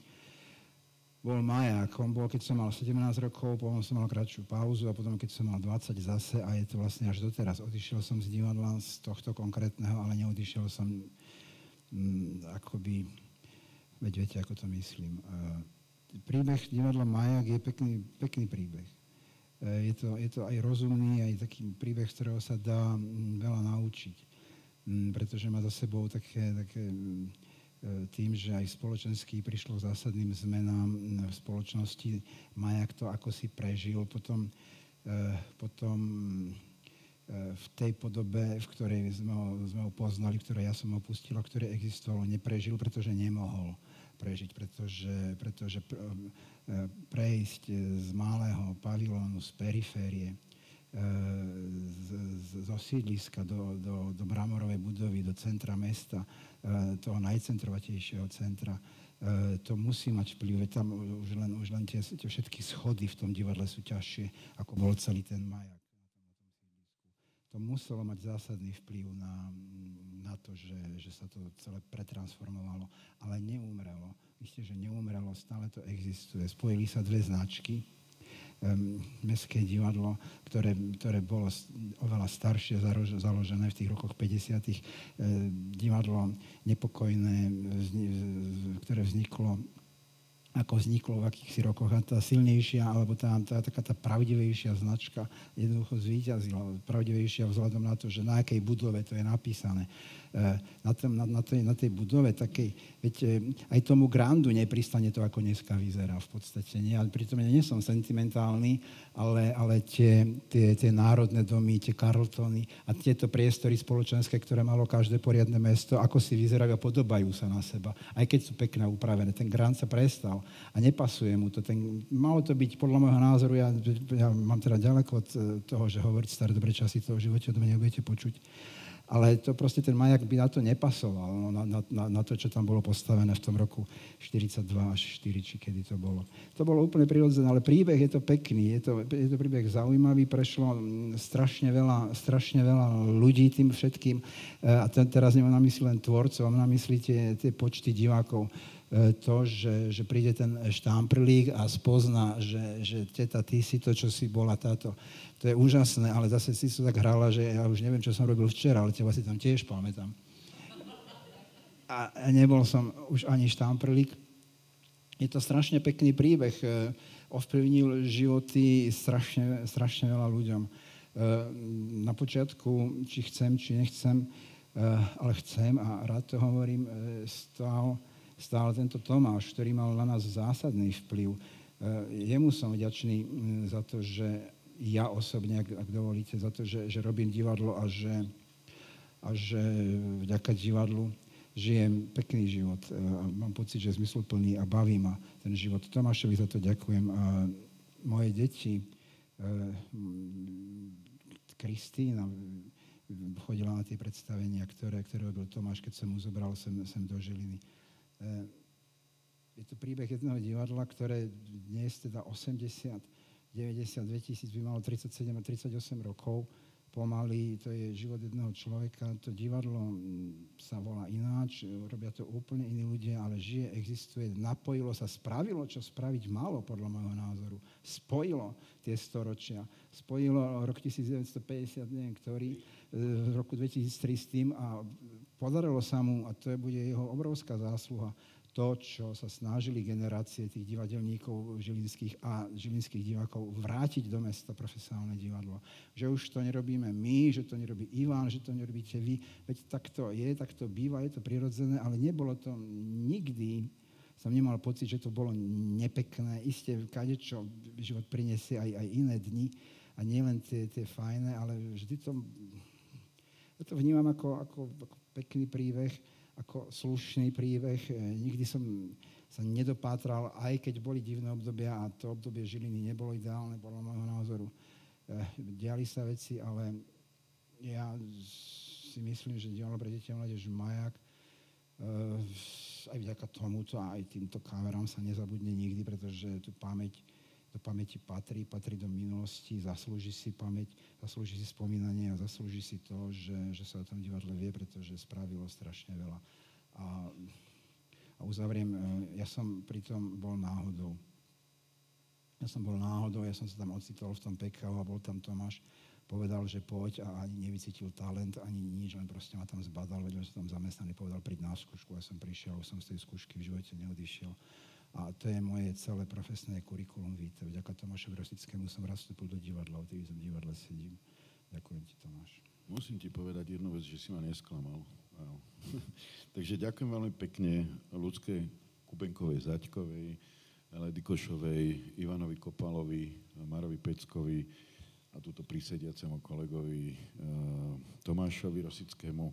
bol Majak. On bol, keď som mal 17 rokov, potom som mal kratšiu pauzu a potom, keď som mal 20 zase a je to vlastne až doteraz. Odišiel som z divadla z tohto konkrétneho, ale neodišiel som mm, akoby, veď viete, ako to myslím. Uh, príbeh divadla Majak je pekný, pekný príbeh. Uh, je, to, je to aj rozumný, aj taký príbeh, z ktorého sa dá mm, veľa naučiť. Mm, pretože má za sebou také, také mm, E, tým, že aj spoločensky prišlo k zásadným zmenám v spoločnosti, Majak to ako si prežil, potom, e, potom e, v tej podobe, v ktorej sme ho, sme ho poznali, ktoré ja som opustil a ktoré existovalo, neprežil, pretože nemohol prežiť, pretože, pretože prejsť z malého pavilónu, z periférie, zo sídliska do, do, do Bramorovej budovy, do centra mesta, toho najcentrovatejšieho centra, to musí mať vplyv. Tam už len, už len tie, tie všetky schody v tom divadle sú ťažšie, ako bol celý ten majak. To muselo mať zásadný vplyv na, na to, že, že sa to celé pretransformovalo, ale neumrelo. Myslíte, že neumrelo, stále to existuje. Spojili sa dve značky, um, Mestské divadlo, ktoré, ktoré bolo oveľa staršie, založené v tých rokoch 50. E, divadlo nepokojné, ktoré vzniklo ako vzniklo v akýchsi rokoch a tá silnejšia, alebo tá, tá, taká tá pravdivejšia značka jednoducho zvíťazila. Pravdivejšia vzhľadom na to, že na akej budove to je napísané. Eh, na, tom, na, na, tej, na tej budove takej, veď eh, aj tomu grandu nepristane to, ako dneska vyzerá v podstate. Nie? Ale pritom ja nie som sentimentálny, ale, ale tie, tie, tie národné domy, tie Carltony a tieto priestory spoločenské, ktoré malo každé poriadne mesto, ako si vyzerajú a podobajú sa na seba. Aj keď sú pekne upravené. Ten grand sa prestal a nepasuje mu to. Ten, malo to byť, podľa môjho názoru, ja, ja mám teda ďaleko od eh, toho, že hovoriť staré dobre časy toho živote, od mňa nebudete počuť ale to proste ten majak by na to nepasoval, no, na, na, na to, čo tam bolo postavené v tom roku 42 až 4, či kedy to bolo. To bolo úplne prirodzené, ale príbeh je to pekný, je to, je to príbeh zaujímavý, prešlo mm, strašne veľa, strašne veľa ľudí tým všetkým e, a ten, teraz nemám na mysli len tvorcov, mám na mysli tie, tie počty divákov e, to, že, že príde ten štámprlík a spozná, že, že teta, ty si to, čo si bola táto to je úžasné, ale zase si to tak hrala, že ja už neviem, čo som robil včera, ale teba si tam tiež pamätám. A nebol som už ani štamprlík. Je to strašne pekný príbeh. E, ovplyvnil životy strašne, strašne veľa ľuďom. E, na počiatku, či chcem, či nechcem, e, ale chcem a rád to hovorím, stál, stál tento Tomáš, ktorý mal na nás zásadný vplyv. Jemu som vďačný za to, že ja osobne, ak, ak dovolíte, za to, že, že robím divadlo a že, a že vďaka divadlu žijem pekný život. A mám pocit, že je zmysluplný a baví ma ten život. Tomášovi za to ďakujem. A moje deti, e, Kristýna chodila na tie predstavenia, ktoré, ktoré robil Tomáš, keď som mu zobral sem, sem do Žiliny. E, je to príbeh jedného divadla, ktoré dnes teda 80 92 tisíc by malo 37 a 38 rokov. pomaly, to je život jedného človeka. To divadlo mm, sa volá ináč, robia to úplne iní ľudia, ale žije, existuje, napojilo sa, spravilo, čo spraviť malo, podľa môjho názoru. Spojilo tie storočia. Spojilo rok 1950, neviem ktorý, e, v roku 2003 s tým a podarilo sa mu, a to je, bude jeho obrovská zásluha, to, čo sa snažili generácie tých divadelníkov žilinských a žilinských divákov vrátiť do mesta profesionálne divadlo. Že už to nerobíme my, že to nerobí Ivan, že to nerobíte vy. Veď tak to je, tak to býva, je to prirodzené, ale nebolo to nikdy, som nemal pocit, že to bolo nepekné. Isté, čo život prinesie aj, aj iné dni a nielen tie, tie fajné, ale vždy to, ja to vnímam ako, ako, ako pekný príbeh ako slušný príbeh. E, nikdy som sa nedopátral, aj keď boli divné obdobia a to obdobie Žiliny nebolo ideálne, podľa môjho názoru. E, diali sa veci, ale ja si myslím, že divadlo pre deti a mládež Majak e, aj vďaka tomuto a aj týmto kamerám sa nezabudne nikdy, pretože tú pamäť do pamäti patrí, patrí do minulosti, zaslúži si pamäť, zaslúži si spomínanie a zaslúži si to, že, že sa o tom divadle vie, pretože spravilo strašne veľa. A, a uzavriem, e, ja som pritom bol náhodou. Ja som bol náhodou, ja som sa tam ocitol v tom PKO a bol tam Tomáš, povedal, že poď a ani nevycítil talent, ani nič, len proste ma tam zbadal, vedel, že som tam zamestnaný, povedal, príď na skúšku, ja som prišiel, som z tej skúšky v živote neodišiel. A to je moje celé profesné kurikulum vitae. Vďaka Tomášovi Rosickému som raz vstúpil do divadla, odtedy som v divadle sedím. Ďakujem ti, Tomáš. Musím ti povedať jednu vec, že si ma nesklamal. Takže ďakujem veľmi pekne ľudskej Kubenkovej Zaďkovej, Ledy Košovej, Ivanovi Kopalovi, Marovi Peckovi a túto prisediacemu kolegovi e, Tomášovi Rosickému.